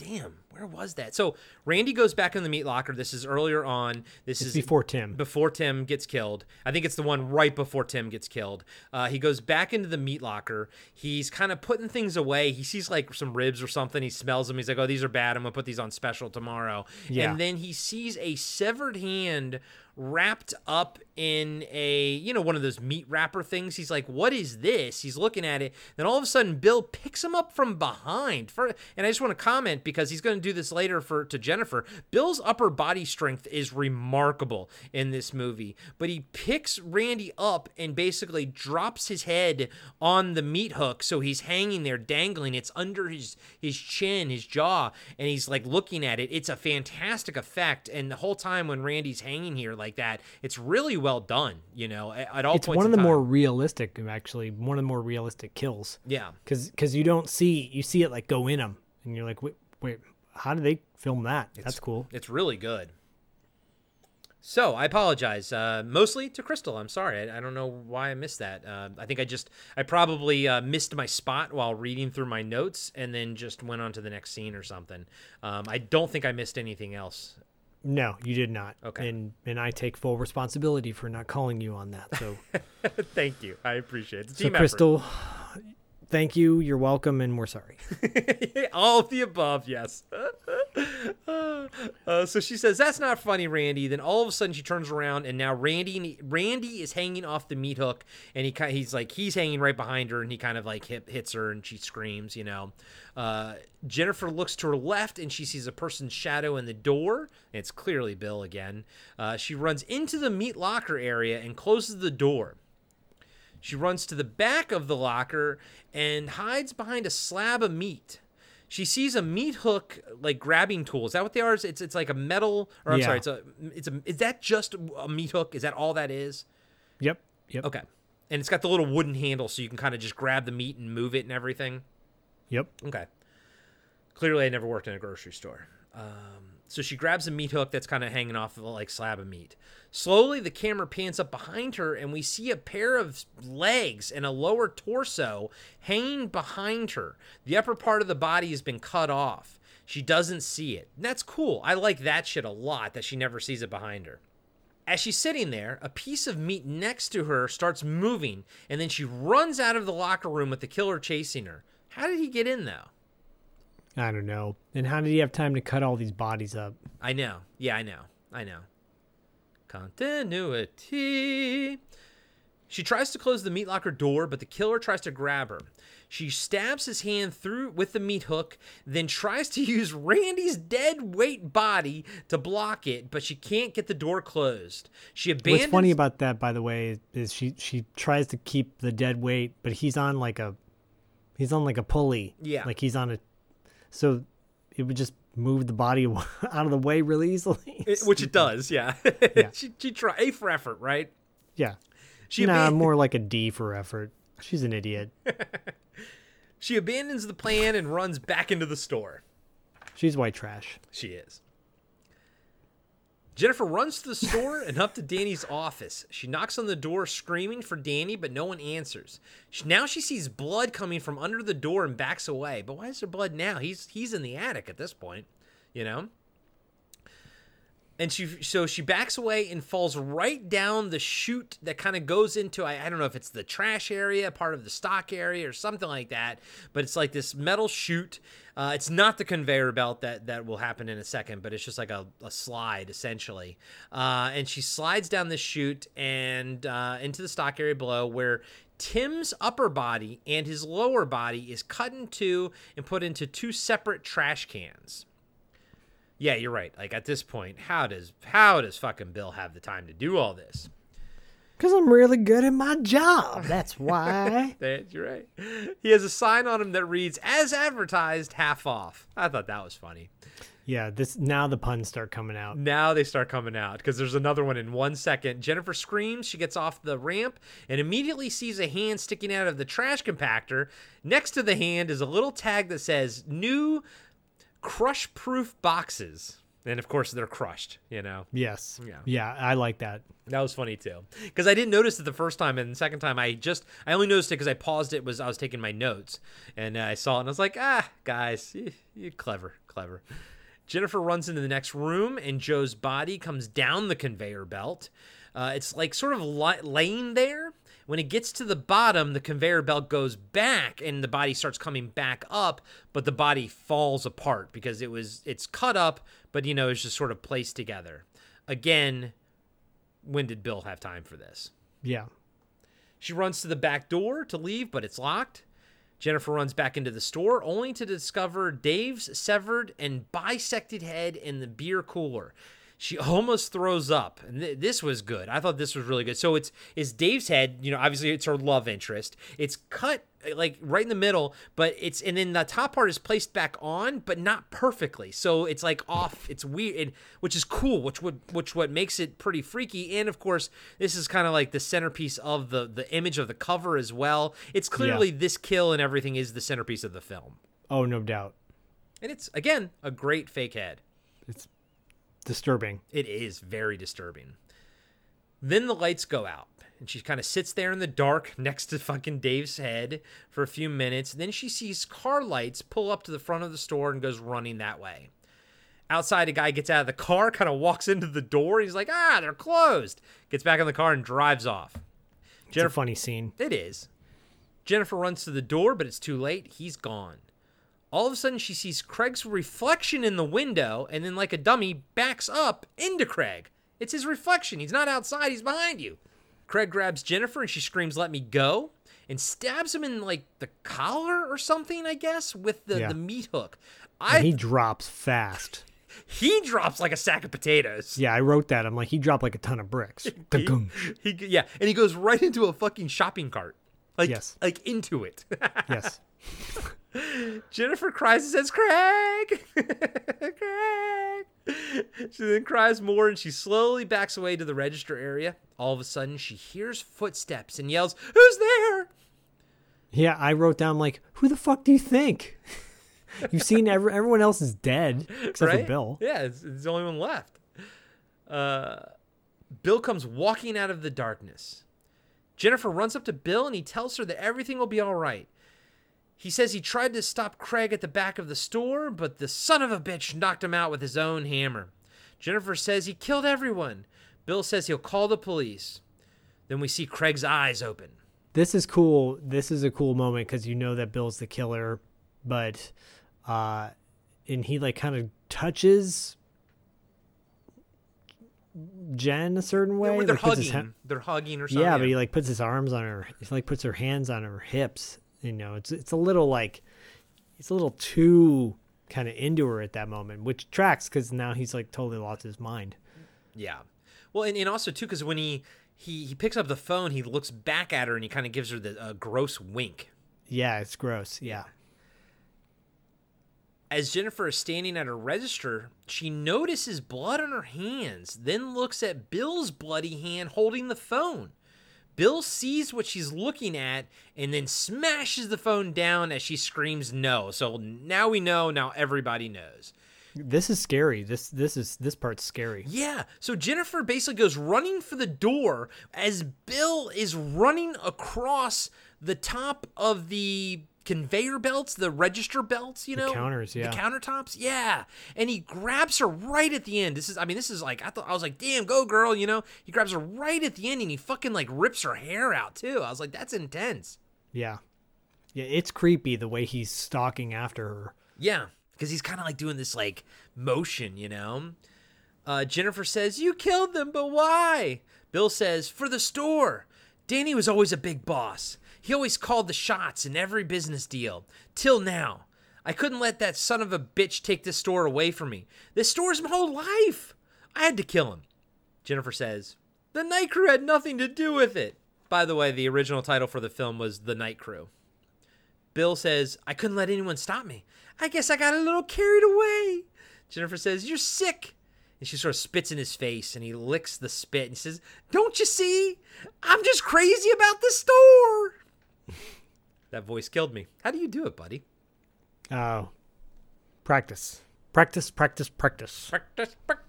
damn, where was that? So Randy goes back in the meat locker. This is earlier on. This It's is before Tim. Before Tim gets killed. I think it's the one right before Tim gets killed. Uh, he goes back into the meat locker. He's kind of putting things away. He sees like some ribs or something. He smells them. He's like, "Oh, these are bad. I'm gonna put these on special tomorrow." Yeah. And then he sees a severed hand wrapped up in a you know one of those meat wrapper things. He's like what is this? He's looking at it. Then all of a sudden bill picks him up from behind. For and i just want to comment because he's going to do this later for to jennifer bill's upper body strength is remarkable in this movie. But he picks randy up and basically drops his head on the meat hook so he's hanging there dangling. It's under his his chin his jaw and he's like looking at it. It's a fantastic effect and the whole time when randy's hanging here like that it's really well done you know at, at all it's one of the time. more realistic, actually, one of the more realistic kills. Yeah. because because you don't see you see it like go in them, and you're like, wait, wait, how did they film that? That's cool. It's really good. So I apologize, uh, mostly to Crystal. I'm sorry. I, I don't know why I missed that. Uh, I think I just I probably uh, missed my spot while reading through my notes, and then just went on to the next scene or something. Um, I don't think I missed anything else. No, you did not. Okay. and and I take full responsibility for not calling you on that. So, [laughs] Thank you. I appreciate it. So effort. Crystal, thank you. You're welcome, and we're sorry. [laughs] All of the above, yes. [laughs] Uh, so she says, "That's not funny, Randy." Then all of a sudden, she turns around, and now Randy, Randy is hanging off the meat hook, and he he's like, he's hanging right behind her, and he kind of like hit, hits her, and she screams. You know, uh, Jennifer looks to her left, and she sees a person's shadow in the door. It's clearly Bill again. Uh, she runs into the meat locker area and closes the door. She runs to the back of the locker and hides behind a slab of meat. She sees a meat hook like grabbing tool. Is that what they are? It's it's like a metal or I'm Yeah. sorry, it's a it's a is that just a meat hook? Is that all that is? Yep. Yep. Okay. And it's got the little wooden handle so you can kind of just grab the meat and move it and everything. Yep. Okay. Clearly, I never worked in a grocery store. Um, so she grabs a meat hook that's kind of hanging off of a like slab of meat. Slowly, the camera pans up behind her, and we see a pair of legs and a lower torso hanging behind her. The upper part of the body has been cut off. She doesn't see it. And that's cool. I like that shit a lot that she never sees it behind her. As she's sitting there, a piece of meat next to her starts moving, and then she runs out of the locker room with the killer chasing her. How did he get in, though? I don't know. And how did he have time to cut all these bodies up? I know. Yeah, I know. I know. Continuity. She tries to close the meat locker door, but the killer tries to grab her. She stabs his hand through with the meat hook, then tries to [laughs] use Randy's dead weight body to block it, but she can't get the door closed. She abandons. What's funny about that, by the way, is she she tries to keep the dead weight, but he's on like a he's on like a pulley. Yeah. Like he's on a so it would just move the body [laughs] out of the way really easily. It- which it [laughs] does, yeah. Yeah. [laughs] she she try A for effort, right? yeah. She nah, aban- more like a D for effort. She's an idiot. She abandons the plan and runs back into the store. She's white trash. She is. Jennifer runs to the store and up to Danny's office. She knocks on the door, screaming for Danny, but no one answers. She, now she sees blood coming from under the door and backs away. But why is there blood now? He's he's in the attic at this point, you know. And she so she backs away and falls right down the chute that kind of goes into I, I don't know if it's the trash area, part of the stock area, or something like that. But it's like this metal chute. Uh, it's not the conveyor belt that that will happen in a second, but it's just like a, a slide essentially. Uh, and she slides down this chute and uh, into the stock area below where. Tim's upper body and his lower body is cut in two and put into two separate trash cans. Yeah, you're right. Like at this point, how does how does fucking Bill have the time to do all this? Because I'm really good at my job. That's why. [laughs] That's right. He has a sign on him that reads "As advertised, half off." I thought that was funny. yeah, this now the puns start coming out. Now they start coming out because there's another one in one second. Jennifer screams. She gets off the ramp and immediately sees a hand sticking out of the trash compactor. Next to the hand is a little tag that says "New Crush Proof Boxes." And of course, they're crushed, you know? Yes. Yeah. Yeah, I like that. That was funny too, because I didn't notice it the first time, and the second time I just I only noticed it because I paused it was I was taking my notes, and uh, I saw it and I was like, ah, guys, you, you clever, clever. Jennifer runs into the next room, and Joe's body comes down the conveyor belt. Uh, it's like sort of li- laying there. When it gets to the bottom, the conveyor belt goes back, and the body starts coming back up, but the body falls apart because it was it's cut up, but you know it's just sort of placed together. Again, when did Bill have time for this? Yeah. She runs to the back door to leave, but it's locked. Jennifer runs back into the store only to discover Dave's severed and bisected head in the beer cooler. She almost throws up, and th- this was good. I thought this was really good. So it's it's Dave's head. You know, obviously it's her love interest. It's cut eh, like right in the middle, but it's and then the top part is placed back on, but not perfectly. So it's like off. It's weird, which is cool. Which would which what makes it pretty freaky. And of course, this is kind of like the centerpiece of the the image of the cover as well. It's clearly Yeah. this kill and everything is the centerpiece of the film, Oh, no doubt. and it's again a great fake head. Disturbing. It is very disturbing. Then the lights go out, and she kind of sits there in the dark [laughs] next to fucking Dave's head for a few minutes. Then she sees car lights pull up to the front of the store and goes running that way. Outside, a guy gets out of the car, kind of walks into the door. He's like, ah, they're closed. Gets back in the car and drives off. It's a funny scene. It is. Jennifer runs to the door, but it's too late. He's gone. All of a sudden, she sees Craig's reflection in the window, and then, like a dummy, backs up into Craig. It's his reflection. He's not outside, he's behind you. Craig grabs Jennifer, and she screams, Let me go, and stabs him in, like, the collar or something, I guess, with the, Yeah. the meat hook. And I he drops fast. [laughs] he drops like a sack of potatoes. Yeah, I wrote that. I'm like, he dropped like a ton of bricks. [laughs] Dunk. He, yeah, and he goes right into a fucking shopping cart. Like, Yes. like into it. [laughs] yes. Jennifer cries and says, Craig! [laughs] Craig! She then cries more and she slowly backs away to the register area. All of a sudden, she hears footsteps and yells, Who's there? Yeah, I wrote down like, who the fuck do you think? [laughs] You've seen every, everyone else is dead except Right? for Bill. Yeah, it's, it's the only one left. Uh, Bill comes walking out of the darkness. Jennifer runs up to Bill and he tells her that everything will be all right. He says he tried to stop Craig at the back of the store, but the son of a bitch knocked him out with his own hammer. Jennifer says he killed everyone. Bill says he'll call the police. Then we see Craig's eyes open. This is cool. This is a cool moment because you know that Bill's the killer, but uh, and he like kind of touches Jen a certain way. They're, they're like, hugging. ha- they're hugging or something. yeah, but he like puts his arms on her. He like puts her hands on her hips. You know, it's it's a little like it's a little too kind of into her at that moment, which tracks because now he's like totally lost his mind. Yeah. Well, and, and also too, because when he, he he picks up the phone, he looks back at her and he kind of gives her the uh, gross wink. Yeah, it's gross. Yeah. As Jennifer is standing at her register, she notices blood on her hands, then looks at Bill's bloody hand holding the phone. Bill sees what she's looking at and then smashes the phone down as she screams no. So now we know, now everybody knows. This is scary. This this is this part's scary. Yeah. So Jennifer basically goes running for the door as Bill is running across the top of the conveyor belts, the register belts, you The know, counters, yeah. the countertops, yeah. And he grabs her right at the end. This is, I mean, this is like I thought I was like, damn, go girl, you know. He grabs her right at the end and he fucking like rips her hair out too. I was like, that's intense. Yeah. Yeah, it's creepy the way he's stalking after her. Yeah, because he's kind of like doing this like motion, you know. Uh, Jennifer says, "You killed them, but why?" Bill says, "For the store." Danny was always a big boss. He always called the shots in every business deal. Till now, I couldn't let that son of a bitch take this store away from me. This store's my whole life. I had to kill him. Jennifer says, "The Night Crew had nothing to do with it." By the way, the original title for the film was The Night Crew. Bill says, I couldn't let anyone stop me. I guess I got a little carried away. Jennifer says, You're sick. And she sort of spits in his face and he licks the spit and says, Don't you see? I'm just crazy about the store. That voice killed me. How do you do it, buddy? Oh, practice. Practice, practice, practice. Practice. Practice.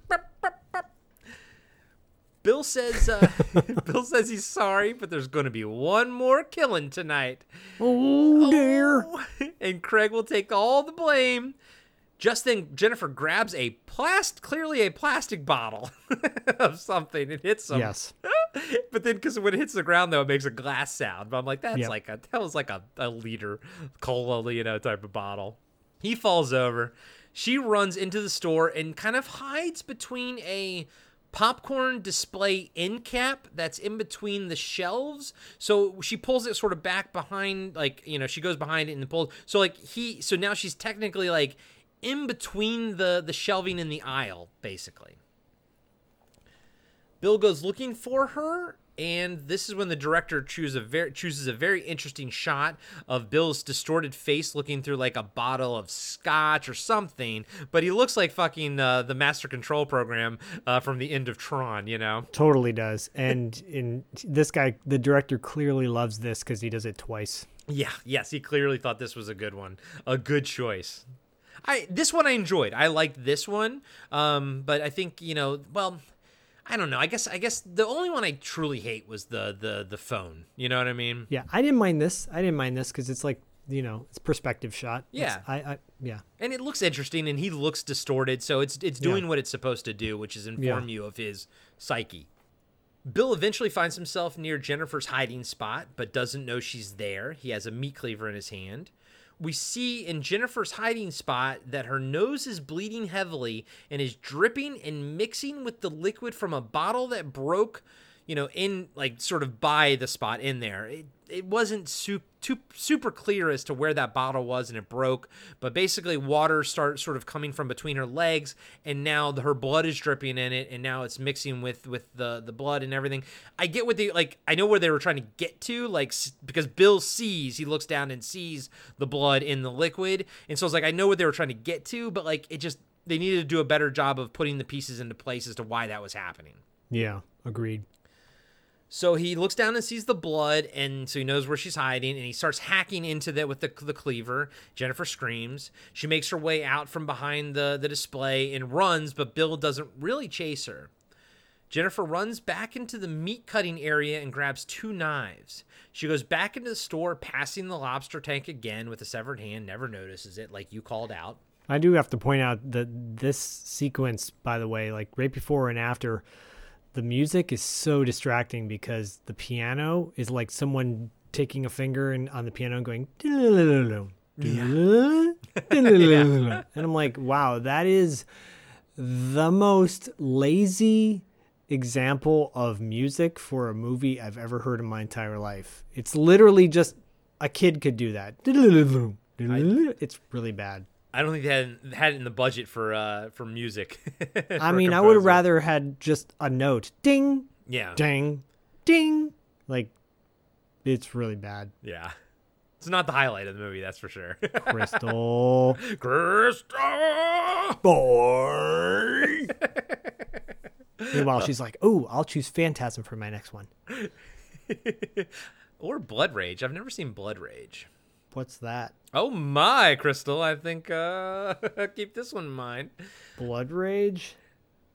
Bill says uh, [laughs] Bill says he's sorry, but there's going to be one more killing tonight. Oh, dear. [laughs] And Craig will take all the blame. Just then, Jennifer grabs a plast, clearly a plastic bottle [laughs] of something and hits him. Yes. [laughs] but then, because when it hits the ground, though, it makes a glass sound. But I'm like, that's Yep. like a that was like a, a liter cola, you know, type of bottle. He falls over. She runs into the store and kind of hides between a popcorn display end cap that's in between the shelves. So she pulls it sort of back behind, like you know, she goes behind it and pulls. So like he, so now she's technically like in between the the shelving in the aisle, basically. Bill goes looking for her, and this is when the director chooses a very chooses a very interesting shot of Bill's distorted face looking through like a bottle of scotch or something. But he looks like fucking uh, the Master Control program uh, from the end of Tron, you know? Totally does. And in this guy, the director clearly loves this because he does it twice. Yeah, yes, he clearly thought this was a good one, a good choice. I this one I enjoyed. I liked this one, um, but I think you know, well, I don't know. I guess I guess the only one I truly hate was the the the phone. You know what I mean? Yeah, I didn't mind this. I didn't mind this because it's like you know, it's perspective shot. Yeah. It's- I, I yeah. and it looks interesting, and he looks distorted, so it's it's Yeah. doing what it's supposed to do, which is inform Yeah. you of his psyche. Bill eventually finds himself near Jennifer's hiding spot, but doesn't know she's there. He has a meat cleaver in his hand. We see in Jennifer's hiding spot that her nose is bleeding heavily and is dripping and mixing with the liquid from a bottle that broke, you know, in like sort of by the spot in there. It, it wasn't su- too, super clear as to where that bottle was and it broke, but basically water starts sort of coming from between her legs and now the, her blood is dripping in it and now it's mixing with with the the blood and everything. I get what they like I know where they were trying to get to like because Bill sees, he looks down and sees the blood in the liquid. And so it's like I know what they were trying to get to, but like it just they needed to do a better job of putting the pieces into place as to why that was happening. Yeah. Agreed. So he looks down and sees the blood, and so he knows where she's hiding, and he starts hacking into that with the, the cleaver. Jennifer screams. She makes her way out from behind the, the display and runs, but Bill doesn't really chase her. Jennifer runs back into the meat cutting area and grabs two knives. She goes back into the store, passing the lobster tank again with a severed hand, never notices it, like you called out. I do have to point out that this sequence, by the way, like right before and after, the music is so distracting because the piano is like someone taking a finger and on the piano and going [laughs] and I'm like, wow, that is the most lazy example of music for a movie I've ever heard in my entire life. It's literally just a kid could do that. It's really bad. I don't think they had, had it in the budget for uh, for music. [laughs] I for a mean, I would have rather had just a note, ding, Yeah. ding, ding. Like, it's really bad. Yeah. It's not the highlight of the movie, that's for sure. [laughs] Crystal, Crystal! boy. Meanwhile, she's like, "Oh, I'll choose Phantasm for my next one." [laughs] or Blood Rage. I've never seen Blood Rage. What's that? Oh my, Crystal. I think uh [laughs] keep this one in mind. Blood Rage.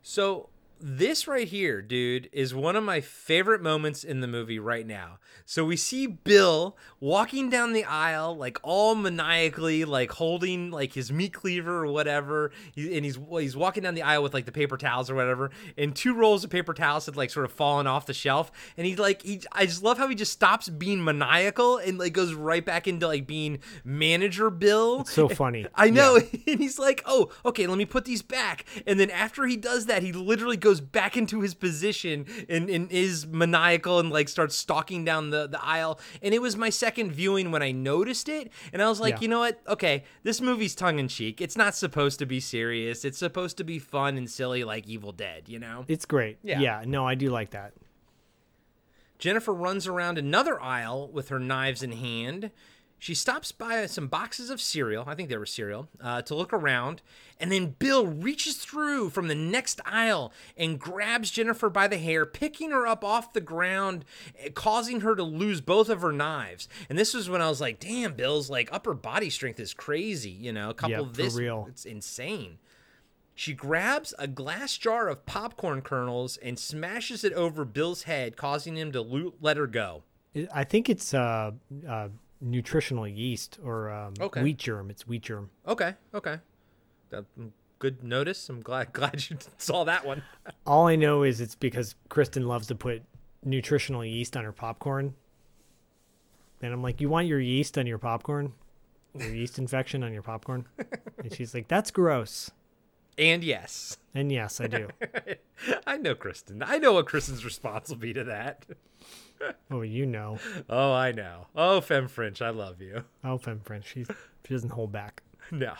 So this right here, dude, is one of my favorite moments in the movie right now. So we see Bill walking down the aisle, like all maniacally, like holding like his meat cleaver or whatever, and he's he's walking down the aisle with like the paper towels or whatever, and two rolls of paper towels had like sort of fallen off the shelf, and he like he, I just love how he just stops being maniacal and like goes right back into like being manager Bill. It's so funny. [laughs] I know. [laughs] And he's like, oh, okay, let me put these back. And then after he does that, he literally goes back into his position and, and is maniacal and like starts stalking down the, the aisle. And it was my second viewing when I noticed it. And I was like, Yeah. you know what? Okay, this movie's tongue in cheek. It's not supposed to be serious. It's supposed to be fun and silly like Evil Dead, you know? It's great. Yeah. Yeah. No, I do like that. Jennifer runs around another aisle with her knives in hand. She stops by some boxes of cereal, I think they were cereal, uh, to look around. And then Bill reaches through from the next aisle and grabs Jennifer by the hair, picking her up off the ground, eh, causing her to lose both of her knives. And this was when I was like, damn, Bill's like upper body strength is crazy. You know, a couple Yeah, of this, real. it's insane. She grabs a glass jar of popcorn kernels and smashes it over Bill's head, causing him to let her go. I think it's uh, uh, nutritional yeast or um, Okay. wheat germ. It's wheat germ. Okay, okay. That, good notice. I'm glad [laughs] glad you saw that one. [laughs] All I know is it's because Kristen loves to put nutritional yeast on her popcorn. And I'm like, you want your yeast on your popcorn? Your yeast infection on your popcorn? [laughs] And she's like, that's gross. And yes. And yes, I do. I know Kristen. I know what Kristen's response will be to that. [laughs] Oh, you know. Oh, I know. Oh, Femme French, I love you. Oh, femme French. She's, she doesn't hold back. [laughs] No.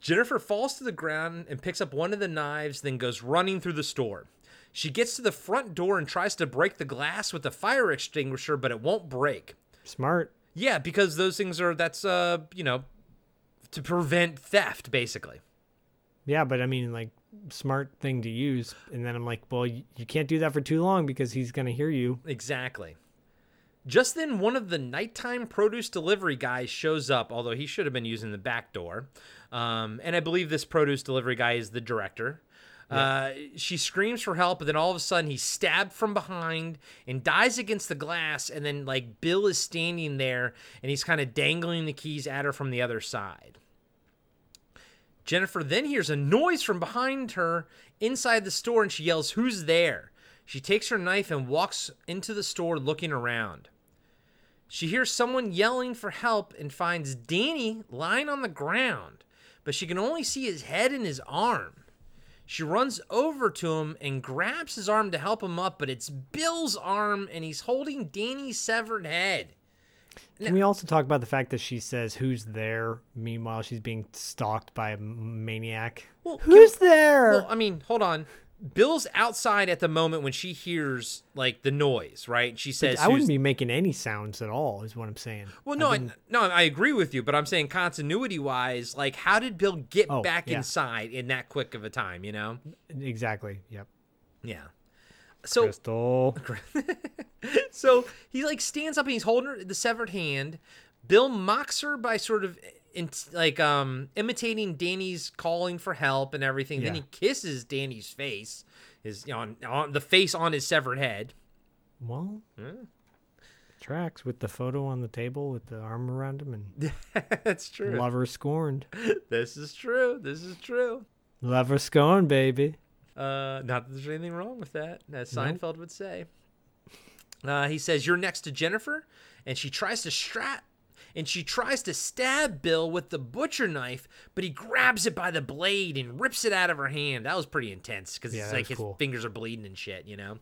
Jennifer falls to the ground and picks up one of the knives, then goes running through the store. She gets to the front door and tries to break the glass with the fire extinguisher, but it won't break. Smart. Yeah, because those things are that's uh, you know, to prevent theft basically. Yeah, but I mean, like, smart thing to use. And then I'm like, well, you, you can't do that for too long because he's going to hear you. Exactly. Just then, one of the nighttime produce delivery guys shows up, although he should have been using the back door. Um, and I believe this produce delivery guy is the director. Uh, she screams for help, but then all of a sudden he's stabbed from behind and dies against the glass. And then, like, Bill is standing there and he's kind of dangling the keys at her from the other side. Jennifer then hears a noise from behind her inside the store and she yells, Who's there? She takes her knife and walks into the store looking around. She hears someone yelling for help and finds Danny lying on the ground, but she can only see his head and his arm. She runs over to him and grabs his arm to help him up, but it's Bill's arm and he's holding Danny's severed head. Can we also talk about the fact that she says, Who's there? Meanwhile, she's being stalked by a maniac. Well, Who's there? Well, I mean, hold on. Bill's outside at the moment when she hears like the noise, right? She says, I wouldn't be making any sounds at all, is what I'm saying. Well, no, I, didn't- no, I agree with you, but I'm saying continuity wise, like, how did Bill get Oh, back yeah. inside in that quick of a time? You know? exactly. Yep. Yeah. So, Crystal. [laughs] so he like stands up and he's holding her, the severed hand. Bill mocks her by sort of in, like um imitating Danny's calling for help and everything. Then he kisses Danny's face, his you know, on, on the face on his severed head. Well, Yeah. tracks with the photo on the table with the arm around him and [laughs] That's true. lover scorned. This is true. This is true. Lover scorned, baby. Uh, not that there's anything wrong with that, as Nope. Seinfeld would say. Uh, he says, You're next to Jennifer, and she tries to strap. And she tries to stab Bill with the butcher knife, but he grabs it by the blade and rips it out of her hand. That was pretty intense because Yeah, it's like his cool. fingers are bleeding and shit, you know?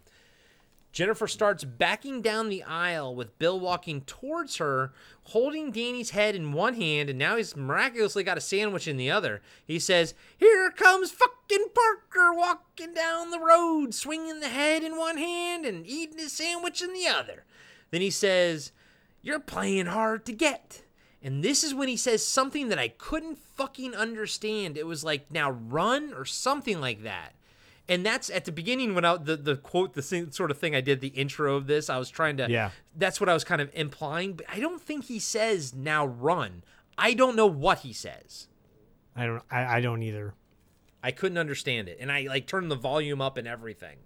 Jennifer starts backing down the aisle with Bill walking towards her, holding Danny's head in one hand, and now he's miraculously got a sandwich in the other. He says, Here comes fucking Parker walking down the road, swinging the head in one hand and eating his sandwich in the other. Then he says, You're playing hard to get. And this is when he says something that I couldn't fucking understand. It was like, Now run or something like that and that's at the beginning when I the, the quote the same sort of thing I did the intro of this I was trying to Yeah. that's what I was kind of implying but I don't think he says now run I don't know what he says I don't. I, I don't either. I couldn't understand it and I like turned the volume up and everything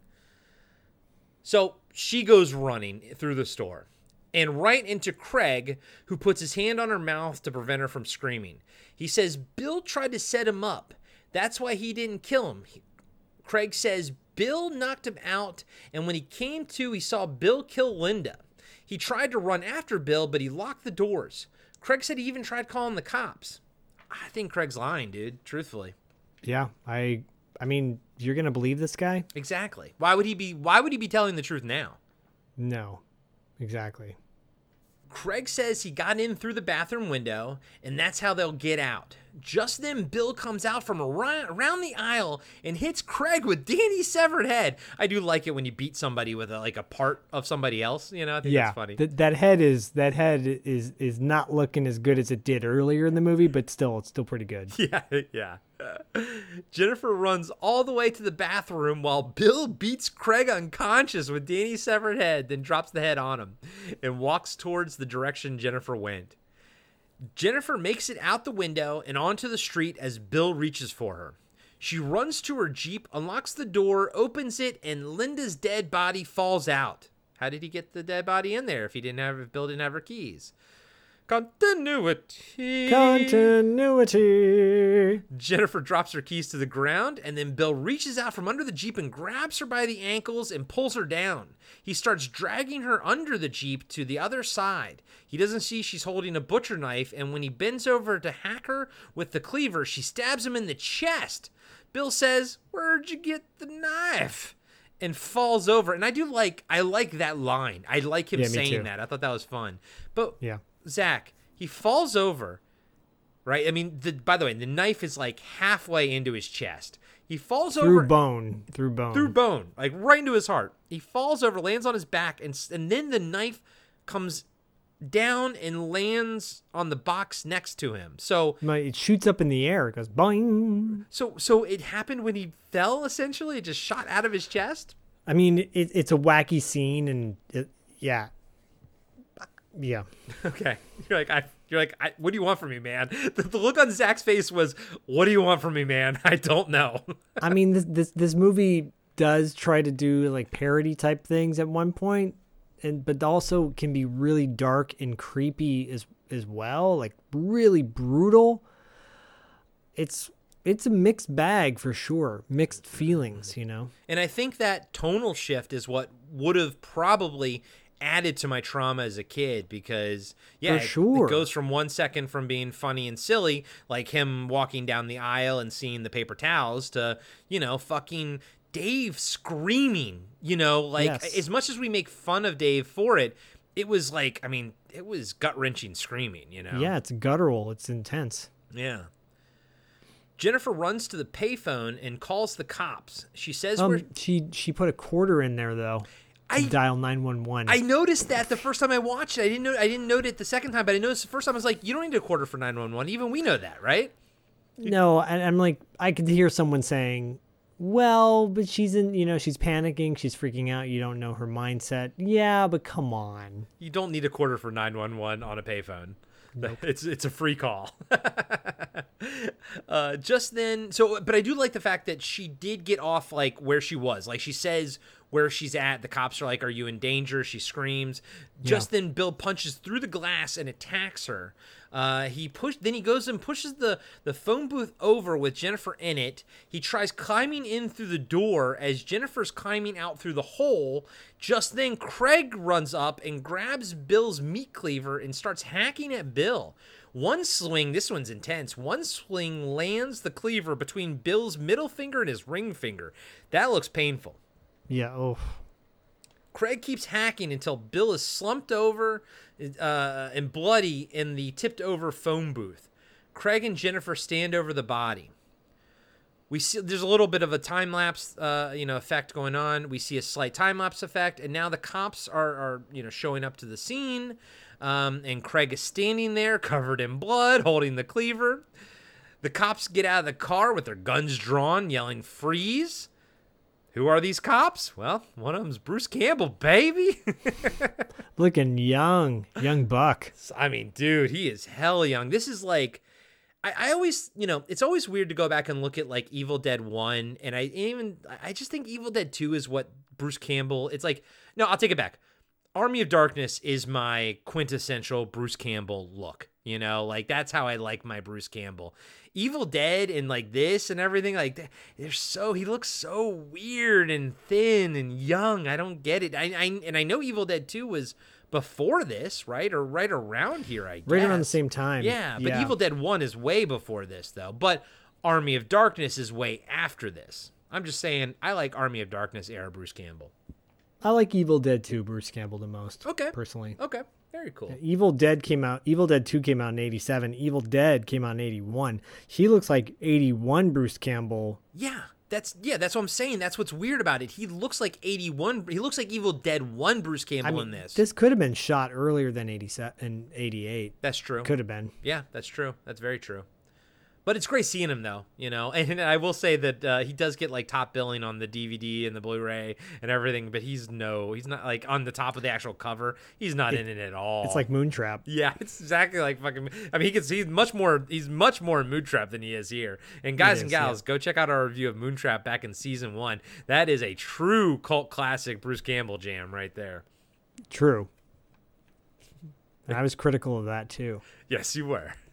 so she goes running through the store and right into Craig, who puts his hand on her mouth to prevent her from screaming. He says Bill tried to set him up. That's why he didn't kill him. He- Craig says Bill knocked him out, and when he came to, he saw Bill kill Linda. He tried to run after Bill, but he locked the doors. Craig said he even tried calling the cops. I think Craig's lying, dude, truthfully. Yeah. I. I mean, you're gonna believe this guy? Exactly. Why would he be why would he be telling the truth now? No. Exactly. Craig says he got in through the bathroom window, and that's how they'll get out. Just then, Bill comes out from around, the aisle and hits Craig with Danny's severed head. I do like it when you beat somebody with a, like a part of somebody else. You know, I think yeah. that's funny. Th- that head is that head is is not looking as good as it did earlier in the movie, but still, it's still pretty good. [laughs] Yeah, yeah. Jennifer runs all the way to the bathroom while Bill beats Craig unconscious with Danny's severed head, then drops the head on him and walks towards the direction Jennifer went. Jennifer makes it out the window and onto the street as Bill reaches for her. She runs to her Jeep, unlocks the door, opens it, and Linda's dead body falls out. How did he get the dead body in there if he didn't have if Bill didn't have her keys? Continuity. Continuity. Jennifer drops her keys to the ground, and then Bill reaches out from under the Jeep and grabs her by the ankles and pulls her down. He starts dragging her under the Jeep to the other side. He doesn't see she's holding a butcher knife, and when he bends over to hack her with the cleaver, she stabs him in the chest. Bill says, Where'd you get the knife? And falls over. And I do like I like that line. I like him Yeah, saying too. that. I thought that was fun. But Yeah. Zach, he falls over, right? I mean, the, by the way, the knife is like halfway into his chest. He falls over Through over bone. Through bone. through bone, like right into his heart. He falls over, lands on his back, and and then the knife comes down and lands on the box next to him. So It shoots up in the air. It goes boing. so so it happened when he fell. Essentially, it just shot out of his chest. I mean, it, it's a wacky scene, and it, yeah, yeah. [laughs] Okay, you're like I. You're like, I, what do you want from me, man? [laughs] The, the look on Zach's face was, "What do you want from me, man? [laughs] I don't know." I mean, this this this movie does try to do like parody type things at one point, and but also can be really dark and creepy as as well, like really brutal. It's it's a mixed bag for sure, mixed feelings, you know. And I think that tonal shift is what would have probably added to my trauma as a kid because yeah, it- sure. it goes from one second from being funny and silly, like him walking down the aisle and seeing the paper towels, to you know fucking Dave screaming. You know, like Yes. as much as we make fun of Dave for it, it was like I mean, it was gut wrenching screaming. You know, Yeah, it's guttural, it's intense. yeah. Jennifer runs to the payphone and calls the cops. She says Um, she she put a quarter in there though. To dial nine one one. I noticed that the first time I watched it. I didn't know. I didn't note it the second time, but I noticed the first time. I was like, "You don't need a quarter for nine one one." Even we know that, right? No, and I'm like, I could hear someone saying, "Well, but she's in, you know, she's panicking, she's freaking out. You don't know her mindset." Yeah, but come on. You don't need a quarter for nine one one on a payphone. [laughs] It's it's a free call. [laughs] uh, just then, so but I do like the fact that she did get off like where she was. Like she says where she's at. The cops are like, "Are you in danger?" She screams. Just then, Bill punches through the glass and attacks her. Uh, he push then he goes and pushes the the phone booth over with Jennifer in it. He tries climbing in through the door as Jennifer's climbing out through the hole. Just then Craig runs up and grabs Bill's meat cleaver and starts hacking at Bill. One swing, this one's intense. One swing lands the cleaver between Bill's middle finger and his ring finger. That looks painful. Yeah. Oh. Craig keeps hacking until Bill is slumped over uh, and bloody in the tipped over phone booth. Craig and Jennifer stand over the body. We see there's a little bit of a time lapse, uh, you know, effect going on. We see a slight time lapse effect, and now the cops are, are you know, showing up to the scene, um, and Craig is standing there, covered in blood, holding the cleaver. The cops get out of the car with their guns drawn, yelling "Freeze!" Who are these cops? Well, one of them's Bruce Campbell, baby. [laughs] Looking young, young buck. I mean, dude, he is hell young. This is like, I, I always, you know, it's always weird to go back and look at like Evil Dead 1. And I even, I just think Evil Dead 2 is what Bruce Campbell, it's like, no, I'll take it back. Army of Darkness is my quintessential Bruce Campbell look. You know, like that's how I like my Bruce Campbell. Evil Dead and like this and everything, like th- they're so he looks so weird and thin and young. I don't get it. I, I and I know Evil Dead 2 was before this, right? Or right around here, I guess. Right around the same time. Yeah, but Yeah. Evil Dead 1 is way before this though. But Army of Darkness is way after this. I'm just saying I like Army of Darkness era Bruce Campbell. I like Evil Dead 2, Bruce Campbell the most. Okay. Personally. Okay. Very cool. Evil Dead came out. Evil Dead 2 came out in 87. Evil Dead came out in 81. He looks like 81 Bruce Campbell. Yeah, that's yeah, that's what I'm saying. That's what's weird about it. He looks like 81. He looks like Evil Dead 1 Bruce Campbell I mean, in this. This could have been shot earlier than 87 and 88. That's true. Could have been. Yeah, that's true. That's very true. But it's great seeing him though, you know. And I will say that uh, he does get like top billing on the DVD and the Blu-ray and everything, but he's no, he's not like on the top of the actual cover. He's not It- in it at all. It's like Moontrap. [laughs] Yeah, it's exactly like fucking. I mean, he gets he's much more he's much more in Moontrap than he is here. And guys He and is, yeah. gals, go check out our review of Moontrap back in season one. That is a true cult classic Bruce Campbell jam right there. True. And I was critical of that too. Yes, you were. [laughs]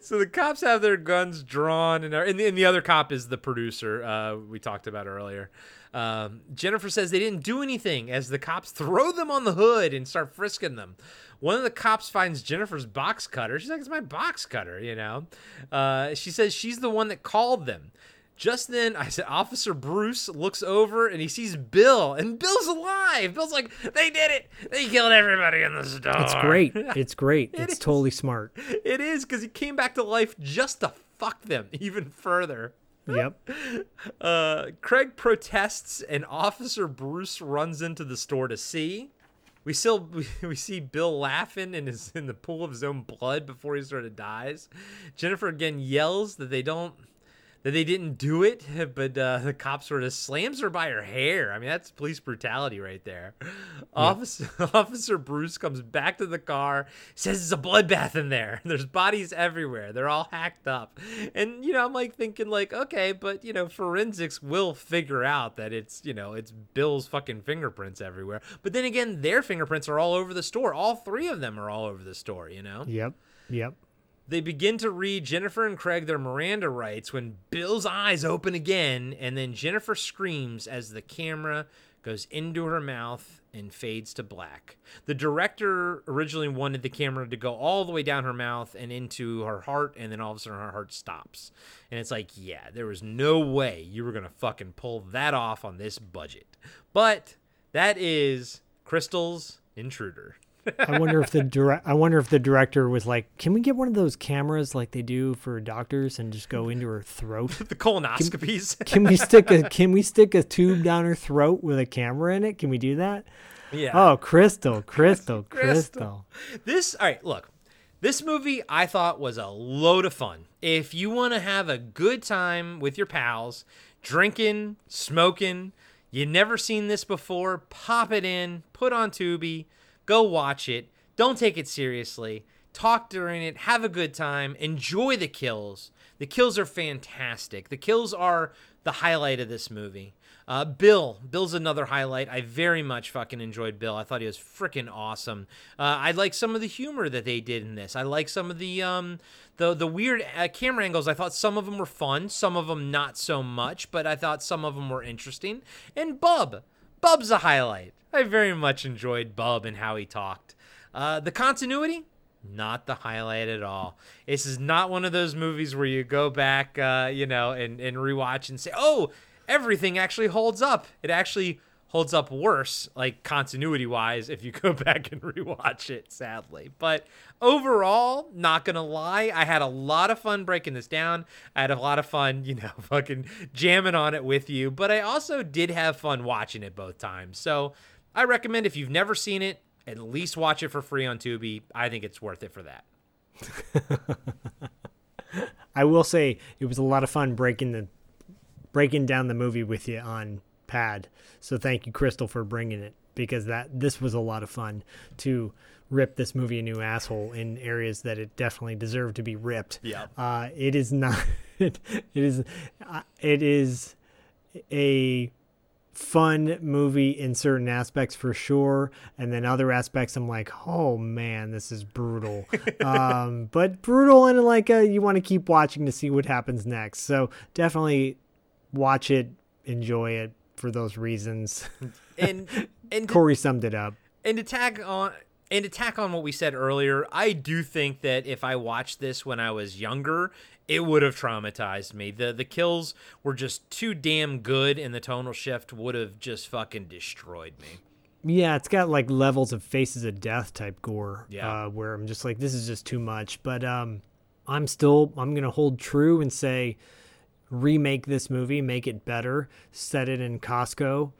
so the cops have their guns drawn, and, and, the, and the other cop is the producer uh, we talked about earlier. Um, Jennifer says they didn't do anything as the cops throw them on the hood and start frisking them. One of the cops finds Jennifer's box cutter. She's like, "It's my box cutter," you know. Uh, she says she's the one that called them. Just then, I said, Officer Bruce looks over and he sees Bill, and Bill's alive. Bill's like, "They did it! They killed everybody in the store." It's great. [laughs] It's great. it's totally smart. It is because he came back to life just to fuck them [laughs] even further. Yep. [laughs] Uh, Craig protests, and Officer Bruce runs into the store to see. We still we, we see Bill laughing in his in the pool of his own blood before he sort of dies. Jennifer again yells that they don't that they didn't do it, [laughs] but uh, the cop sort of slams her by her hair. I mean, that's police brutality right there. Officer [laughs] Officer Bruce comes back to the car, says it's a bloodbath in there. [laughs] There's bodies everywhere. They're all hacked up, and you know, I'm like thinking like, okay, but you know, forensics will figure out that it's you know it's Bill's fucking fingerprints everywhere. But then again, their fingerprints are all over the store. All three of them are all over the store. You know. Yep. Yep. They begin to read Jennifer and Craig their Miranda rights when Bill's eyes open again, and then Jennifer screams as the camera goes into her mouth and fades to black. The director originally wanted the camera to go all the way down her mouth and into her heart, and then all of a sudden her heart stops. And it's like, yeah, there was no way you were going to fucking pull that off on this budget. But that is Crystal's Intruder. I wonder if the direct. I wonder if the director was like, "Can we get one of those cameras like they do for doctors and just go into her throat?" [laughs] the colonoscopies. Can, can we stick a Can we stick a tube down her throat with a camera in it? Can we do that? Yeah. Oh, Crystal, Crystal, [laughs] Crystal. Crystal. This, all right, look. This movie I thought was a load of fun. If you want to have a good time with your pals, drinking, smoking, you never seen this before, pop it in, put on Tubi, go watch it. Don't take it seriously. Talk during it, have a good time, enjoy the kills. The kills are fantastic. The kills are the highlight of this movie. Uh, Bill, Bill's another highlight. I very much fucking enjoyed Bill. I thought he was freaking awesome. Uh, I like some of the humor that they did in this. I like some of the um, the the weird uh, camera angles. I thought some of them were fun, some of them not so much, but I thought some of them were interesting. And Bub, Bub's a highlight. I very much enjoyed Bub and how he talked. Uh, the continuity, not the highlight at all. This is not one of those movies where you go back, uh, you know, and, and rewatch and say, oh, everything actually holds up. It actually holds up worse, like continuity wise, if you [laughs] go back and rewatch it, sadly. But overall, not gonna lie, I had a lot of fun breaking this down. I had a lot of fun, you know, [laughs] fucking jamming on it with you. But I also did have fun watching it both times. So I recommend if you've never seen it, at least watch it for free on Tubi. I think it's worth it for that. [laughs] I will say it was a lot of fun breaking the breaking down the movie with you on pad. So thank you, Crystal, for bringing it because that this was a lot of fun to rip this movie a new asshole in areas that it definitely deserved to be ripped. Yeah. Uh, it is not. [laughs] It, is. Uh, it is a fun movie in certain aspects for sure and then other aspects i'm like oh man this is brutal. [laughs] Um but brutal and like a, you want to keep watching to see what happens next. So definitely watch it enjoy it for those reasons. And and [laughs] to- corey summed it up. And to tag on and to tack on what we said earlier, I do think that if I watched this when I was younger, it would have traumatized me. The the kills were just too damn good and the tonal shift would have just fucking destroyed me. Yeah, it's got like levels of faces of death type gore. Yeah. Uh, where I'm just like, this is just too much. But um, I'm still I'm gonna hold true and say, remake this movie, make it better, set it in Costco,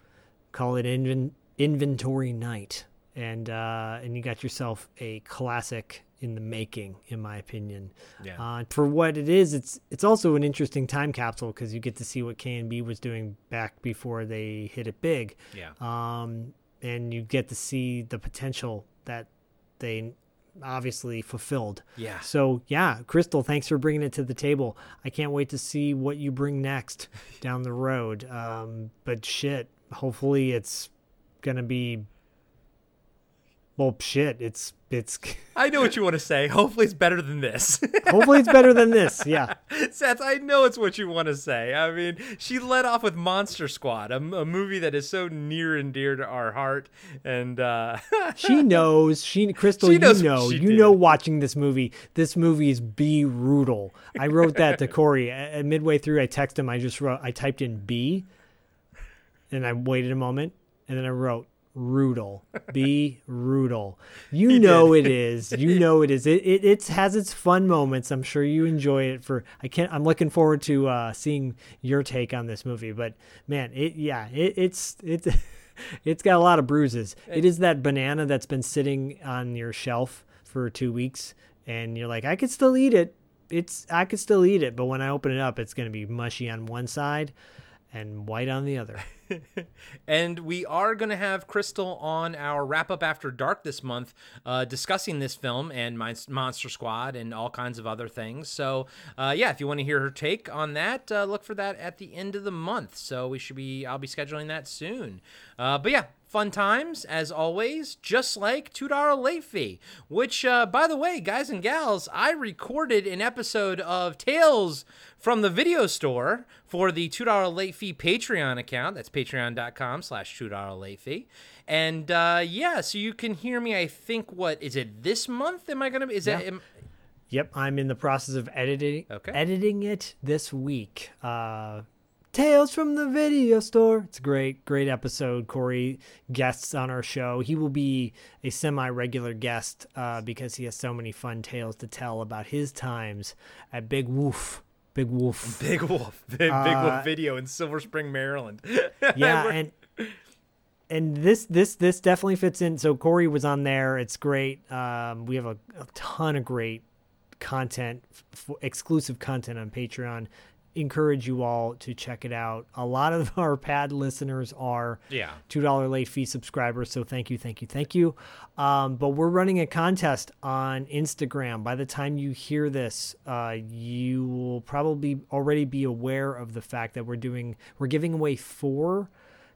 call it inven- Inventory Night, and uh, and you got yourself a classic in the making, in my opinion. Yeah. Uh, for what it is, it's it's also an interesting time capsule because you get to see what KNB was doing back before they hit it big. Yeah. Um, and you get to see the potential that they obviously fulfilled. Yeah. So yeah, Crystal, thanks for bringing it to the table. I can't wait to see what you bring next [laughs] down the road. Um, but shit, hopefully it's gonna be. Well, shit, it's it's. [laughs] I know what you want to say. Hopefully, it's better than this. [laughs] hopefully, it's better than this. Yeah. [laughs] Seth, I know it's what you want to say. I mean, she led off with Monster Squad, a, a movie that is so near and dear to our heart, and uh, she knows. She Crystal, She you knows what know, you did. know. Watching this movie, this movie is brutal. I wrote that to Corey midway through. I texted him. I just wrote. I typed in B, and I waited a moment, and then I wrote Rudel. [laughs] Be Rudel. You know it is. You [laughs] know it is. It, it it has its fun moments. I'm sure you enjoy it. For I can't. I'm looking forward to uh, seeing your take on this movie. But man, it yeah, it, it's it's. [laughs] It's got a lot of bruises. It is that banana that's been sitting on your shelf for two weeks, and you're like, I could still eat it. It's I could still eat it, but when I open it up, it's gonna be mushy on one side and white on the other. And we are going to have Crystal on our wrap up after dark this month, uh, discussing this film and Mon- Monster Squad and all kinds of other things. So, uh, yeah, if you want to hear her take on that, uh, look for that at the end of the month. So we should be, I'll be scheduling that soon. Uh, but yeah, fun times as always, just like $2 late fee, which, uh, by the way, guys and gals, I recorded an episode of Tales from the Video Store for the $2 late fee Patreon account. That's patreon.com slash $2 late fee. And uh, yeah, so you can hear me, I think, what is it this month? Am I going to be, is Yeah. it, am, Yep, I'm in the process of editing Okay. editing it this week. Uh Tales from the Video Store. It's a great, great episode. Corey guests on our show. He will be a semi-regular guest uh, because he has so many fun tales to tell about his times at Big Wolf. Big Wolf. [laughs] Big Wolf, [laughs] Big, Big Uh, Wolf Video in Silver Spring, Maryland. [laughs] yeah, and and this this this definitely fits in. So Corey was on there. It's great. Um, we have a, a ton of great content, f- exclusive content on Patreon. Encourage you all to check it out. A lot of [laughs] our pad listeners are Yeah. two dollar late fee subscribers. So thank you, thank you, thank you. Um, but we're running a contest on Instagram. By the time you hear this, uh, you will probably already be aware of the fact that we're doing we're giving away four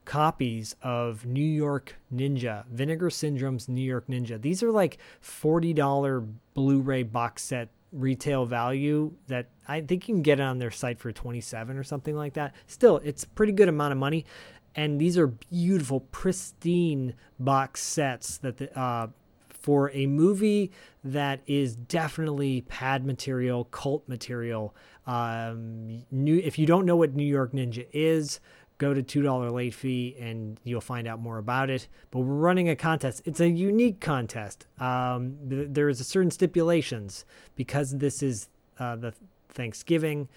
copies of New York Ninja, Vinegar Syndrome's New York Ninja. These are like $40 Blu-ray box set retail value that I think you can get it on their site for 27 or something like that. Still, it's pretty good amount of money and these are beautiful pristine box sets that the uh for a movie that is definitely pad material, cult material. Um, new, if you don't know what New York Ninja is, go to $2 late fee and you'll find out more about it. But we're running a contest. It's a unique contest. Um, th- there's a certain stipulations because this is uh, the Thanksgiving.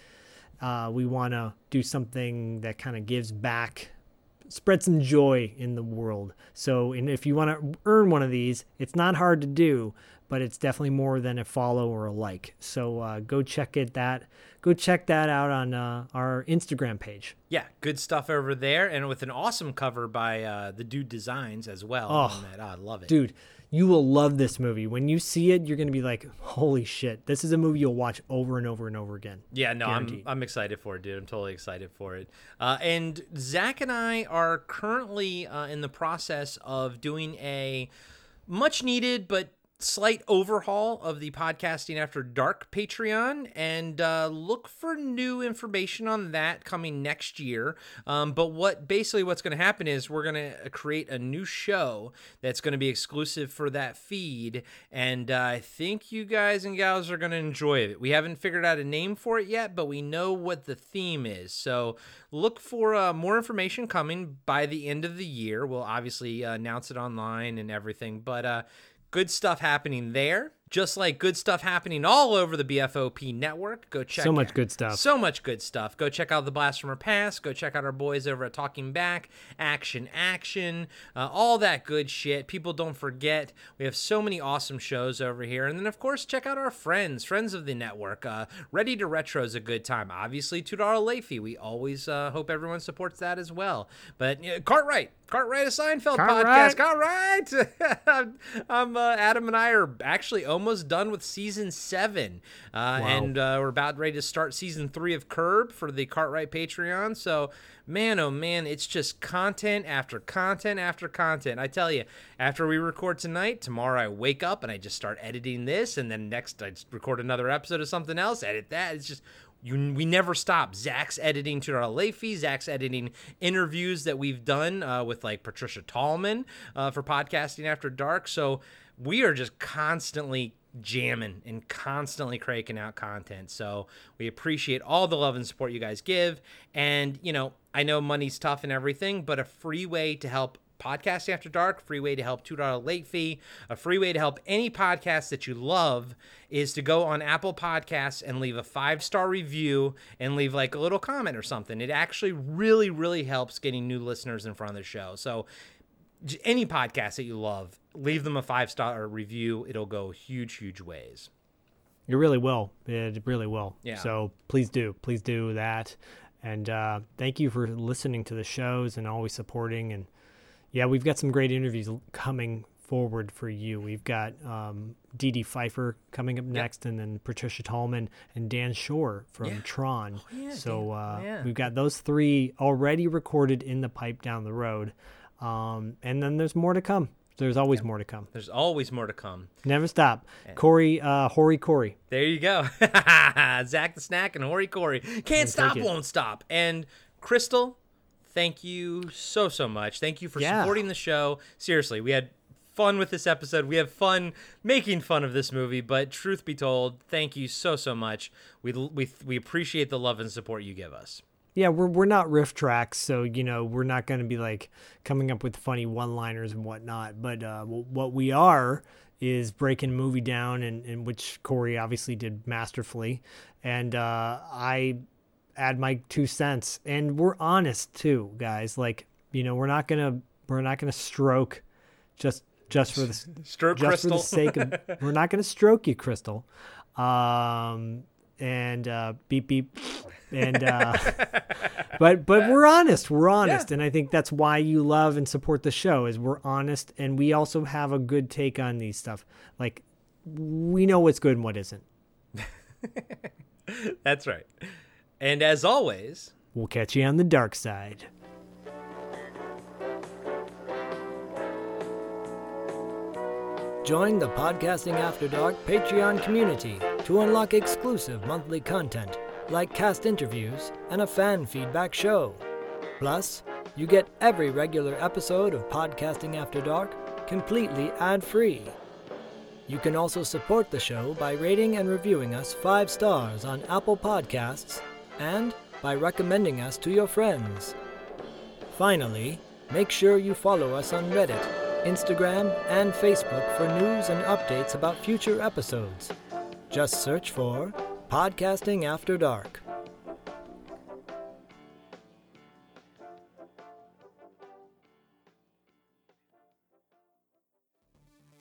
Uh, we want to do something that kind of gives back spread some joy in the world. So, and if you want to earn one of these, it's not hard to do, but it's definitely more than a follow or a like. So, uh, go check it that go check that out on uh, our Instagram page. Yeah, good stuff over there, and with an awesome cover by uh, the Dude Designs as well. Oh. Oh, I love it, Dude, you will love this movie. When you see it, you're going to be like, "Holy shit. This is a movie you'll watch over and over and over again." Yeah, no, I'm I'm excited for it, dude. I'm totally excited for it. Uh, and Zach and I are currently uh, in the process of doing a much needed but slight overhaul of the podcasting after dark patreon and uh, look for new information on that coming next year. Um, but what basically what's going to happen is we're going to create a new show that's going to be exclusive for that feed and uh, i think you guys and gals are going to enjoy it. We haven't figured out a name for it yet but we know what the theme is. So look for uh, more information coming by the end of the year. We'll obviously uh, announce it online and everything but uh, good stuff happening there. Just like good stuff happening all over the BFOP network. Go check So much good stuff. So much good stuff. Go check out the Blast from Our Past. Go check out our boys over at Talking Back, Action Action, uh, all that good shit. People don't forget we have so many awesome shows over here. And then of course check out our friends, friends of the network. Uh, Ready to Retro is a good time. Obviously, two dollar late fee. We always uh, hope everyone supports that as well. But uh, Cartwright, Cartwright a Seinfeld Cartwright. podcast. Cartwright. [laughs] I'm uh, Adam and I are actually almost done with season seven, uh, and uh, we're about ready to start season three of Curb for the Cartwright Patreon. So, man, oh man, it's just content after content after content. I tell you, after we record tonight, tomorrow I wake up and I just start editing this, and then next I record another episode of something else, edit that. It's just you, we never stop. Zach's editing to our Leafy. Zach's editing interviews that we've done uh, with like Patricia Tallman uh, for podcasting after dark. So we are just constantly jamming and constantly cranking out content. So we appreciate all the love and support you guys give. And you know, I know money's tough and everything, but a free way to help Podcast After Dark, free way to help $2 late fee, a free way to help any podcast that you love is to go on Apple Podcasts and leave a five star review and leave like a little comment or something. It actually really, really helps getting new listeners in front of the show. So, any podcast that you love, leave them a five star review. It'll go huge, huge ways. It really will. It really will. Yeah. So please do, please do that, and uh, thank you for listening to the shows and always supporting. And yeah, we've got some great interviews coming forward for you. We've got um, Dee Dee Pfeiffer coming up next, and then Patricia Tallman and Dan Shor from Yeah. Tron. yeah, so uh, Yeah. we've got those three already recorded in the pipe down the road, um, and then there's more to come. There's always more to come. There's always more to come. Never stop. Corey, uh, Hori Corey. There you go. [laughs] Zach the Snack and Hori Corey. Can't stop, won't stop. And Crystal, thank you so, so much. Thank you for Yeah. supporting the show. Seriously, we had fun with this episode. We have fun making fun of this movie, but truth be told, thank you so, so much. We, we, we appreciate the love and support you give us. Yeah, we're we're not RiffTrax, so you know we're not going to be like coming up with funny one-liners and whatnot. But uh, wh- what we are is breaking a movie down, and, and which Corey obviously did masterfully, and uh, I add my two cents. And we're honest too, guys. Like you know, we're not gonna we're not gonna stroke just just for the Stroke just for the sake of [laughs] we're not gonna stroke you, Crystal. Um, and uh, beep beep, and uh, [laughs] but but we're honest. We're honest, and I think that's why you love and support the show. Is we're honest, and we also have a good take on these stuff. Like we know what's good and what isn't. [laughs] That's right. And as always, We'll catch you on the dark side. Join the Podcasting After Dark Patreon community to unlock exclusive monthly content like cast interviews and a fan feedback show. Plus, you get every regular episode of Podcasting After Dark completely ad free. You can also support the show by rating and reviewing us five stars on Apple Podcasts and by recommending us to your friends. Finally, make sure you follow us on Reddit, Instagram, and Facebook for news and updates about future episodes. Just search for Podcasting After Dark.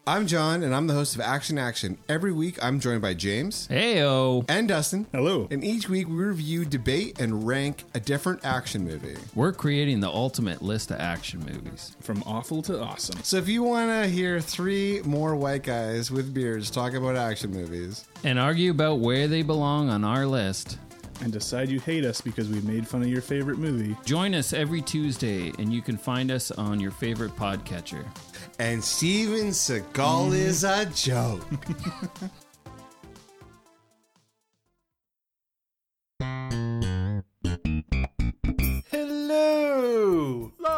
I'm John, and I'm the host of Action Action. Every week, I'm joined by James. Heyo. And Dustin. Hello. And each week, we review, debate, and rank a different action movie. We're creating the ultimate list of action movies. From awful to awesome. So if you want to hear three more white guys with beards talk about action movies, And argue about where they belong on our list. And decide you hate us because we made fun of your favorite movie. Join us every Tuesday, and you can find us on your favorite podcatcher. and Steven Seagal is a joke. [laughs]